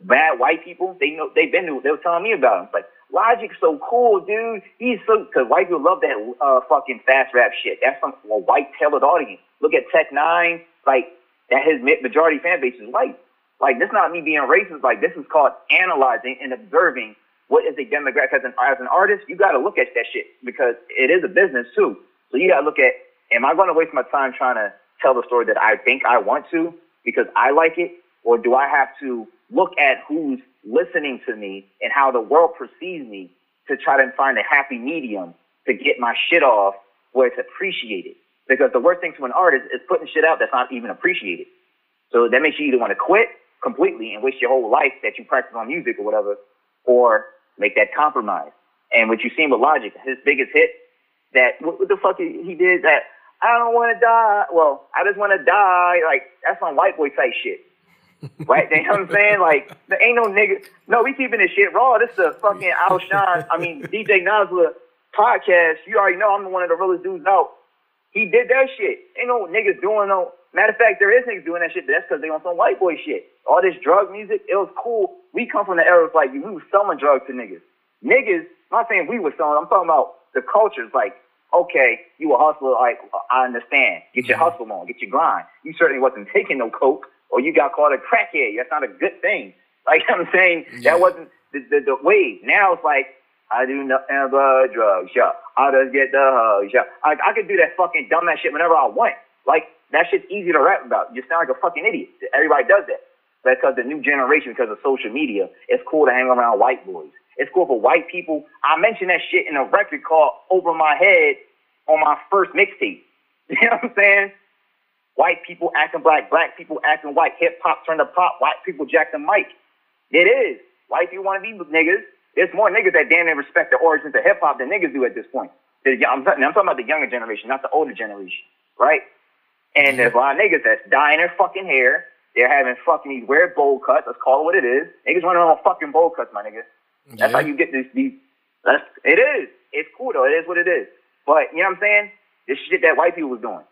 bad white people. They know they've been. To they were telling me about him. Like Logic's so cool, dude. He's so because white people love that uh, fucking fast rap shit. That's some a white tailored audience. Look at Tech Nine. Like that, his ma- majority fan base is white. Like this, not me being racist. Like this is called analyzing and observing what is a demographic. As an as an artist, you got to look at that shit because it is a business too. So you got to look at: Am I going to waste my time trying to tell the story that I think I want to because I like it, or do I have to look at who's listening to me and how the world perceives me to try to find a happy medium to get my shit off where it's appreciated? Because the worst thing to an artist is putting shit out that's not even appreciated. So that makes you either want to quit completely and waste your whole life that you practice on music or whatever, or make that compromise. And what you seen with Logic, his biggest hit, that what, what the fuck he, he did that I don't want to die. Well, I just want to die. Like that's some white boy type shit. right? You know what I'm saying? Like, there ain't no nigga. No, we keeping this shit raw. This is a fucking Alshon, I mean, DJ Nasla podcast. You already know I'm one of the realest dudes out. He did that shit. Ain't no niggas doing no. Matter of fact, there is niggas doing that shit, but that's because they on some white boy shit. All this drug music, it was cool. We come from the era of like, we was selling drugs to niggas. Niggas, I'm not saying we were selling, I'm talking about the cultures. Like, okay, you a hustler, like, I understand. Get your mm-hmm. hustle on, get your grind. You certainly wasn't taking no coke or you got called a crackhead. That's not a good thing. Like I'm saying, Yeah. that wasn't the, the, the wave. Now it's like, I do nothing but drugs, yeah. I just get the hugs, yeah. I, I could do that fucking dumbass shit whenever I want. Like, that shit's easy to rap about. You sound like a fucking idiot. Everybody does that. That's because the new generation, because of social media, it's cool to hang around white boys. It's cool for white people. I mentioned that shit in a record called Over My Head on my first mixtape. You know what I'm saying? White people acting black, black people acting white, hip hop turned to pop, white people jack the mic. It is. White people want to be niggas. There's more niggas that damn near respect the origins of hip hop than niggas do at this point. I'm, talking- about the younger generation, not the older generation, right? And there's a lot of niggas that's dyeing their fucking hair. They're having fucking these weird bowl cuts. Let's call it what it is. Niggas running on fucking bowl cuts, my nigga. That's Yeah. how you get these. these that's it is. It's cool though. It is what it is. But you know what I'm saying? This shit that white people was doing.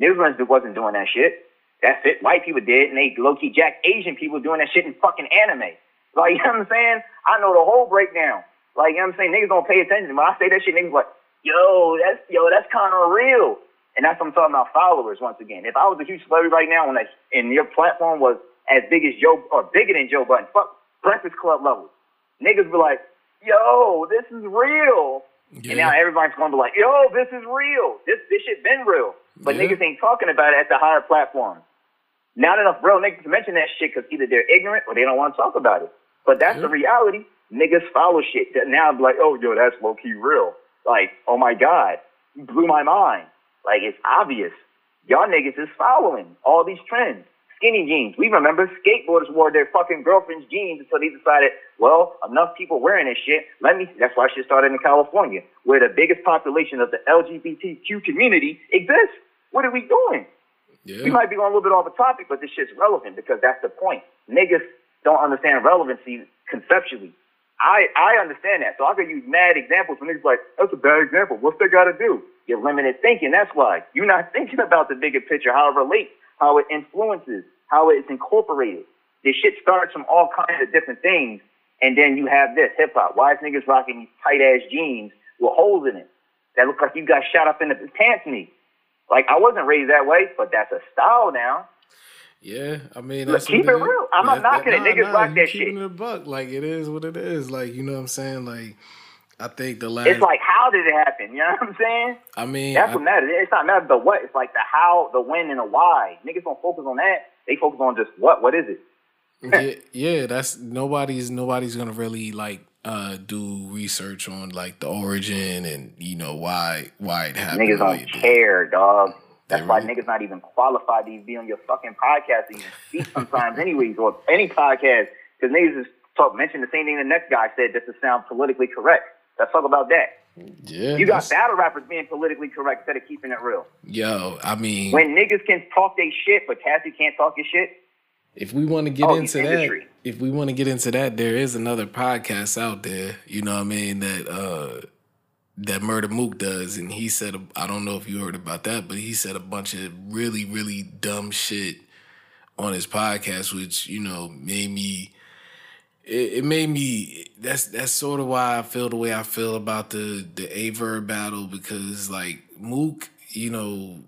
Niggas wasn't- wasn't doing that shit. That's it. White people did, and they low key jack Asian people doing that shit in fucking anime. Like you know what I'm saying? I know the whole breakdown. Like you know what I'm saying? Niggas don't pay attention. When I say that shit, niggas like, yo, that's yo, that's kind of real. And that's what I'm talking about. Followers once again. If I was a huge celebrity right now, and like, and your platform was as big as Joe or bigger than Joe Budden, fuck Breakfast Club level, niggas be like, yo, this is real. And now everybody's going to be like, yo, this is real. This this shit been real. But Yeah. niggas ain't talking about it at the higher platform. Not enough real niggas to mention that shit because either they're ignorant or they don't want to talk about it. But that's the mm-hmm. reality. Niggas follow shit that now I'm like, oh, yo, that's low key real. Like, oh my God, you blew my mind. Like, it's obvious. Y'all niggas is following all these trends. Skinny jeans. We remember skateboarders wore their fucking girlfriend's jeans until they decided, well, enough people wearing this shit. Let me. That's why shit started in California, where the biggest population of the LGBTQ community exists. What are we doing? Yeah. We might be going a little bit off the topic, but this shit's relevant because that's the point. Niggas don't understand relevancy conceptually. I, I understand that. So I could use mad examples when niggas like, that's a bad example. What's that got to do? You're limited thinking. That's why. You're not thinking about the bigger picture, how it relates, how it influences, how it's incorporated. This shit starts from all kinds of different things. And then you have this hip hop. Why is niggas rocking these tight ass jeans with holes in it that look like you got shot up in the pants knee? Like I wasn't raised that way, but that's a style now. Yeah, I mean, Look, keep it real. I'm not that- knocking it. nah, Niggas nah, rock that shit. it a buck. Like it is what it is. Like you know what I'm saying. Like I think the last. It's like how did it happen? You know what I'm saying? I mean, That's I- what matters. It's not matter the what. It's like the how, the when, and the why. Niggas don't focus on that. They focus on just what. What is it? yeah, yeah, that's nobody's nobody's gonna really like uh do research on like the origin and you know why why it happened. Niggas don't it care, dog. That's They why niggas not even qualified to even be on your fucking podcast to even speak sometimes, anyways, or any podcast. Because niggas just talk mention the same thing the next guy said just to sound politically correct. Let's talk about that. Yeah, You got that's- battle rappers being politically correct instead of keeping it real. Yo, I mean, When niggas can talk they shit, but Cassie can't talk his shit, if we want to get Oh, into that, if we want to get into that, there is another podcast out there. You know what I mean? That uh that Murda Mook does, and he said, I don't know if you heard about that, but he said a bunch of really, really dumb shit on his podcast, which you know made me. It, made me. That's that's sort of why I feel the way I feel about the the Aver battle because like Mook, you know,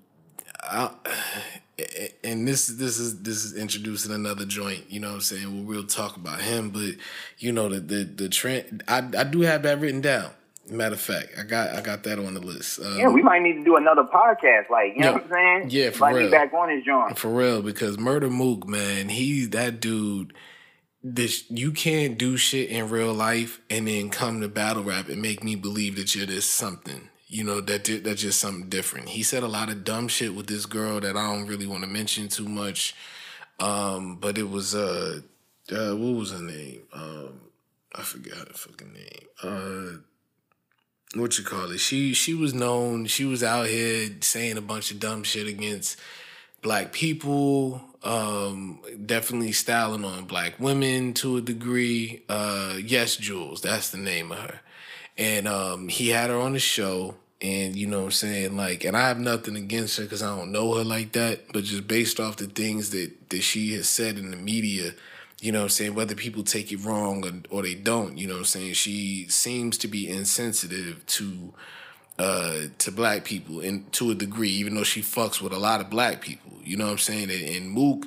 I, and this this is this is introducing another joint. You know what I'm saying? We'll, we'll talk about him, but you know the the the trend. I I do have that written down. Matter of fact, I got I got that on the list. Um, yeah, we might need to do another podcast. Like, you know Yeah. what I'm saying? Yeah, for Like, real. be back on his joint. For real, because Murda Mook, man, he that dude. This you can't do shit in real life and then come to battle rap and make me believe that you're this something. You know that that's just something different. He said a lot of dumb shit with this girl that I don't really want to mention too much. Um, but it was uh, uh what was her name? Um, I forgot her fucking name. Uh what you call it? She she was known, she was out here saying a bunch of dumb shit against black people, um, definitely styling on black women to a degree. Uh yes, Jules, that's the name of her. And um he had her on the show and you know what I'm saying like and I have nothing against her cuz I don't know her like that, but just based off the things that that she has said in the media, you know what I'm saying, whether people take it wrong or, or they don't, you know what I'm saying, she seems to be insensitive to uh to black people and to a degree, even though she fucks with a lot of black people. You know what I'm saying? And, and Mook,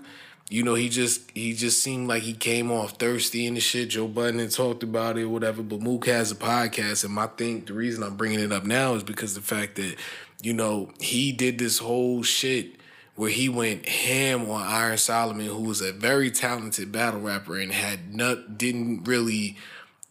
you know, he just he just seemed like he came off thirsty and the shit. Joe Budden had talked about it, whatever. But Mook has a podcast, and my thing, the reason I'm bringing it up now is because the fact that you know he did this whole shit where he went ham on Iron Solomon, who was a very talented battle rapper and had not didn't really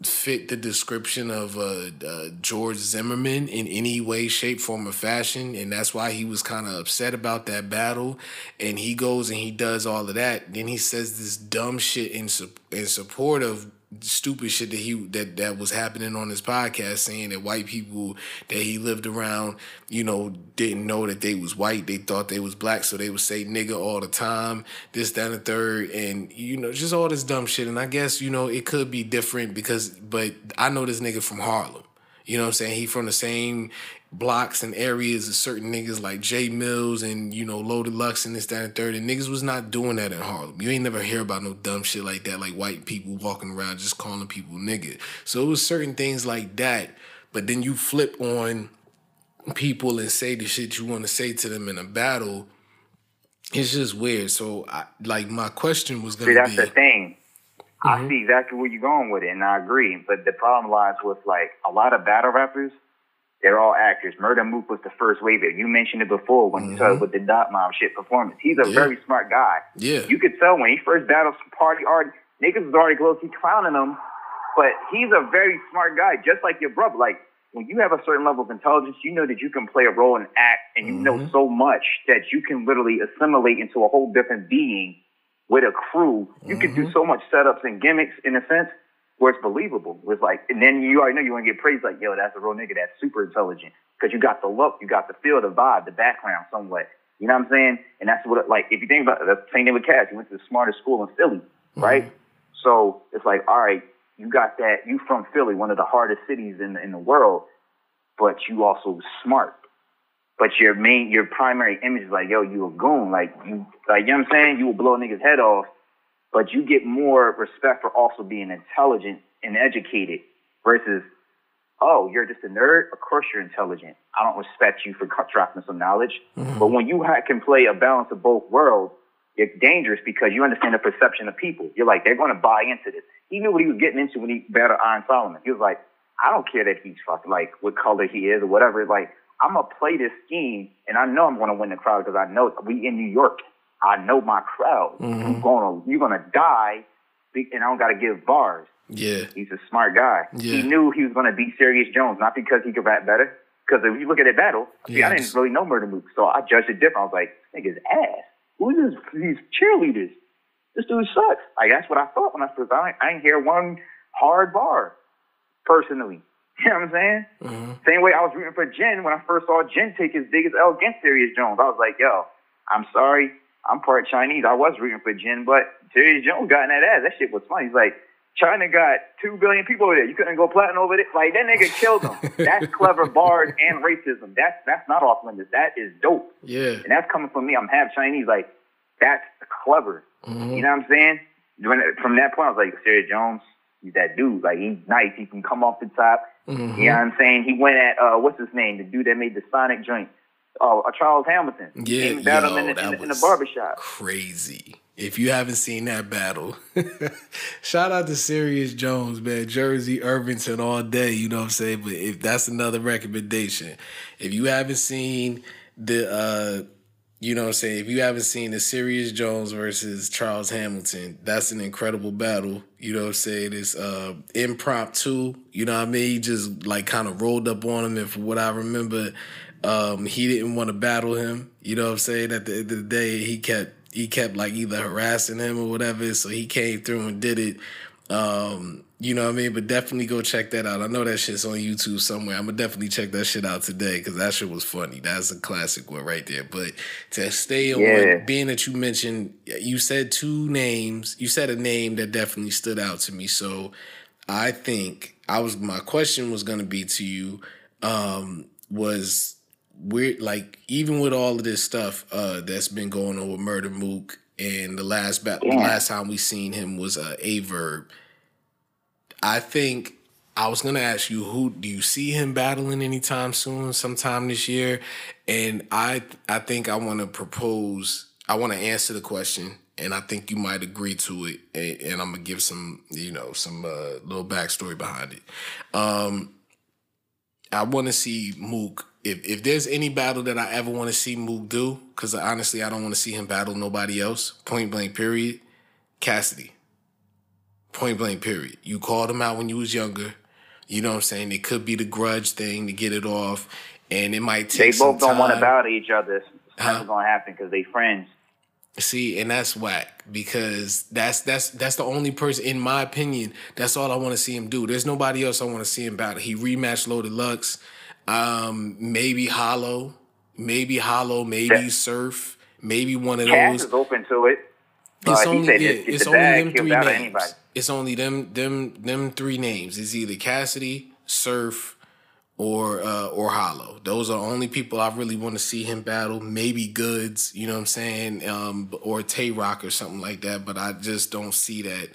fit the description of uh, uh, George Zimmerman in any way, shape, form, or fashion, and that's why he was kind of upset about that battle. And he goes and he does all of that. Then he says this dumb shit in su- in support of stupid shit that he that that was happening on his podcast saying that white people that he lived around you know didn't know that they was white. They thought they was black so they would say nigga all the time this that and the third and you know just all this dumb shit. And i guess you know it could be different because but i know this nigga from harlem. You know what I'm saying? He from the same blocks and areas of certain niggas like Jay Mills and, you know, Loaded Lux and this, that, and third. And niggas was not doing that in Harlem. You ain't never hear about no dumb shit like that, like white people walking around just calling people nigga. So it was certain things like that. But then you flip on people and say the shit you want to say to them in a battle. It's just weird. So, I, like, my question was gonna See, that's be, that's the thing. I mm-hmm. see exactly where you're going with it, and I agree. But the problem lies with like a lot of battle rappers. They're all actors. Murda Mook was the first wave there. You mentioned it before when you started mm-hmm. with the Dot Mob shit performance. He's a Yeah. very smart guy. yeah, You could tell when he first battled some party art, niggas was already close. He clowning him, but he's a very smart guy, just like your brother. Like when you have a certain level of intelligence, you know that you can play a role and act, and you know mm-hmm. so much that you can literally assimilate into a whole different being with a crew. You can do mm-hmm. so much setups and gimmicks in a sense where it's believable. It's like, and then you already know you want to get praised like, yo, that's a real nigga. That's super intelligent because you got the look, you got the feel, the vibe, the background somewhat. You know what I'm saying? And that's what, like, if you think about it, that's the same thing with Cass. He went to the smartest school in Philly, mm-hmm. right? So it's like, all right, you got that. You from Philly, one of the hardest cities in the, in the world, but you also smart. But your main, your primary image is like, yo, you a goon. Like you, like you know what I'm saying? You will blow a nigga's head off, but you get more respect for also being intelligent and educated versus, oh, you're just a nerd. Of course you're intelligent. I don't respect you for dropping some knowledge. Mm-hmm. But when you ha- can play a balance of both worlds, it's dangerous because you understand the perception of people. You're like, they're going to buy into this. He knew what he was getting into when he battled Iron Solomon. He was like, I don't care that he's fucking like what color he is or whatever. Like, I'm gonna play this scheme, and I know I'm gonna win the crowd because I know we in New York. I know my crowd. You're gonna you're gonna die, and I don't gotta give bars. yeah, He's a smart guy. Yeah. He knew he was gonna beat Serius Jones, not because he could rap better. Because if you look at that battle, see, Yeah, I didn't really know Murda Mook, so I judged it different. I was like, nigga's ass. Who is this? These cheerleaders. This dude sucks. Like that's what I thought when I first. I I ain't hear one hard bar, personally. You know what I'm saying? Mm-hmm. Same way I was rooting for Jin when I first saw Jin take his biggest L against Serius Jones. I was like, yo, I'm sorry. I'm part Chinese. I was rooting for Jin, but Serius Jones got in that ass. That shit was funny. He's like, China got two billion people over there. You couldn't go platinum over there. Like that nigga killed them. that's clever bars and racism. That's that's not off limits. That is dope. yeah, And that's coming from me. I'm half Chinese. Like that's clever. Mm-hmm. You know what I'm saying? When, from that point, I was like, Serius Jones, he's that dude. Like he's nice. He can come off the top. Mm-hmm. You know what I'm saying? He went at uh, what's his name? The dude that made the Sonic joint. Oh, uh, Charles Hamilton. Yeah, and battled yo, in, the, in, in the barbershop. crazy. If you haven't seen that battle, shout out to Serius Jones, man. Jersey, Irvington all day, you know what I'm saying? But if that's another recommendation. If you haven't seen the uh you know what I'm saying, if you haven't seen the Serius Jones versus Charles Hamilton, that's an incredible battle. You know what I'm saying? It's uh impromptu, you know what I mean? He just like kind of rolled up on him and for what I remember, um, he didn't want to battle him. You know what I'm saying? At the end of the day, he kept he kept like either harassing him or whatever. So he came through and did it. Um, You know what I mean? But definitely go check that out. I know that shit's on YouTube somewhere. I'm gonna definitely check that shit out today because that shit was funny. That's a classic one right there. But to stay on, Yeah. being that you mentioned, you said two names. You said a name that definitely stood out to me. So I think I was. My question was gonna be to you. Um, was weird like even with all of this stuff uh that's been going on with Murda Mook and the last ba- the Yeah. last time we seen him was uh Aye Verb. I think I was gonna ask you who do you see him battling anytime soon, sometime this year? And I I think I wanna propose I wanna answer the question and I think you might agree to it and, and I'm gonna give some, you know, some uh, little backstory behind it. Um I want to see Mook. If if there's any battle that I ever want to see Mook do, because honestly, I don't want to see him battle nobody else. Point blank, period. Cassidy. Point blank, period. You called him out when you was younger. You know what I'm saying? It could be the grudge thing to get it off, and it might They take some both don't want to battle each other. It's Huh? gonna happen because they friends. See, and that's whack because that's that's that's the only person, in my opinion, that's all I want to see him do. There's nobody else I want to see him battle. He rematched Loaded Lux, um, maybe Hollow, maybe Hollow, maybe Yeah. Surf, maybe one of Cass those. is open to it. It's Uh, only yeah, "Just it's only them three names. It's only them them them three names. It's either Cassidy, Surf, or uh, or Hollow. Those are the only people I really want to see him battle. Maybe Goodz, you know what I'm saying, um, or Tay Roc or something like that. But I just don't see that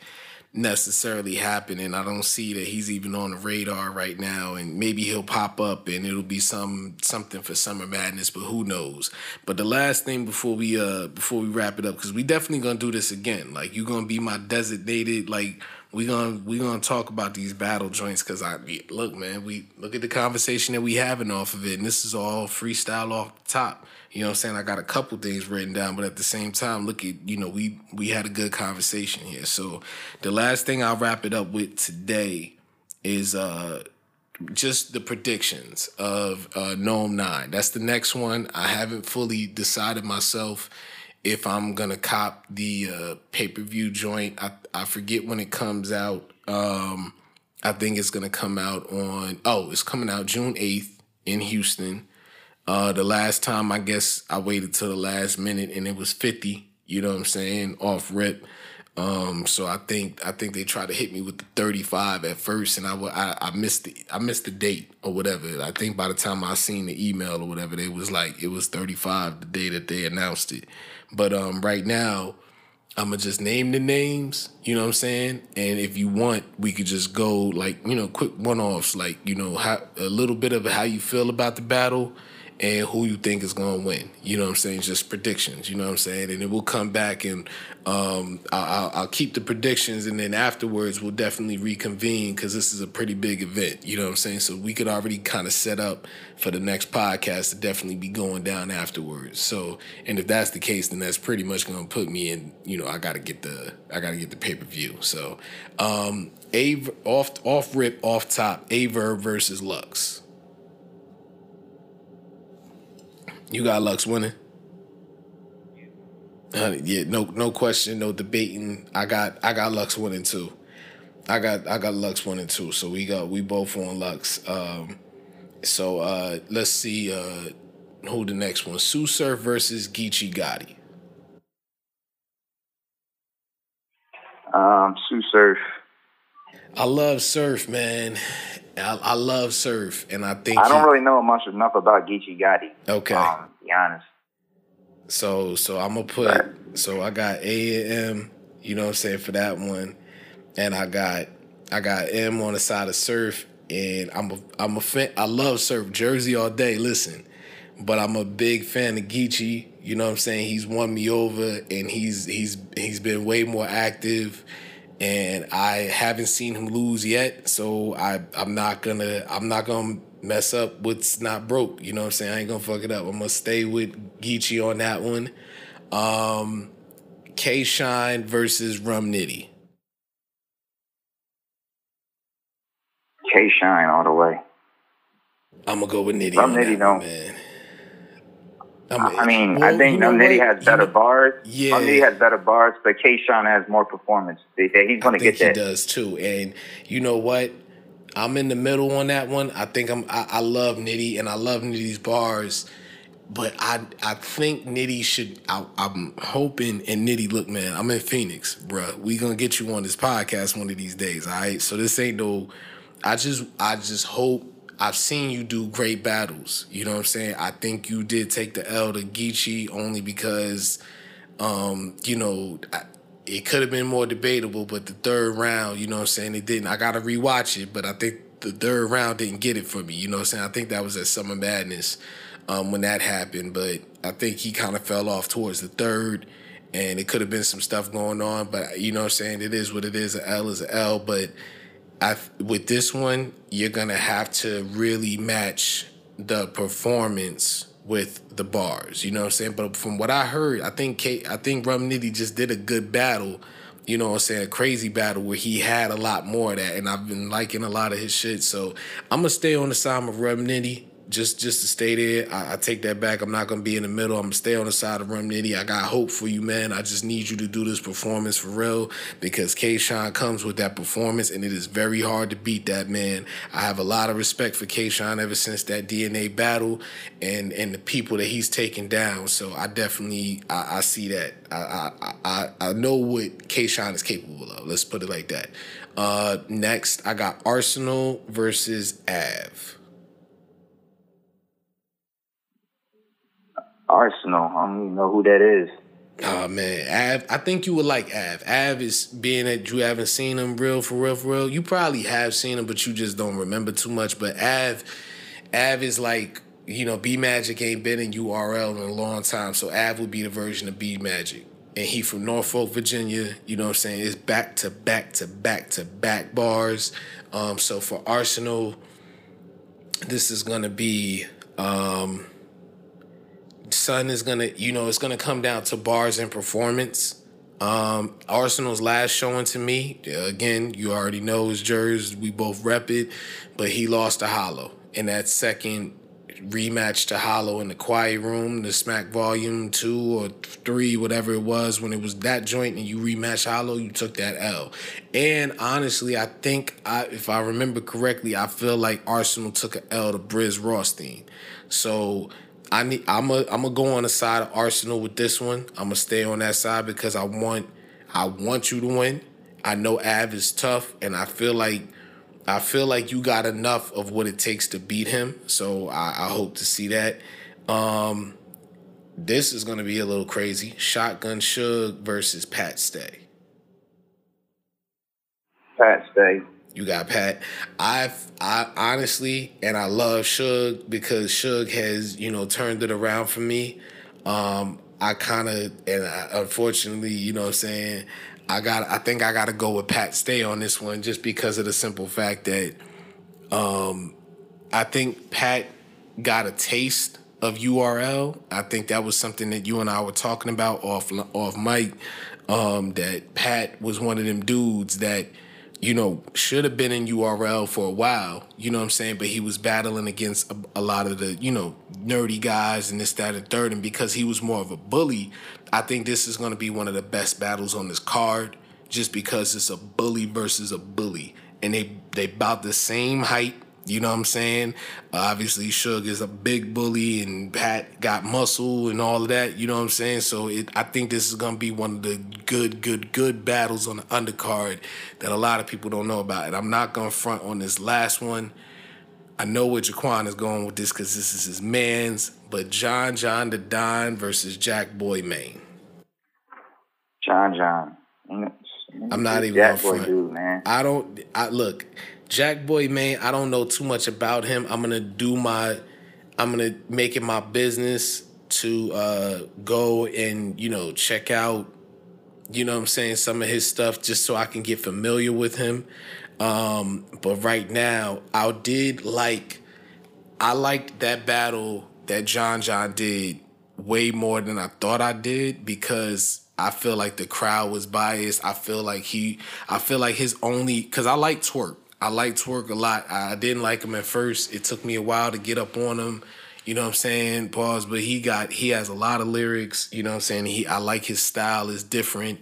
necessarily happening. I don't see that he's even on the radar right now. And maybe he'll pop up and it'll be some something for Summer Madness. But who knows? But the last thing before we uh before we wrap it up, because we definitely gonna do this again. Like you're gonna be my designated like we gonna we gonna talk about these battle joints because I look, man, we look at the conversation that we having off of it, and this is all freestyle off the top. You know what I'm saying? I got a couple things written down, but at the same time, look at you know we we had a good conversation here. So the last thing I'll wrap it up with today is uh just the predictions of uh NOME Nine. That's the next one. I haven't fully decided myself if I'm gonna cop the uh, pay per view joint. I I forget when it comes out. Um, I think it's gonna come out on. Oh, it's coming out June eighth in Houston. Uh, the last time I guess I waited till the last minute and it was fifty. You know what I'm saying? Off rip. Um, so I think I think they tried to hit me with the 35 at first, and I I, I missed the I missed the date or whatever. I think by the time I seen the email or whatever, they was like it was 35 the day that they announced it. But um, right now, I'm gonna just name the names. You know what I'm saying? And if you want, we could just go like you know quick one offs, like you know how a little bit of how you feel about the battle and who you think is gonna win. You know what I'm saying? Just predictions. You know what I'm saying? And then we'll come back and um, I'll, I'll, keep the predictions, and then afterwards we'll definitely reconvene because this is a pretty big event. You know what I'm saying? So we could already kind of set up for the next podcast to definitely be going down afterwards. So, and if that's the case, then that's pretty much gonna put me in. You know, I gotta get the I gotta get the pay per view. So, um, a off off rip off top, Aye Verb versus Lux. You got Lux winning. Uh, yeah, no, no question, no debating. I got, I got Lux winning too. I got, I got Lux winning too. So we got, we both on Lux. Um, so uh, let's see uh, who the next one. Sue Surf versus Geechi Gotti. Um, Sue Surf. I love Surf, man. I, I love Surf, and I think I don't he- really know much enough about Geechi Gotti. Okay. Um, to be honest. So so I'm gonna put so I got A and M, you know what I'm saying, for that one. And I got I got M on the side of surf and I'm a I'm a fan I love surf Jersey all day, listen. But I'm a big fan of Geechi. You know what I'm saying? He's won me over and he's he's he's been way more active and I haven't seen him lose yet. So I I'm not gonna I'm not gonna mess up what's not broke. You know what I'm saying? I ain't gonna fuck it up. I'm gonna stay with Geechi on that one. Um K Shine versus Rum Nitty. K Shine all the way. I'm gonna go with Nitty Rum Nitty that one, don't. I mean, well, I think you know Num Nitty has better You bars. Yeah. Num Nitty has better bars, but K Shine has more performance. He's going to get he does too. And you know what? I'm in the middle on that one. I think I'm. I, I love Nitty and I love Nitty's bars, but I I think Nitty should. I, I'm hoping and Nitty. Look, man, I'm in Phoenix, bruh. We gonna get you on this podcast one of these days. All right. So this ain't no. I just I just hope. I've seen you do great battles. You know what I'm saying? I think you did take the L to Geechi only because um, you know, I, it could have been more debatable, but the third round, you know what I'm saying, it didn't. I got to rewatch it, but I think the third round didn't get it for me. You know what I'm saying? I think that was at Summer Madness um, when that happened, but I think he kind of fell off towards the third, and it could have been some stuff going on, but you know what I'm saying? It is what it is. An L is an L, but I with this one, you're gonna have to really match the performance with the bars. You know what I'm saying? But from what I heard, I think Kate, I think Rum Nitty just did a good battle. You know what I'm saying? A crazy battle where he had a lot more of that, and I've been liking a lot of his shit. So I'm gonna stay on the side of Rum Nitty. Just, just to stay there, I, I take that back. I'm not gonna be in the middle. I'm gonna stay on the side of Rum Nitty. I got hope for you, man. I just need you to do this performance for real because K Shine comes with that performance, and it is very hard to beat that man. I have a lot of respect for K Shine ever since that DNA battle, and and the people that he's taken down. So I definitely I, I see that. I, I I I know what K Shine is capable of. Let's put it like that. Uh, next, I got Arsenal versus Av. Arsenal. I don't even know who that is. Oh man, Av, I think you would like Av. Av is being that you haven't seen him real for real for real. You probably have seen him, but you just don't remember too much. But Av, Av is like you know, B Magic ain't been in URL in a long time, so Av would be the version of B Magic. And he from Norfolk, Virginia. You know what I'm saying? It's back to back to back to back bars. Um, so for Arsenal, this is gonna be. Um, Son is gonna, you know, it's gonna come down to bars and performance. Um, Arsenal's last showing to me, again, you already know his Jers, we both rep it, but he lost to Hollow in that second rematch to Hollow in the quiet room, the Smack Volume two or three, whatever it was, when it was that joint and you rematch Hollow, you took that L. And honestly, I think I, if I remember correctly, I feel like Arsenal took an L to Briz Rothstein. So I need I'm a I'm gonna go on the side of Arsenal with this one. I'm gonna stay on that side because I want I want you to win. I know Av is tough, and I feel like I feel like you got enough of what it takes to beat him. So I, I hope to see that. Um, this is gonna be a little crazy. Shotgun Suge versus Pat Stay. Pat Stay. You got Pat. I've I honestly and I love Suge because Suge has, you know, turned it around for me. Um, I kind of and I, unfortunately, you know what I'm saying, I got I think I got to go with Pat Stay on this one just because of the simple fact that um I think Pat got a taste of URL. I think that was something that you and I were talking about off off mic. Um, that Pat was one of them dudes that you know, should have been in URL for a while, you know what I'm saying? But he was battling against a, a, lot of the, you know, nerdy guys and this, that, and third. And because he was more of a bully, I think this is going to be one of the best battles on this card just because it's a bully versus a bully. And they, they about the same height, you know what I'm saying? Uh, obviously, Suge is a big bully, and Pat got muscle and all of that. You know what I'm saying? So it, I think this is gonna be one of the good, good, good battles on the undercard that a lot of people don't know about. And I'm not gonna front on this last one. I know where Jaquan is going with this because this is his man's. But John John the Don versus Jack Boy Maine. John John. I'm not even Jack Boy dude, man. I don't. I look. Jack Boy Maine, I don't know too much about him. I'm gonna do my I'm gonna make it my business to uh go and, you know, check out, you know what I'm saying, some of his stuff just so I can get familiar with him. Um, but right now, I did like I liked that battle that John John did way more than I thought I did because I feel like the crowd was biased. I feel like he I feel like his only cuz I like Twork. I like Twork a lot. I didn't like him at first. It took me a while to get up on him. You know what I'm saying? Pause. But he got he has a lot of lyrics. You know what I'm saying? He I like his style is different.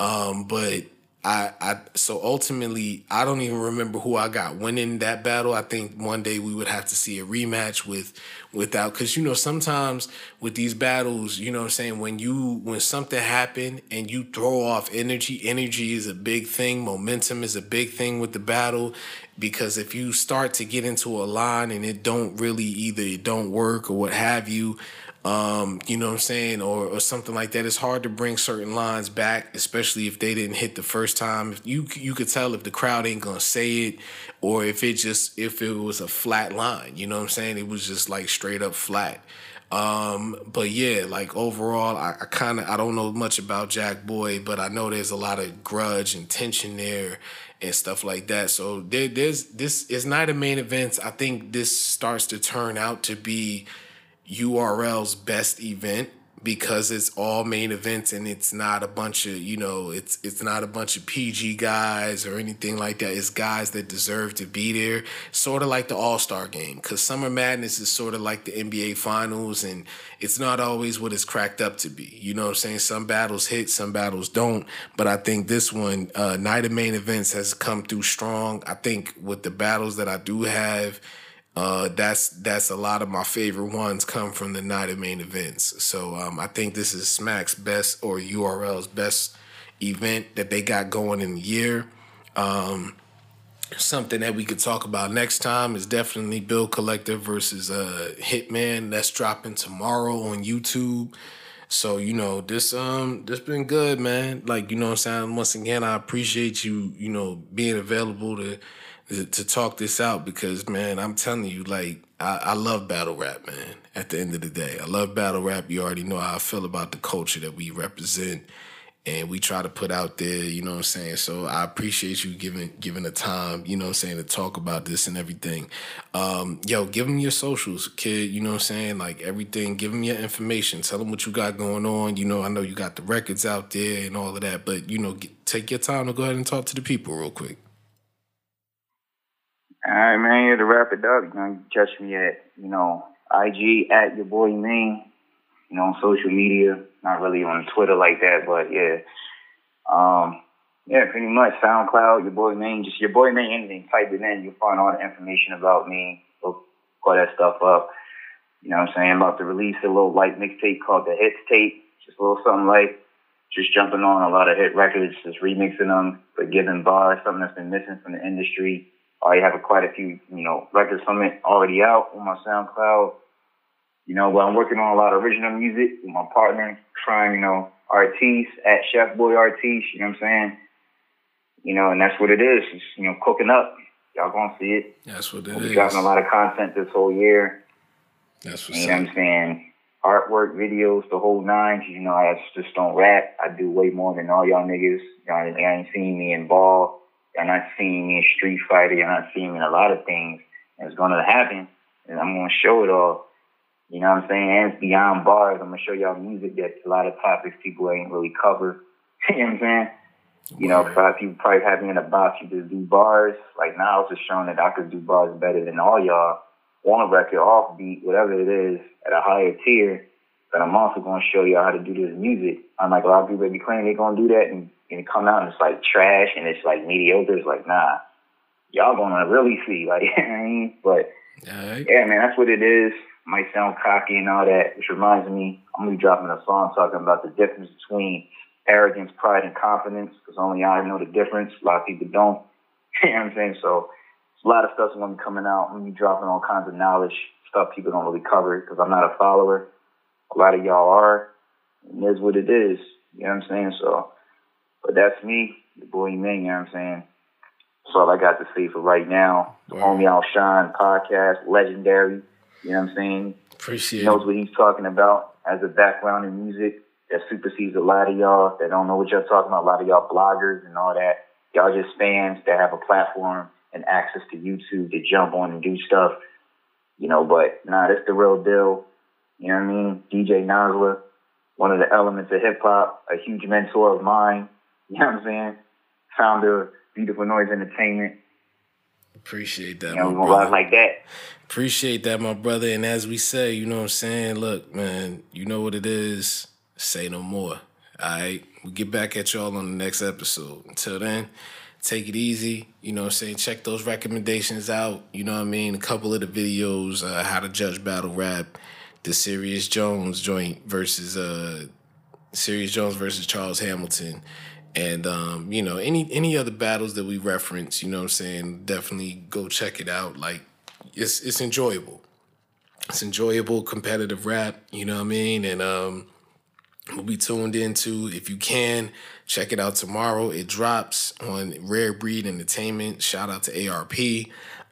Um, but I, I so ultimately I don't even remember who I got winning that battle. I think one day we would have to see a rematch with without because you know sometimes with these battles, you know what I'm saying, when you when something happened and you throw off energy, energy is a big thing, momentum is a big thing with the battle. Because if you start to get into a line and it don't really either it don't work or what have you, um, you know what I'm saying, or or something like that. It's hard to bring certain lines back, especially if they didn't hit the first time. You you could tell if the crowd ain't gonna say it, or if it just if it was a flat line. You know what I'm saying? It was just like straight up flat. Um, but yeah, like overall, I, I kind of I don't know much about Jack Boy, but I know there's a lot of grudge and tension there and stuff like that. So there, there's this is not a main event. I think this starts to turn out to be URL's best event because it's all main events and it's not a bunch of you know it's it's not a bunch of PG guys or anything like that. It's guys that deserve to be there, sort of like the All Star game. Because Summer Madness is sort of like the NBA Finals, and it's not always what it's cracked up to be. You know what I'm saying? Some battles hit, some battles don't. But I think this one, uh, night of main events, has come through strong. I think with the battles that I do have uh, that's that's a lot of my favorite ones come from the night of main events. So um, I think this is Smack's best or URL's best event that they got going in the year. Um, something that we could talk about next time is definitely Bill Collector versus uh, Hitman. That's dropping tomorrow on YouTube. So you know this um this been good, man. Like you know what I'm saying. Once again, I appreciate you you know being available to to talk this out because man, I'm telling you, like I, I, love battle rap, man. At the end of the day, I love battle rap. You already know how I feel about the culture that we represent and we try to put out there, you know what I'm saying? So I appreciate you giving giving the time, you know what I'm saying, to talk about this and everything. Um, yo, give them your socials, kid, you know what I'm saying? Like everything, give them your information. Tell them what you got going on. You know, I know you got the records out there and all of that, but you know, get, take your time to go ahead and talk to the people real quick. All right, man. You're the Rap It Up. You know, you can catch me at, you know, IG at your boy Main. You know, on social media. Not really on Twitter like that, but yeah. Um, yeah, pretty much SoundCloud, your boy Main. Just your boy Main. Anything, type it in. You'll find all the information about me. Look all that stuff up. You know what I'm saying? I'm about to release a little light mixtape called the Hits Tape. Just a little something like just jumping on a lot of hit records, just remixing them, but giving bars, something that's been missing from the industry I have a, quite a few, you know, records from it already out on my SoundCloud. You know, but I'm working on a lot of original music with my partner, trying, you know, artiste at Chef Boy Artiste, you know what I'm saying? You know, and that's what it is. It's, you know, cooking up. Y'all gonna see it. That's what it we'll is. dropping a lot of content this whole year. That's what's You know what I'm saying? Artwork, videos, the whole nine. You know, I just don't rap. I do way more than all y'all niggas. Y'all ain't seen me in ball. You're not seeing me in Street Fighter. You're not seeing me in a lot of things. And it's going to happen. And I'm going to show it all. You know what I'm saying? And it's beyond bars. I'm going to show y'all music that a lot of topics people ain't really cover. you know what I'm saying? You know, five people probably have me in a box. You just do bars. Like now, I was just showing that I could do bars better than all y'all on a record, off beat, whatever it is, at a higher tier. But I'm also going to show y'all how to do this music. Unlike a lot of people that be claiming they're going to do that and and come out and it's like trash and it's like mediocre. It's like, nah, y'all gonna really see, like, you know I mean? But right. yeah, man, that's what it is. Might sound cocky and all that, which reminds me, I'm gonna be dropping a song talking about the difference between arrogance, pride, and confidence, because only I know the difference. A lot of people don't. you know what I'm saying? So a lot of stuff's gonna be coming out. I'm gonna be dropping all kinds of knowledge, stuff people don't really cover, because I'm not a follower. A lot of y'all are. And is what it is. You know what I'm saying? So but that's me, the boy Ming, you know what I'm saying? That's all I got to say for right now. The Wow. Homie Shine podcast, legendary. You know what I'm saying? Appreciate He knows what he's talking about as a background in music that supersedes a lot of y'all that don't know what y'all talking about. A lot of y'all bloggers and all that. Y'all just fans that have a platform and access to YouTube to jump on and do stuff. You know, but nah, that's the real deal. You know what I mean? DJ Nasla, one of the elements of hip hop, a huge mentor of mine. You know what I'm saying? Founder of Beautiful Noise Entertainment. Appreciate that. You know, my brother. like that. Appreciate that, my brother. And as we say, you know what I'm saying? Look, man, you know what it is. Say no more. All right. We'll get back at y'all on the next episode. Until then, take it easy. You know what I'm saying? Check those recommendations out. You know what I mean? A couple of the videos, uh, how to judge battle rap, the Serius Jones joint versus uh Serius Jones versus Charles Hamilton. And um, you know, any any other battles that we reference, you know what I'm saying, definitely go check it out. Like it's it's enjoyable. It's enjoyable competitive rap, you know what I mean? And um we'll be tuned into if you can check it out tomorrow it drops on rare breed entertainment shout out to arp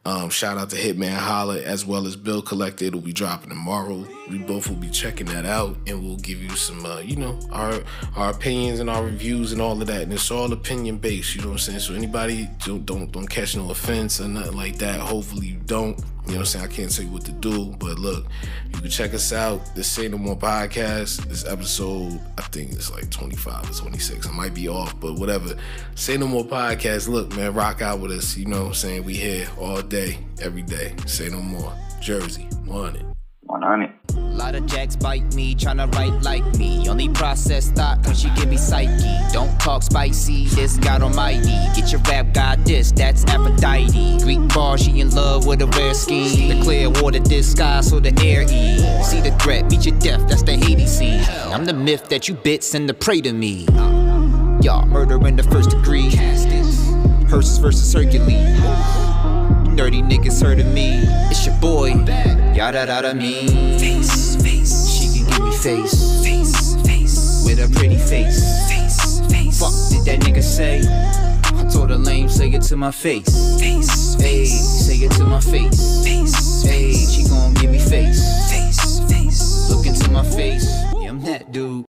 um, shout out to hitman holla as well as bill collector. It'll be dropping tomorrow. We both will be checking that out and we'll give you some uh, you know our our opinions and our reviews and all of that. And it's all opinion based you know what i'm saying? So anybody don't don't, don't catch no offense or nothing like that. Hopefully you don't you know what I'm saying? I can't tell you what to do, but look, you can check us out. The Say No More podcast. This episode, I think it's like 25 or 26. I might be off, but whatever. Say No More podcast. Look, man, rock out with us. You know what I'm saying? We here all day, every day. Say No More. Jersey, it. 100. Lot of jacks bite me, tryna write like me. Only process thought when she give me psyche. Don't talk spicy, this God almighty. Get your rap god this, that's Aphrodite. Greek bar, she in love with a rare scheme. The clear water disguise so the air ease. See the threat, meet your death, that's the Hades scene. I'm the myth that you bits and the prey to me. Y'all murder in the first degree. Hearses versus Hercules. Nerdy niggas heard of me. It's your boy. Yada that out of me. Face, face. She can give me face. Face, face. With a pretty face. Face, face. Fuck did that nigga say? I told a lame, say it to my face. Face, face. Say it to my face. Face, face. She gon' give me face. Face, face. Look into my face. Yeah, I'm that dude.